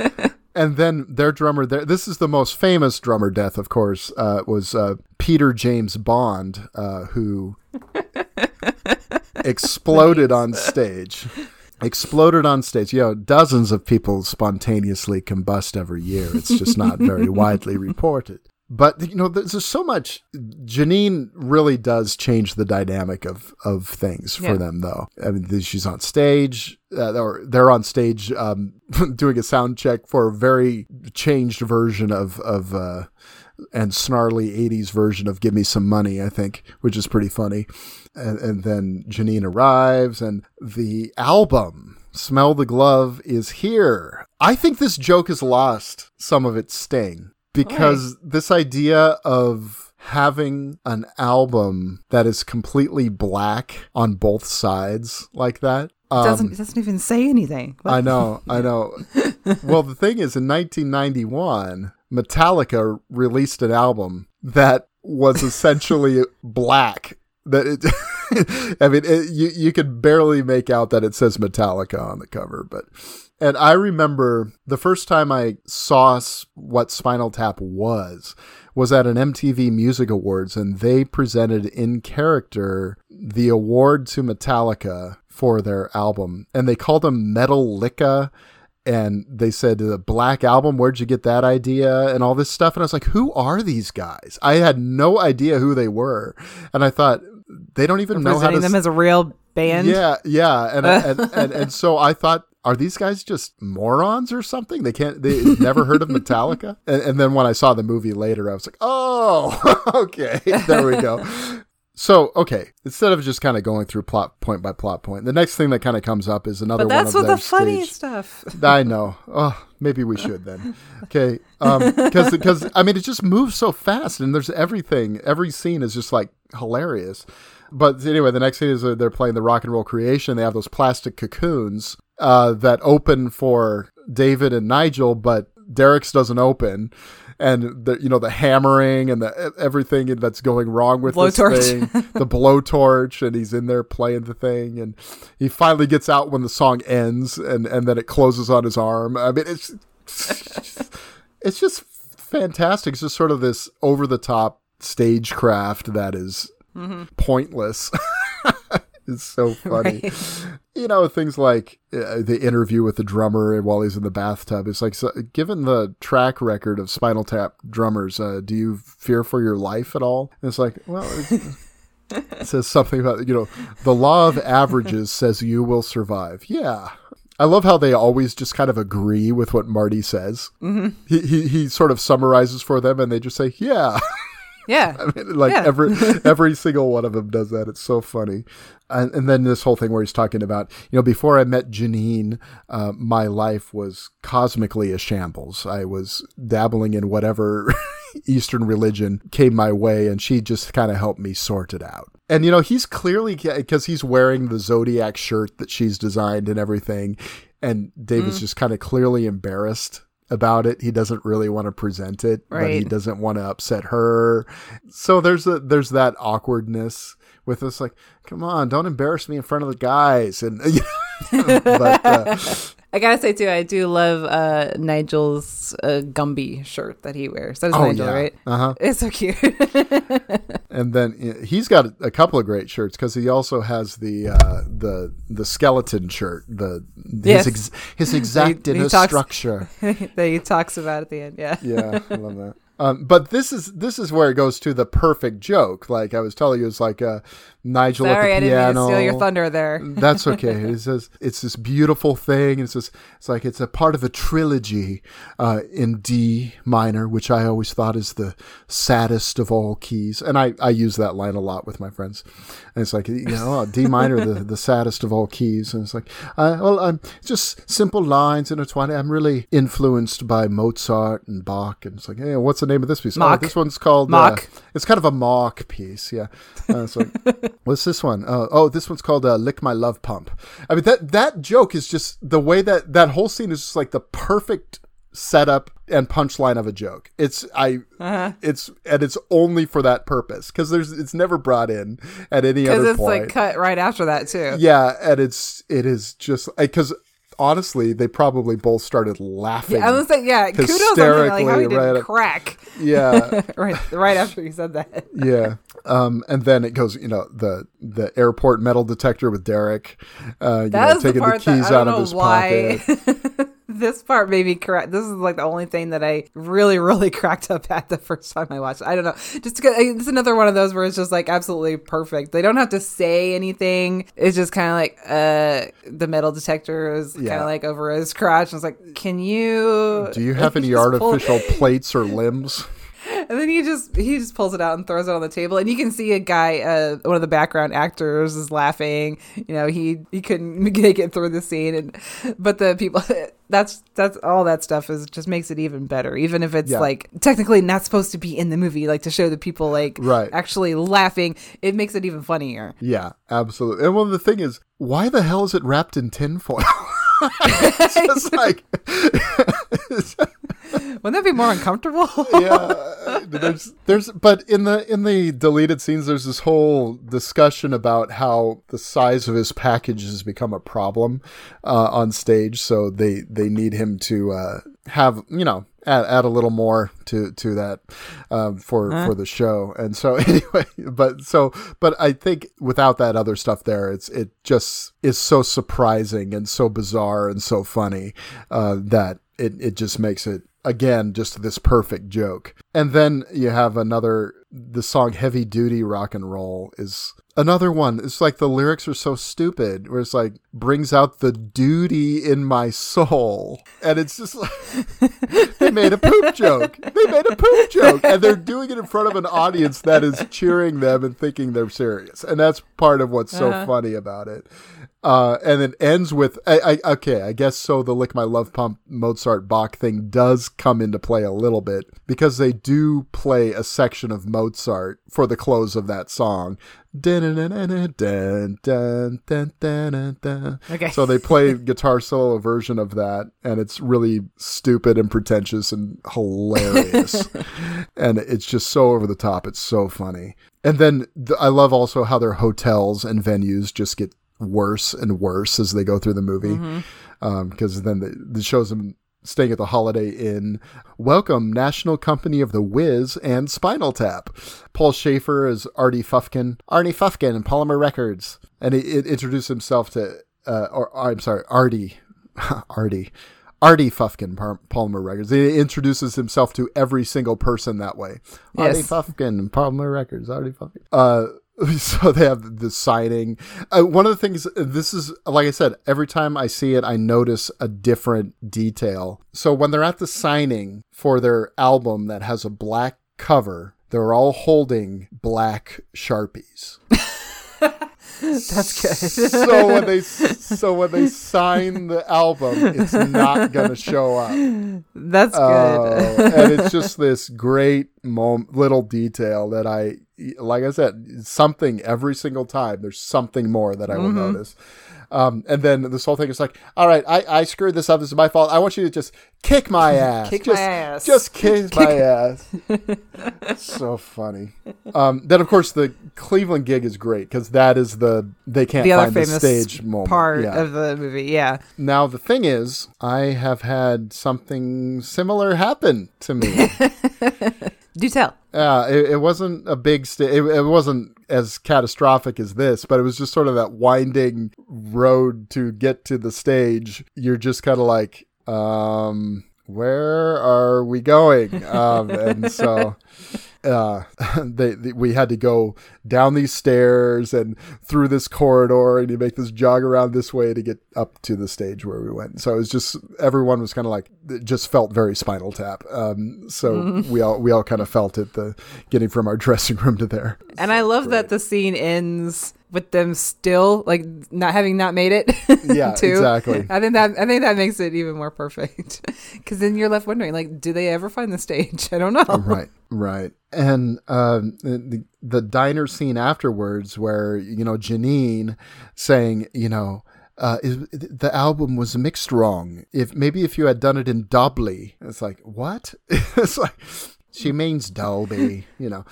and then their drummer there this is the most famous drummer death of course uh, was uh, peter james bond uh, who exploded on stage exploded on stage. You know, dozens of people spontaneously combust every year. It's just not very widely reported. But you know, there's just so much. Janine really does change the dynamic of of things for Yeah. them, though. I mean, she's on stage, uh, or they're on stage um, doing a sound check for a very changed version of of uh, and snarly '80s version of "Give Me Some Money," I think, which is pretty funny. And, and then Janine arrives, and the album Smell the Glove is here. I think this joke has lost some of its sting because this idea of having an album that is completely black on both sides like that. um, doesn't doesn't even say anything. What? I know, I know. well, the thing is, in 1991, Metallica released an album that was essentially black. That it, I mean, it, you you could barely make out that it says Metallica on the cover, but. And I remember the first time I saw what Spinal Tap was was at an MTV Music Awards, and they presented in character the award to Metallica for their album, and they called them Metallica. And they said the Black Album, where'd you get that idea? And all this stuff. And I was like, who are these guys? I had no idea who they were. And I thought, they don't even know how to them as a real band. yeah, yeah, and, and and and so I thought, are these guys just morons or something? They can't. They never heard of Metallica. And, and then when I saw the movie later, I was like, oh, okay, there we go. So okay, instead of just kind of going through plot point by plot point, the next thing that kind of comes up is another But that's one what of the their funny stage- stuff. I know. Oh, maybe we should then. Okay, because because I mean it just moves so fast, and there's everything. Every scene is just like hilarious. But anyway, the next scene is uh, they're playing the rock and roll creation. They have those plastic cocoons uh, that open for David and Nigel, but Derek's doesn't open. And the you know the hammering and the everything that's going wrong with this thing, the blowtorch, and he's in there playing the thing, and he finally gets out when the song ends, and and then it closes on his arm. I mean, it's it's just fantastic. It's just sort of this over the top stagecraft that is mm-hmm. pointless. it's so funny. You know, things like uh, the interview with the drummer while he's in the bathtub. It's like, so, given the track record of Spinal Tap drummers, uh, do you fear for your life at all? And it's like, well, it, it says something about, you know, the law of averages says you will survive. Yeah. I love how they always just kind of agree with what Marty says. Mm-hmm. He, he he sort of summarizes for them, and they just say, "Yeah." Yeah. I mean, like Yeah. every every single one of them does that. It's so funny. And, and then this whole thing where he's talking about, you know, before I met Janine, uh, my life was cosmically a shambles. I was dabbling in whatever Eastern religion came my way, and she just kind of helped me sort it out. And you know, he's clearly because he's wearing the zodiac shirt that she's designed and everything, and David's Mm. just kind of clearly embarrassed about it. He doesn't really want to present it, but he doesn't want to upset her. So there's a there's that awkwardness with us like, come on, don't embarrass me in front of the guys. And but uh, I gotta say too, I do love uh, Nigel's uh, Gumby shirt that he wears. That is Oh, Nigel, yeah. right? Uh-huh. It's so cute. and then uh, he's got a couple of great shirts because he also has the uh, the the skeleton shirt, the Yes. his ex, his exact he inner talks- structure. that he talks about at the end. Yeah. yeah, I love that. Um, but this is this is where it goes to the perfect joke. Like I was telling you, it's like uh, Nigel Sorry, at the didn't mean piano. to steal your thunder there. That's okay. He says it's this beautiful thing. It's this. It's like it's a part of a trilogy uh, in D minor, which I always thought is the saddest of all keys. And I, I use that line a lot with my friends. And it's like you know oh, D minor, the the saddest of all keys. And it's like uh, well, I'm just simple lines intertwined. I'm really influenced by Mozart and Bach. And it's like, hey, what's the name of this piece? Oh, this one's called Mock. Uh, it's kind of a mock piece, yeah. Uh, it's like, what's this one? Uh, oh, this one's called uh, "Lick My Love Pump." I mean that that joke is just the way that that whole scene is just like the perfect setup and punchline of a joke. It's I, Uh-huh. it's and it's only for that purpose because there's it's never brought in at any Because other it's point. like cut right after that too. yeah, and it's it is just because honestly they probably both started laughing. Yeah, I was like, yeah, kudos on him. Like how he didn't right crack yeah. right right after he said that. yeah um and then it goes you know the the airport metal detector with derek uh you know That the taking the, that keys out of know his why. pocket this part made me correct. This is like the only thing that I really, really cracked up at the first time I watched. it. I don't know, just because it's another one of those where it's just like absolutely perfect. They don't have to say anything. It's just kind of like uh the metal detector is kind of like over his crotch. And it's like, can you? do you have any just pull- artificial plates or limbs and then he just he just pulls it out and throws it on the table, and you can see a guy, uh, one of the background actors, is laughing. You know, he he couldn't make it through the scene, and but the people. That's that's all that stuff is just makes it even better, even if it's Yeah. like technically not supposed to be in the movie, like to show the people like Right. actually laughing. It makes it even funnier. Yeah, absolutely. And well, the thing is, why the hell is it wrapped in tinfoil? it's just like, Wouldn't that be more uncomfortable? yeah. There's, there's, but in the in the deleted scenes, there's this whole discussion about how the size of his package has become a problem uh, on stage. So they they need him to uh, have you know add, add a little more to to that um, for for the show. And so anyway, but so but I think without that other stuff there, it's it just is so surprising and so bizarre and so funny uh, that it it just makes it again just this perfect joke. And then you have another the song Heavy Duty Rock and Roll is another one. It's like the lyrics are so stupid where it's like brings out the duty in my soul. And it's just like they made a poop joke. They made a poop joke. And they're doing it in front of an audience that is cheering them and thinking they're serious. And that's part of what's so funny about it. Uh, and it ends with I, I, okay, I guess so. The "Lick My Love Pump" Mozart Bach thing does come into play a little bit because they do play a section of Mozart for the close of that song. Okay. So they play guitar solo version of that, and it's really stupid and pretentious and hilarious, and it's just so over the top. It's so funny. And then th- I love also how their hotels and venues just get worse and worse as they go through the movie, because then the, the shows them staying at the Holiday Inn. Welcome, National Company of the Wiz and Spinal Tap. Paul Shaffer is Artie Fufkin. Artie Fufkin and Polymer Records. And he, it introduced himself to, uh, or I'm sorry, Artie. Artie. Artie Fufkin, Polymer Records. He introduces himself to every single person that way. Artie Yes. Fufkin, Polymer Records, Artie Fufkin. Uh, so they have the signing. Uh, one of the things, this is, like I said, every time I see it, I notice a different detail. So when they're at the signing for their album that has a black cover, they're all holding black Sharpies. That's good. so when they so when they sign the album, it's not gonna show up. That's good. Oh, and it's just this great mom- little detail that I, like I said, something every single time. There's something more that I will Mm-hmm. notice. Um, and then this whole thing is like, all right, I, I screwed this up. This is my fault. I want you to just kick my ass. Kick my just, ass. Just kick my ass. so funny. Um, then of course the Cleveland gig is great because that is the they can't the other find the stage moment. part Yeah. of the movie. Yeah. Now the thing is, I have had something similar happen to me. Do tell. Uh, it, it wasn't a big sta- it, it wasn't as catastrophic as this, but it was just sort of that winding road to get to the stage. You're just kind of like, um, where are we going? Um, and so. Uh, they, they we had to go down these stairs and through this corridor, and you make this jog around this way to get up to the stage where we went. So it was just everyone was kind of like it just felt very Spinal Tap. Um, so we all we all kind of felt it the getting from our dressing room to there. And I love that the scene ends with them still like not having not made it. Yeah, too. exactly. I think that I think that makes it even more perfect because then you're left wondering like, do they ever find the stage? I don't know. right right and um the, the diner scene afterwards where you know janine saying you know uh, is, the album was mixed wrong. If maybe if you had done it in Dolby, it's like what? it's like she means Dolby, you know.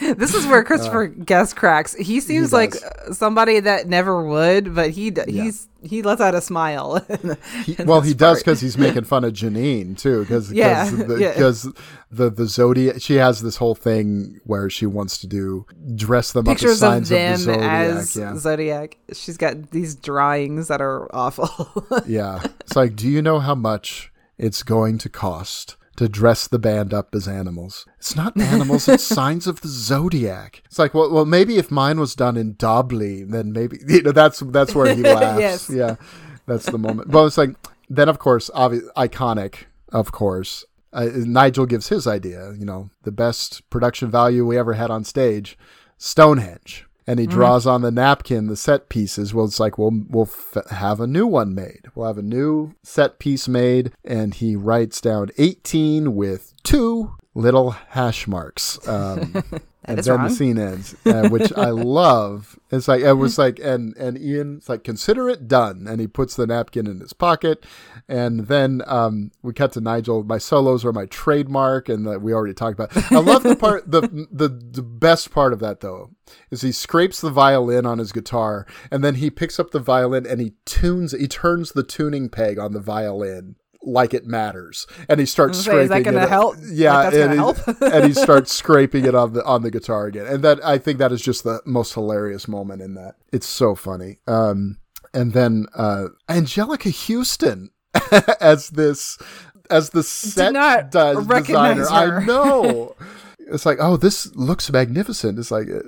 This is where Christopher Guest cracks. He seems does. like uh, somebody that never would, but he d he's he lets out a smile. He, well, he does because he's making fun of Janine too, because Yeah, the, yeah. the the zodiac. She has this whole thing where she wants to do dress them Pictures up of as signs them of the zodiac. as yeah. Zodiac. She's got these drawings that are awful. Yeah. It's like, do you know how much it's going to cost to dress the band up as animals? It's not animals, it's signs of the zodiac. It's like, well, well, maybe if mine was done in Dobly, then maybe you know that's that's where he laughs. Yes. Yeah. That's the moment. But it's like then of course, obvious iconic, of course. uh, Nigel gives his idea. You know, the best production value we ever had on stage, Stonehenge. And he draws on the napkin the set pieces. Well, it's like we'll we'll f- have a new one made. We'll have a new set piece made, and he writes down eighteen with two little hash marks. Um, and then wrong. the scene ends, uh, which I love. It's like it was like, and and Ian's like, consider it done, and he puts the napkin in his pocket, and then um, we cut to Nigel. My solos are my trademark, and that we already talked about. I love the part. the the the best part of that though is he scrapes the violin on his guitar, and then he picks up the violin and he tunes. He turns the tuning peg on the violin. Like it matters, and he starts scraping. say, is that gonna it. help? Yeah, Like, that's and, gonna he, help? and he starts scraping it on the on the guitar again, and that I think that is just the most hilarious moment in that. It's so funny. Um, and then uh, Anjelica Huston as this as the set does designer. her. I know. it's like, oh, this looks magnificent. It's like. uh,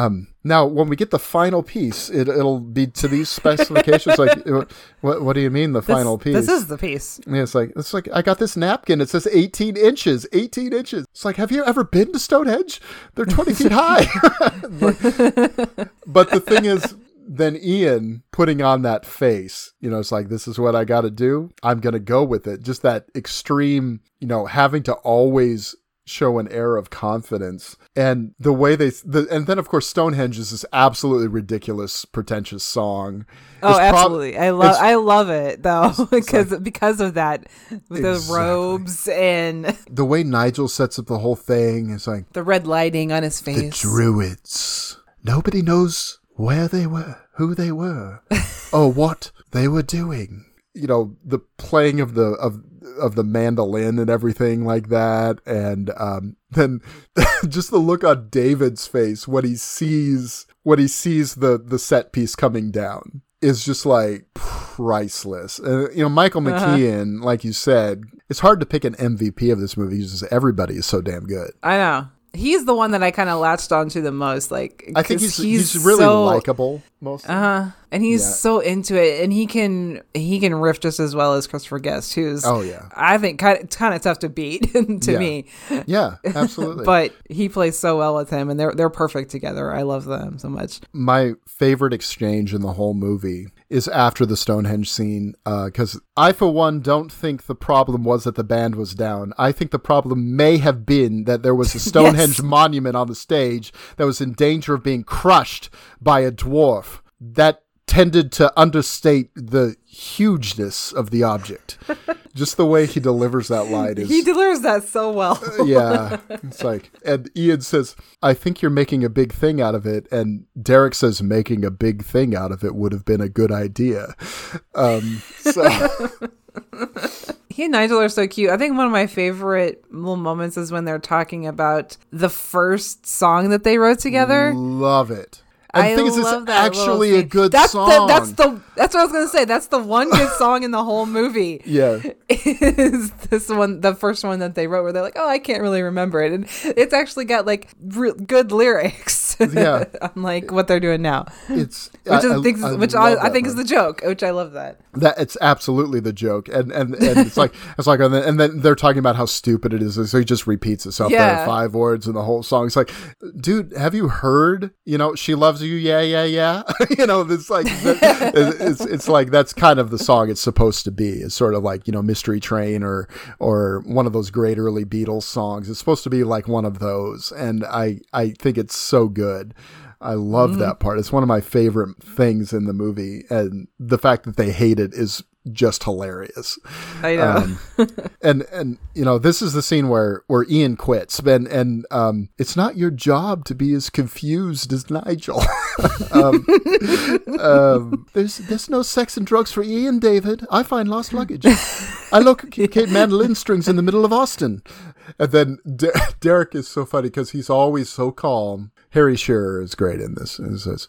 Um, now, when we get the final piece, it, it'll be to these specifications. like, uh, what, what do you mean the This- final piece? This is the piece. Yeah, it's like it's like I got this napkin. It says 18 inches. 18 inches. It's like, have you ever been to Stonehenge? They're 20 feet high. but, but the thing is, then Ian putting on that face, you know, it's like this is what I got to do. I'm gonna go with it. Just that extreme, you know, having to always show an air of confidence and the way they the, and then of course stonehenge is this absolutely ridiculous pretentious song Oh, prob- absolutely. I love I love it though because because of that with the robes and the way Nigel sets up the whole thing is like the red lighting on his face. the face. druids. Nobody knows where they were, who they were, or what they were doing. You know, the playing of the of of the mandolin and everything like that, and um, then just the look on David's face when he sees when he sees the the set piece coming down is just like priceless. And you know, Michael McKean, like you said, it's hard to pick an MVP of this movie because everybody is so damn good. I know. He's the one that I kind of latched onto the most. Like I think 'cause he's he's, really so- likable. Most Uh huh. And he's Yeah. so into it, and he can he can riff just as well as Christopher Guest, who's Oh, yeah. I think kind of, kind of tough to beat to Yeah. me, yeah, absolutely. but he plays so well with him, and they're they're perfect together. I love them so much. my favorite exchange in the whole movie is after the Stonehenge scene, because I, for one, don't think the problem was that the band was down. I think the problem may have been that there was a Stonehenge monument on the stage that was in danger of being crushed by a dwarf. That tended to understate the hugeness of the object. Just the way he delivers that line is He delivers that so well. yeah. It's like, and Ian says, I think you're making a big thing out of it. And Derek says, making a big thing out of it would have been a good idea. Um, so, he and Nigel are so cute. I think one of my favorite little moments is when they're talking about the first song that they wrote together. love it. And I the thing is, it's actually a good that's song. The, that's the that's what I was gonna say. That's the one good song in the whole movie. yeah. Is this one the first one that they wrote where they're like, oh, I can't really remember it, and it's actually got like re- good lyrics. Yeah. unlike what they're doing now, It's, which is I, things, I which I, I think is the joke, which I love that. that it's absolutely the joke. And and, and it's like it's like and then, and then they're talking about how stupid it is. So he just repeats itself there Yeah. are five words in the whole song. It's like dude have you heard you know she loves you yeah yeah yeah? You know it's like it's it's like that's kind of the song it's supposed to be. It's sort of like you know mystery train or or one of those great early beatles songs. It's supposed to be like one of those. And i i think it's so good I love Mm-hmm. that part. It's one of my favorite things in the movie, and the fact that they hate it is just hilarious. I know. Um, and and you know, this is the scene where where Ian quits, and and um, it's not your job to be as confused as Nigel. um, um, there's there's no sex and drugs for Ian, David. I find lost luggage. I locate mandolin strings in the middle of Austin. And then De- Derek is so funny because he's always so calm. Harry Shearer is great in this. He says,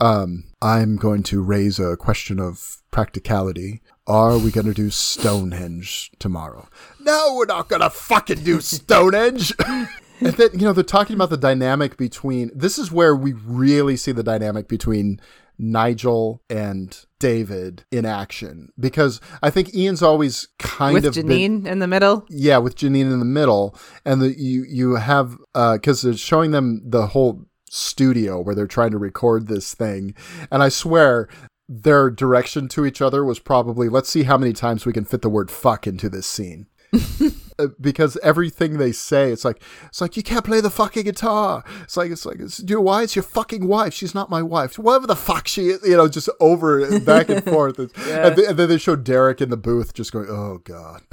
um, I'm going to raise a question of practicality. Are we going to do Stonehenge tomorrow? No, we're not going to fucking do Stonehenge. and then, you know, they're talking about the dynamic between, this is where we really see the dynamic between Nigel and David in action because I think Ian's always kind With of been- Jeanine in the middle. yeah, with Jeanine in the middle, and the, you you have uh, because they're showing them the whole studio where they're trying to record this thing, and I swear their direction to each other was probably let's see how many times we can fit the word fuck into this scene. Uh, because everything they say, it's like it's like you can't play the fucking guitar. It's like it's like it's your wife. It's your fucking wife. She's not my wife. Whatever the fuck she is, you know, just over and back and forth. And, and, th- and then they show Derek in the booth, just going, "Oh god."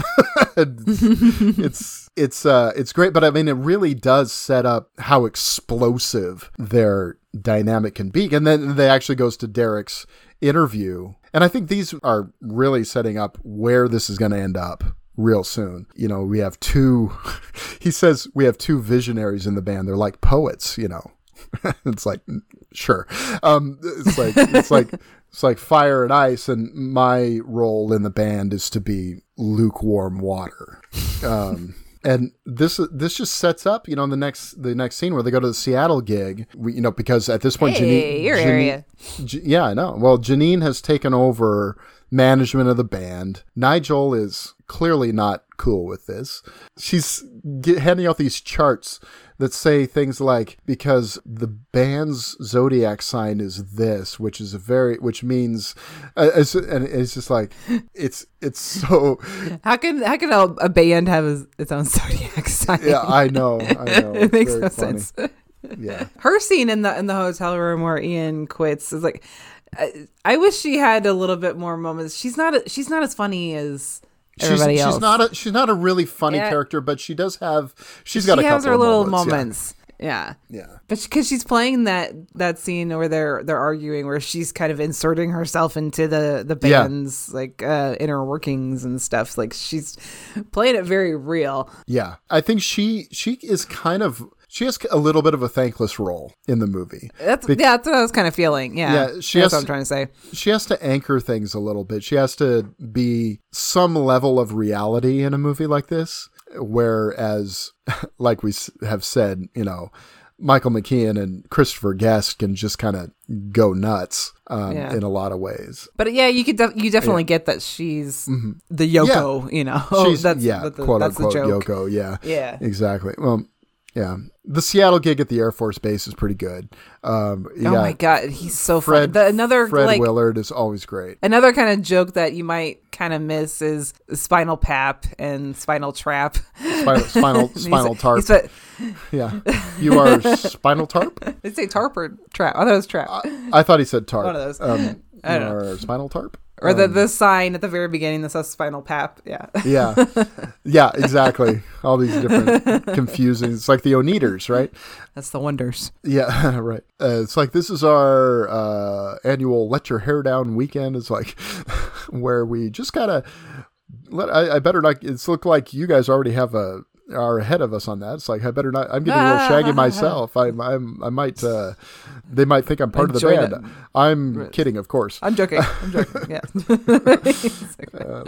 It's it's uh it's great, but I mean, it really does set up how explosive their dynamic can be, and then they actually goes to Derek's interview, and I think these are really setting up where this is going to end up real soon. You know, we have two, he says we have two visionaries in the band. They're like poets, you know. it's like, sure. Um, it's like, it's like, it's like fire and ice. And my role in the band is to be lukewarm water. Um, and this this just sets up, you know, in the next the next scene where they go to the Seattle gig, we, you know, because at this point, Hey, Jeanine, your Jeanine- area. J- yeah, I know. Well, Jeanine has taken over management of the band. Nigel is clearly not cool with this. She's get, handing out these charts that say things like because the band's zodiac sign is this, which is a very which means uh, it's, and it's just like it's it's so How can how can a, a band have its- its own zodiac sign? yeah, I know, I know. it makes no funny. sense. Yeah. Her scene in the in the hotel room where Ian quits is like, I, I wish she had a little bit more moments. She's not a, she's not as funny as everybody she's else. not a she's not a really funny Yeah. character, but she does have she's got she a has couple her of little moments. yeah. moments. Yeah. Yeah. But because she's playing that that scene where they're they're arguing, where she's kind of inserting herself into the the Yeah. band's like uh, inner workings and stuff. Like she's playing it very real. Yeah, I think she she is kind of she has a little bit of a thankless role in the movie. That's Bec- yeah, that's what I was kind of feeling. Yeah, Yeah, she that's has- what I'm trying to say. She has to anchor things a little bit. She has to be some level of reality in a movie like this. Whereas, like we have said, you know, Michael McKean and Christopher Guest can just kind of go nuts um, Yeah. in a lot of ways. But yeah, you could def- you definitely get that she's the Yoko. You know, Mm-hmm. She's that's yeah, that's the, quote that's the unquote joke. Yoko. Yeah, Yeah. exactly. Well, yeah, the Seattle gig at the Air Force Base is pretty good. Um, Oh my god, he's so Fred, funny. The, another Fred like Willard is always great. another kind of joke that you might kind of miss is Spinal Pap and Spinal Trap. Spinal, spinal, spinal tarp. he's a- yeah, you are spinal tarp. They say tarp or trap. I thought it was trap. I thought he said tarp. One of those. Um, I you are spinal tarp. Or the, Um, the sign at the very beginning that says spinal pap. Yeah. yeah, yeah, exactly. All these different confusing. It's like the Oneders, right? That's the wonders. Yeah, right. Uh, it's like this is our uh, annual "Let Your Hair Down" weekend. It's like where we just gotta let. I, I better not. It's look like you guys already have a are ahead of us on that. It's like I better not. I'm getting a little shaggy myself. I'm. I'm. I might. Uh, they might think I'm part of the band. it. I'm kidding, of course. I'm joking. I'm joking. Yeah.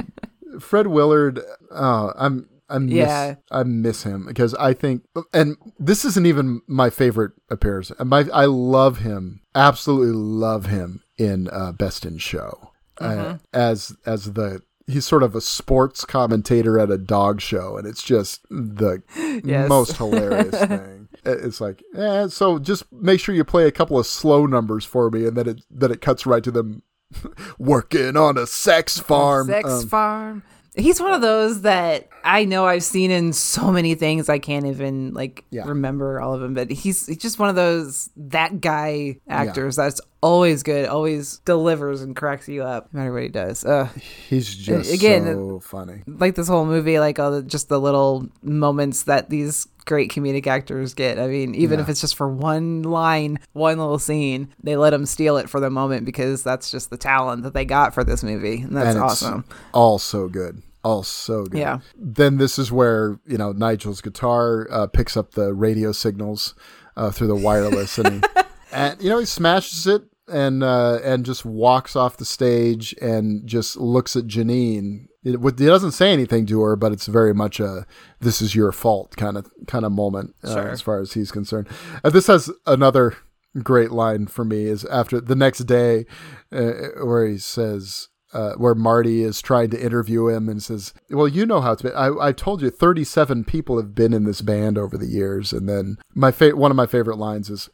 Fred Willard, oh, I'm I miss Yeah. I miss him because I think and this isn't even my favorite appearance. My I love him, absolutely love him in uh, Best in Show uh, as as the he's sort of a sports commentator at a dog show, and it's just the Yes. most hilarious thing. It's like, eh, so just make sure you play a couple of slow numbers for me, and then it then it cuts right to them working on a sex farm. Sex Um, farm. He's one of those that I know I've seen in so many things I can't even like Yeah. remember all of them. But he's, he's just one of those that guy actors that's always good, always delivers and cracks you up no matter what he does. Uh, He's just Again, so funny. like this whole movie, like all the just the little moments that these great comedic actors get. I mean, even if it's just for one line, one little scene, they let them steal it for the moment because that's just the talent that they got for this movie, and that's and awesome. All so good. All so good. Yeah. Then this is where, you know, Nigel's guitar uh, picks up the radio signals uh, through the wireless and, he, and, you know, he smashes it and, uh, and just walks off the stage and just looks at Jeanine. It, he doesn't say anything to her, but it's very much a "this is your fault" kind of kind of moment uh, Sure. as far as he's concerned. And this has another great line for me is after the next day, uh, where he says. Uh, where Marty is trying to interview him and says, "Well, you know how it's been. I, I told you, thirty-seven people have been in this band over the years." And then my fa- one of my favorite lines is,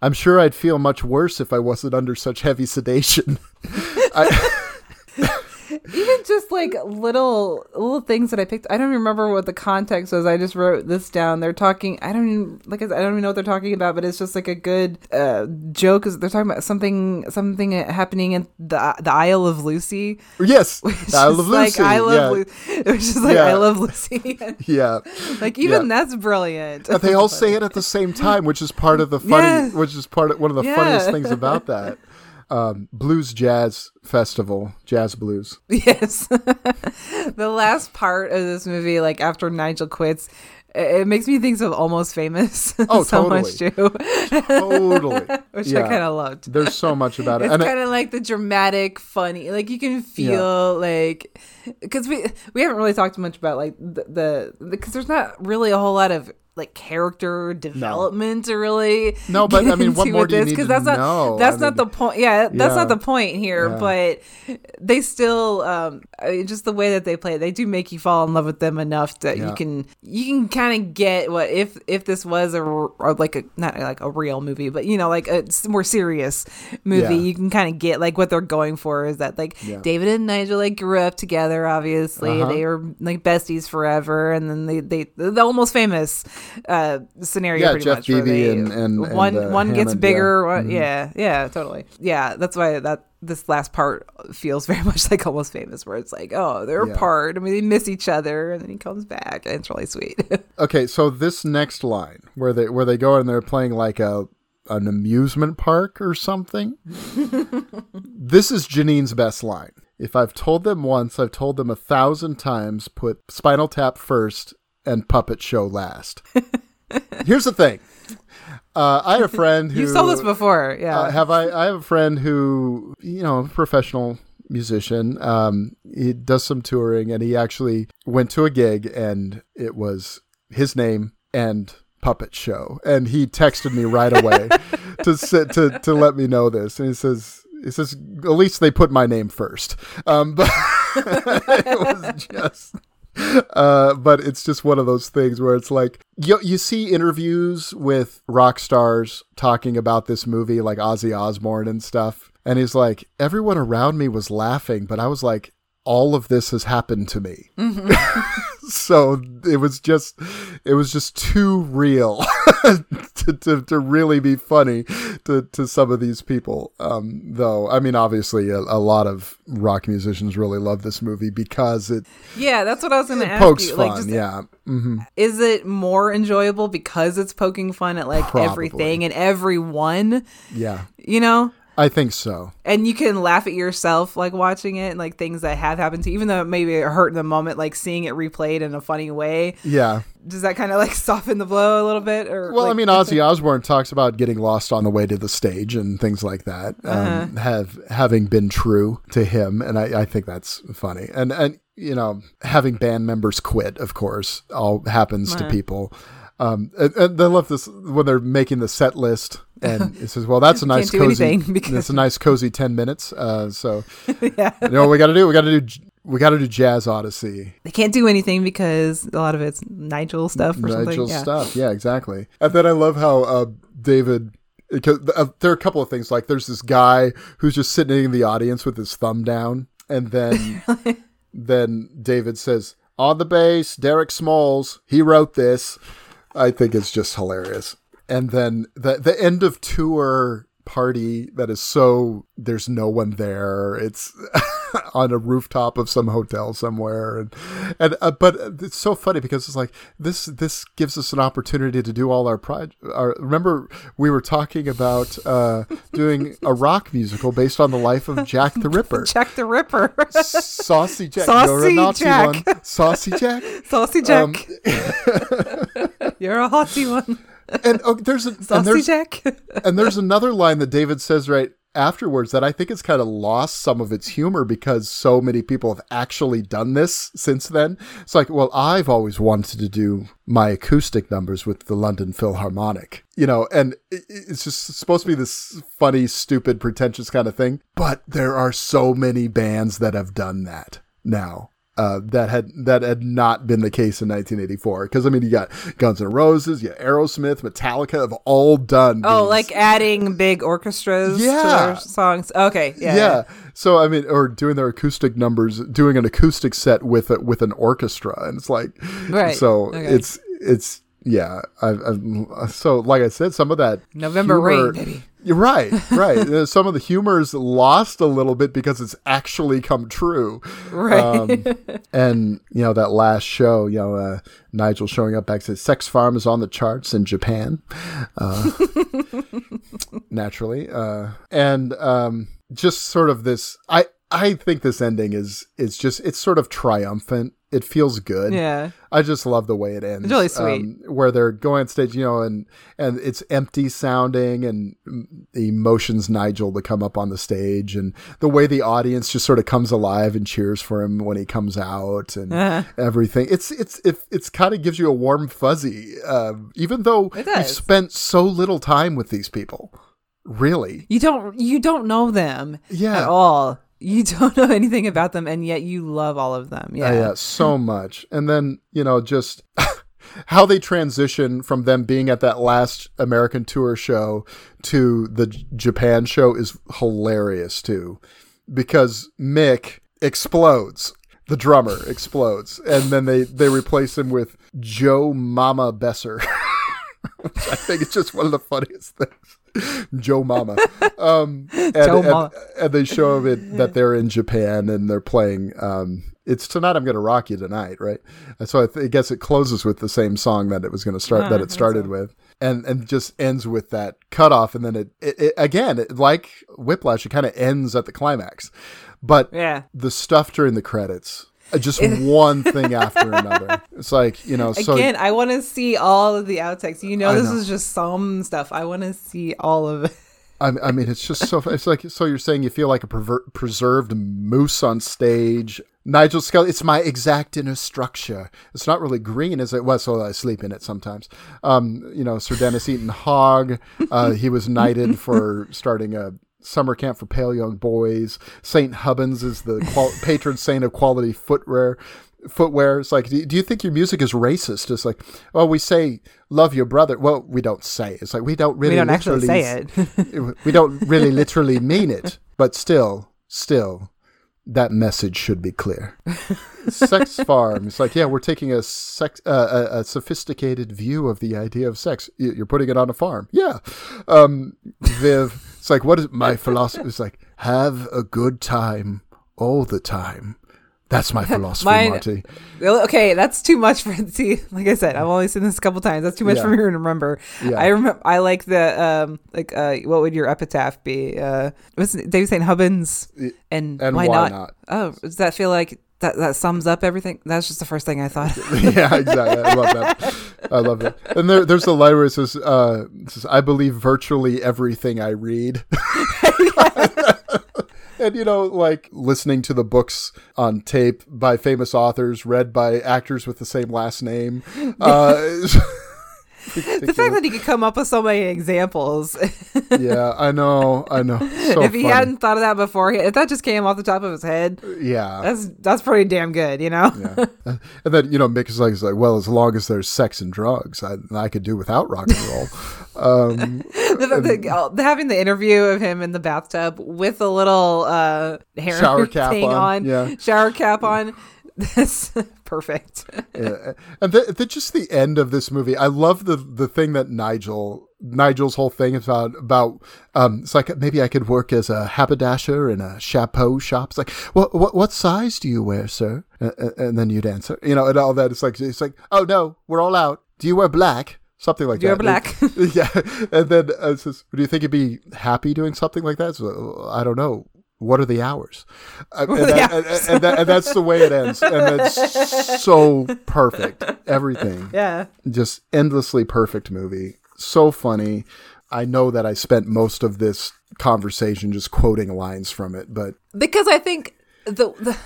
"I'm sure I'd feel much worse if I wasn't under such heavy sedation." I, even just like little little things that I picked. I don't remember what the context was. I just wrote this down. They're talking. I don't even like. I don't even know what they're talking about. But it's just like a good uh, joke. Is they're talking about something something happening in the the Isle of Lucy. yes, Which I is love like Lucy. I love yeah. Lucy. Which just like Yeah. I love Lucy. yeah. like even Yeah. that's brilliant. But they all say it at the same time, which is part of the funny, which is part of one of the funniest things about that. Um, blues Jazz Festival, Jazz Blues. Yes. the last part of this movie, like after Nigel quits, it makes me think of Almost Famous Oh, so totally. much too, Totally, which Yeah. I kind of loved. There's so much about it, It's kind of like the dramatic, funny. Like you can feel like because we we haven't really talked much about like the because there's not really a whole lot of like character development to really No, but, I mean, what more do you this, need 'cause to that's not know? that's I not mean, the point yeah that's yeah. not the point here Yeah. but they still um I mean, just the way that they play they do make you fall in love with them enough that Yeah. you can you can kind of get what if if this was a or like a not like a real movie but you know like a more serious movie you can kind of get like what they're going for is that like. David and Nigel like grew up together obviously Uh-huh. they were like besties forever and then they they the almost famous uh scenario Yeah, pretty Jeff much where Bebe they- and- and- one and, uh, one gets Hammond, bigger yeah. one- Mhm. yeah yeah totally yeah that's why that this last part feels very much like almost famous where it's like oh they're Yeah. apart I mean they miss each other and then he comes back and it's really sweet okay, so this next line where they where they go and they're playing like a an amusement park or something. this is Jeanine's best line. If I've told them once, I've told them a thousand times. Put Spinal Tap first and Puppet Show last. Here's the thing. Uh, I had a friend who you've told us before yeah Uh, have I? I have a friend who, you know, professional musician. Um, he does some touring, and he actually went to a gig, and it was his name and puppet show, and he texted me right away to to to let me know this, and he says. He says, at least they put my name first. Um, but it was just, uh, but it's just one of those things where it's like you you see interviews with rock stars talking about this movie, like Ozzy Osbourne and stuff, and he's like, everyone around me was laughing, but I was like, all of this has happened to me. so it was just, it was just too real to, to, to really be funny to, to some of these people. Um, though, I mean, obviously, a, a lot of rock musicians really love this movie because it yeah that's what I was gonna ask pokes you fun. like just yeah. hmm is it more enjoyable because it's poking fun at like Probably. everything and everyone Yeah. you know I think so. and you can laugh at yourself like watching it and like things that have happened to you even though it maybe it hurt in the moment like seeing it replayed in a funny way Yeah. does that kind of like soften the blow a little bit or Well, I mean, Ozzy Osbourne talks about getting lost on the way to the stage and things like that, Uh-huh. um, have having been true to him, and I, I think that's funny. And and you know, having band members quit, of course, all happens to Uh-huh. people. Um, and, and I love this when they're making the set list, and it says, "Well, that's a nice cozy, because- it's a nice cozy ten minutes." Uh, so, yeah you know, what we got to do, we got to do, we got to do Jazz Odyssey, they can't do anything because a lot of it's Nigel stuff or something Nigel's yeah. stuff. Yeah, exactly. And then I love how uh, David. Because uh, there are a couple of things like there's this guy who's just sitting in the audience with his thumb down, and then then David says on the bass, Derek Smalls. He wrote this. I think it's just hilarious. And then the the end of tour party that is so there's no one there. It's on a rooftop of some hotel somewhere, and and uh, but it's so funny because it's like this this gives us an opportunity to do all our pride. Our, remember we were talking about uh, doing a rock musical based on the life of Jack the Ripper. Jack the Ripper Saucy Jack, Saucy you're a Nazi Jack. one. Saucy Jack. saucy Jack Um, you're a hotty one and oh, there's a, and there's Jack and there's another line that David says right afterwards that I think it's kind of lost some of its humor because so many people have actually done this since then. It's like, well, I've always wanted to do my acoustic numbers with the London Philharmonic, you know, and it's just supposed to be this funny, stupid, pretentious kind of thing. But there are so many bands that have done that now. Uh, that had that had not been the case in 1984 because I mean you got Guns N' Roses, you got Aerosmith, Metallica have all done. Oh, these- like adding big orchestras to Yeah. their songs. Okay, yeah. yeah. So I mean, or doing their acoustic numbers, doing an acoustic set with a, with an orchestra, and it's like, Right. So Okay. it's it's yeah. I, I, so like I said, some of that November humor- Rain, baby. You're right, right. Uh, some of the humor's lost a little bit because it's actually come true. Right. Um, and you know that last show, you know, uh, Nigel showing up back says Sex Farm is on the charts in Japan. Uh, naturally. Uh, and um, just sort of this I I think this ending is is just it's sort of triumphant. It feels good. Yeah. I just love the way it ends. It's really sweet. Um, where they're going on stage, you know, and and it's empty sounding, and mm, he motions Nigel to come up on the stage, and the way the audience just sort of comes alive and cheers for him when he comes out, and Uh-huh. everything. It's it's it, it's kind of gives you a warm fuzzy, uh, even though you've spent so little time with these people. Really, You don't you don't know them Yeah. at all. You don't know anything about them, and yet you love all of them. Yeah. Uh, yeah, so much. And then, you know, just how they transition from them being at that last American tour show to the J- Japan show is hilarious too. Because Mick explodes. The drummer explodes. And then they, they replace him with Joe Mama Besser. Which I think it's just one of the funniest things. Joe Mama. Um, and, Joe Mama. and they show it that they're in Japan and they're playing. Um, it's tonight. I'm going to rock you tonight, right? And so I, th- I guess it closes with the same song that it was going to start. that it started with, and and just ends with that cutoff, and then it, it, it again, it, like Whiplash, it kind of ends at the climax. But Yeah. the stuff during the credits, just one thing after another. It's like you know, so Again, I want to see all of the outtakes. You know, this know. is just some stuff. I want to see all of it. I, I mean, it's just so. It's like so. You're saying you feel like a perver- preserved moose on stage. Nigel Scully. It's my exact inner structure. It's not really green, as it? was, so I sleep in it sometimes. Um, you know, Sir Denis Eton Hogg. Uh, he was knighted for starting a summer camp for pale young boys. Saint Hubbins is the qual- patron saint of quality footwear. Footwear. It's like, do, you think your music is racist? It's like, well, we say love your brother. Well, we don't say. It's like we don't really. we don't actually say it. we don't really literally mean it, but still, still, that message should be clear. sex farm. It's like, yeah, we're taking a sex, uh, a, a sophisticated view of the idea of sex. You're putting it on a farm. Yeah. Um, Viv, it's like, what is my philosophy? It's like, have a good time all the time. That's my philosophy, Mine-. Well, okay, that's too much for see. Like I said, I've only seen this a couple times. That's too much Yeah. for me to remember. Yeah. I remember. I like the um, like uh, what would your epitaph be? Uh, was David St. Hubbins? And, and why, why not? not? Oh, does that feel like that? That sums up everything. That's just the first thing I thought. yeah, exactly. I love that. I love that. And there, there's a line where it says, uh, it says, "I believe virtually everything I read." and you know, like listening to the books on tape by famous authors, read by actors with the same last name. Uh, the fact that he could come up with so many examples. yeah, I know, I know. So if he funny. hadn't thought of that before, if that just came off the top of his head, yeah. that's that's pretty damn good, you know. yeah. And then, you know, Mick is like, like, well, as long as there's sex and drugs, I, I could do without rock and roll. um, the, the, oh, having the interview of him in the bathtub with a little uh, hair Shower cap thing on, on, yeah. shower cap on. That's perfect. yeah. And the, the, just the end of this movie, I love the the thing that Nigel Nigel's whole thing is about about um it's like maybe I could work as a haberdasher in a chapeau shop. It's like what what what size do you wear, sir? And, and then you'd answer, you know, and all that. It's like it's like oh no, we're all out. Do you wear black? Something like Do you that. wear black? yeah, and then uh, it says, do you think you'd be happy doing something like that? So, I don't know. What are the hours? Uh, and, the that- hours? and- and that- and that's the way it ends, and that's so perfect. Everything, yeah. just endlessly perfect movie. So funny. I know that I spent most of this conversation just quoting lines from it, but because I think the, the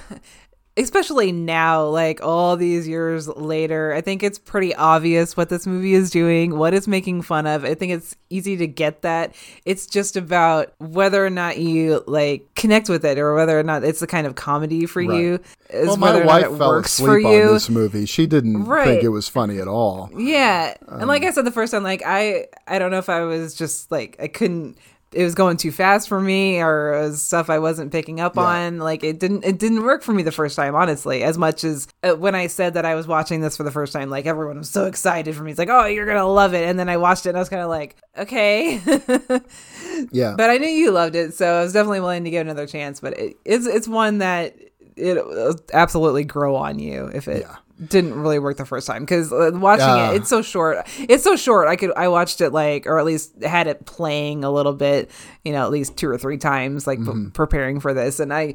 especially now like all these years later i think it's pretty obvious what this movie is doing what it's making fun of i think it's easy to get that it's just about whether or not you like connect with it or whether or not it's the kind of comedy for Right. you is well, my wife fell asleep on you this movie. She didn't Right. think it was funny at all. yeah and Um, like i said the first time like i i don't know if i was just like i couldn't it was going too fast for me or it was stuff i wasn't picking up Yeah. on like it didn't it didn't work for me the first time honestly as much as uh, when i said that i was watching this for the first time like everyone was so excited for me it's like oh you're gonna love it and then i watched it and i was kind of like okay Yeah. but i knew you loved it so i was definitely willing to give it another chance but it, it's it's one that it absolutely grow on you if it Yeah. Didn't really work the first time because uh, watching Yeah. it it's so short it's so short i could i watched it like or at least had it playing a little bit you know at least two or three times like Mm-hmm. preparing for this and i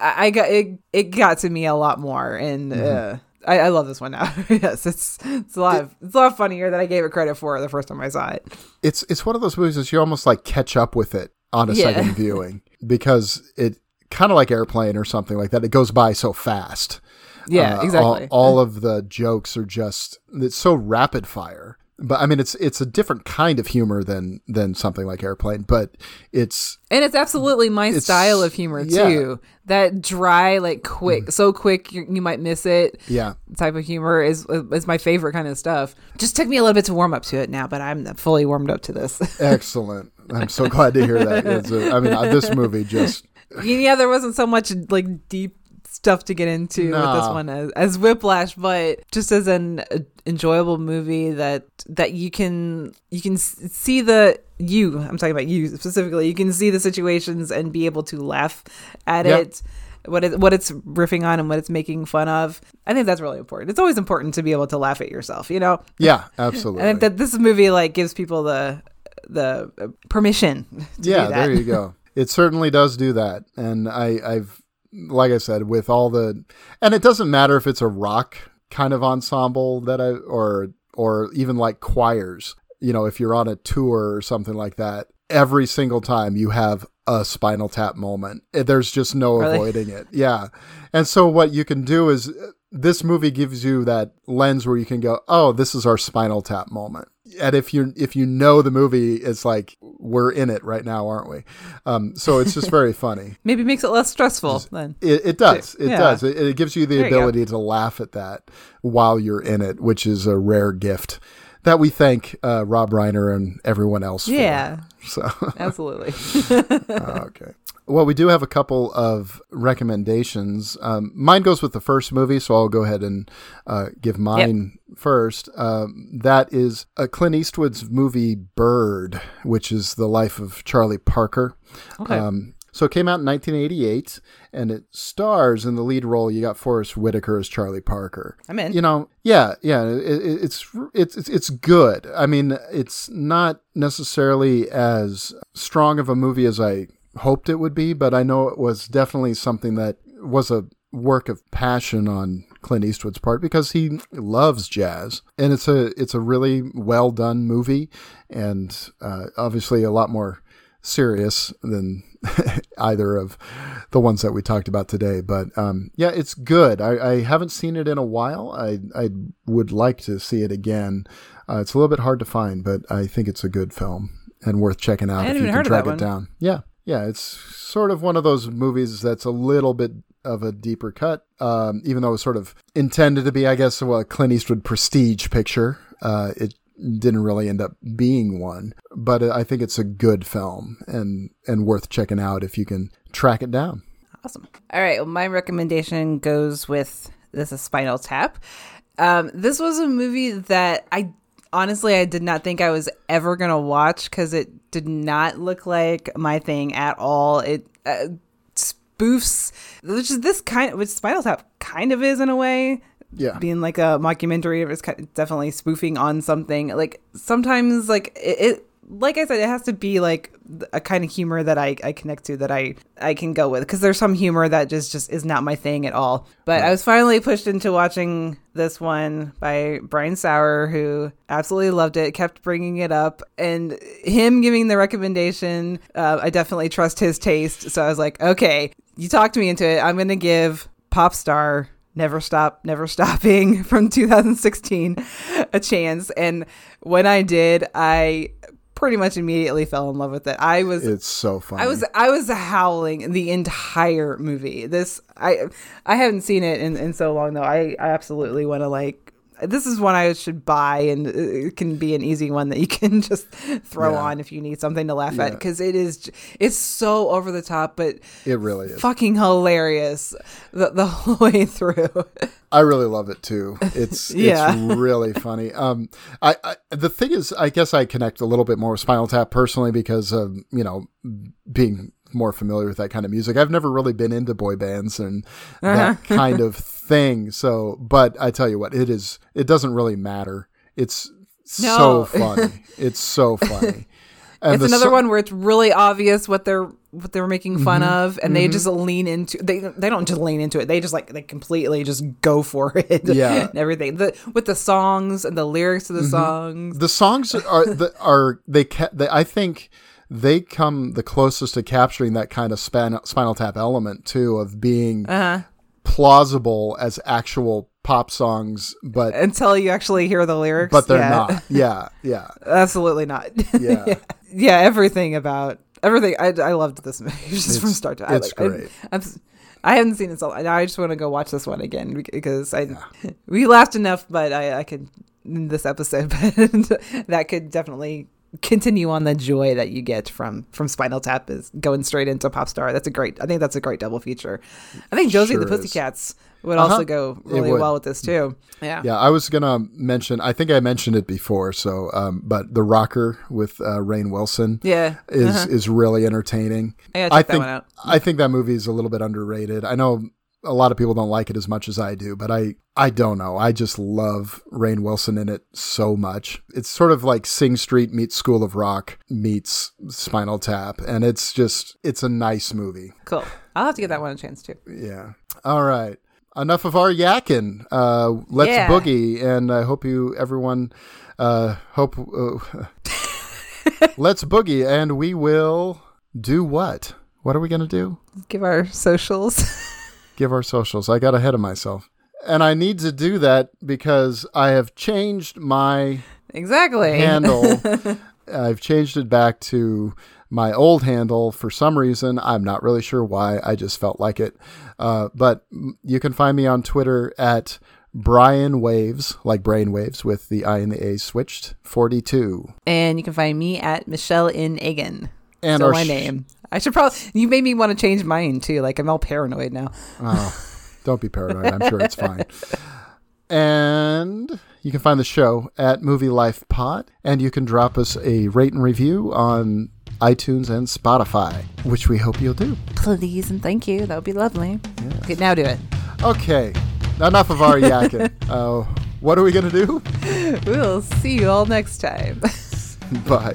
i I got it it got to me a lot more and Mm-hmm. uh I, I love this one now. yes, it's it's a lot of, it's a lot funnier than I gave it credit for the first time I saw it. it's it's one of those movies that you almost like catch up with it on a Yeah. second viewing because it kind of like airplane or something like that. It goes by so fast. Yeah, Uh, exactly. All, all of the jokes are just it's so rapid fire. But I mean, it's it's a different kind of humor than than something like airplane. But it's And it's absolutely my It's- style of humor yeah. too. That dry, like quick, so quick you, you might miss it. yeah, Type of humor is is my favorite kind of stuff. Just took me a little bit to warm up to it now, but I'm fully warmed up to this. excellent. I'm so glad to hear that. A, I mean, uh, this movie just yeah, there wasn't so much like deep stuff to get into with this one as, as Whiplash, but just as an uh, enjoyable movie that that you can you can see the you. I'm talking about you specifically. You can see the situations and be able to laugh at Yeah. it. What it, what it's riffing on and what it's making fun of. I think that's really important. It's always important to be able to laugh at yourself, you know. yeah, absolutely. I think that this movie like gives people the the uh, permission. To yeah, do that. there you go. It certainly does do that, and I, I've, like I said, with all the, and it doesn't matter if it's a rock kind of ensemble that I, or or even like choirs. You know, if you're on a tour or something like that, every single time you have a Spinal Tap moment. Eh, There's just no Really? avoiding it. Yeah, and so what you can do is. This movie gives you that lens where you can go, "Oh, this is our Spinal Tap moment." And if you if you know the movie, it's like we're in it right now, aren't we? Um, so it's just very funny. Maybe makes it less stressful then. It, it does. It Yeah. does. It, it gives you the There you ability to laugh at that while you're in it, which is a rare gift that we thank uh, Rob Reiner and everyone else for. Yeah, So absolutely. okay. Well, we do have a couple of recommendations. Um, mine goes with the first movie, so I'll go ahead and uh, give mine first. Um, that is a Clint Eastwood's movie Bird, which is the life of Charlie Parker. Okay. Um, so it came out in 1988, and it stars in the lead role. You got Forest Whitaker as Charlie Parker. I'm in. You know, yeah, yeah. It, it, it's it's it's good. I mean, it's not necessarily as strong of a movie as I hoped it would be, but I know it was definitely something that was a work of passion on Clint Eastwood's part because he loves jazz, and it's a it's a really well done movie, and uh, obviously a lot more serious than either of the ones that we talked about today. But um, yeah, it's good. I, I haven't seen it in a while. I I would like to see it again. Uh, it's a little bit hard to find, but I think it's a good film and worth checking out if you can track it down. Yeah, yeah. It's sort of one of those movies that's a little bit of a deeper cut, um, even though it was sort of intended to be, I guess, a Clint Eastwood prestige picture. Uh, it didn't really end up being one, but I think it's a good film and and worth checking out if you can track it down. Awesome. All right. Well, my recommendation goes with this is Spinal Tap. Um, this was a movie that I honestly I did not think I was ever gonna watch because it did not look like my thing at all. It uh, spoofs, which is this kind, which Spinal Tap kind of is in a way. Yeah. being like a mockumentary, it's kind definitely spoofing on something. Like sometimes, like it, it like I said, it has to be like a kind of humor that I, I connect to that I I can go with because there's some humor that just just is not my thing at all. But I was finally pushed into watching this one by Brian Sauer, who absolutely loved it, kept bringing it up, and him giving the recommendation. Uh, I definitely trust his taste, so I was like, okay, you talked me into it. I'm gonna give Popstar Never Stop, Never Stopping from 2016 a chance. And when I did, I pretty much immediately fell in love with it. I was It's so funny. I was I was howling the entire movie. This I I haven't seen it in, in so long though. I, I absolutely want to like this is one I should buy and it can be an easy one that you can just throw Yeah. on if you need something to laugh at because it is it's so over the top but It really is. fucking hilarious the, the whole way through. I really love it too. It's Yeah. it's really funny. Um, I, I the thing is, I guess I connect a little bit more with Spinal Tap personally because of you know being more familiar with that kind of music. I've never really been into boy bands and that uh-huh. kind of thing. So, but I tell you what, it is. It doesn't really matter. It's No. so funny. it's so funny. And it's another so- one where it's really obvious what they're what they're making mm-hmm. fun of and they mm-hmm. just lean into they they don't just lean into it they just like they completely just go for it Yeah. and everything the with the songs and the lyrics of the mm-hmm. songs the songs are the, are they, ca- they I think they come the closest to capturing that kind of span, Spinal Tap element too of being Uh-huh. plausible as actual pop songs, but until you actually hear the lyrics but they're yeah. not. Yeah, yeah, absolutely not yeah. yeah everything about everything i, I loved this movie just from start to I, it's I- great. I'm, I haven't seen it so now I just want to go watch this one again because I we laughed enough but I, I could in this episode but that could definitely continue on the joy that you get from from Spinal Tap is going straight into Popstar that's a great I think that's a great double feature I think Josie Sure the is. Pussycats would Uh-huh. also go really well with this too yeah Yeah, I was gonna mention. I think I mentioned it before. So, um, but the rocker with uh, Rainn Wilson, Yeah. is Uh-huh. is really entertaining. I that think one out. I think that movie is a little bit underrated. I know a lot of people don't like it as much as I do, but I I don't know. I just love Rainn Wilson in it so much. It's sort of like Sing Street meets School of Rock meets Spinal Tap, and it's just it's a nice movie. cool I'll have to give that one a chance too Yeah. All right. Enough of our yakking. Uh, let's Yeah. boogie, and I hope you everyone uh, hope. Uh, let's boogie, and we will do what? What are we gonna do? give our socials Give our socials. I got ahead of myself, and I need to do that because I have changed my exactly handle. I've changed it back to my old handle for some reason. I'm not really sure why. I just felt like it. Uh, but you can find me on Twitter at Brian Waves, like brain waves with the I and the A switched, 42. And you can find me at Michelle in Egan. And Still our my name. I should probably. You made me want to change mine too. Like I'm all paranoid now. Oh, don't be paranoid. I'm sure it's fine. And you can find the show at Movie Life Pod, and you can drop us a rate and review on iTunes and Spotify, which we hope you'll do. Please and thank you. That would be lovely. Okay, now do it. Okay, enough of our yakking. uh, what are we gonna do? We'll see you all next time. Bye.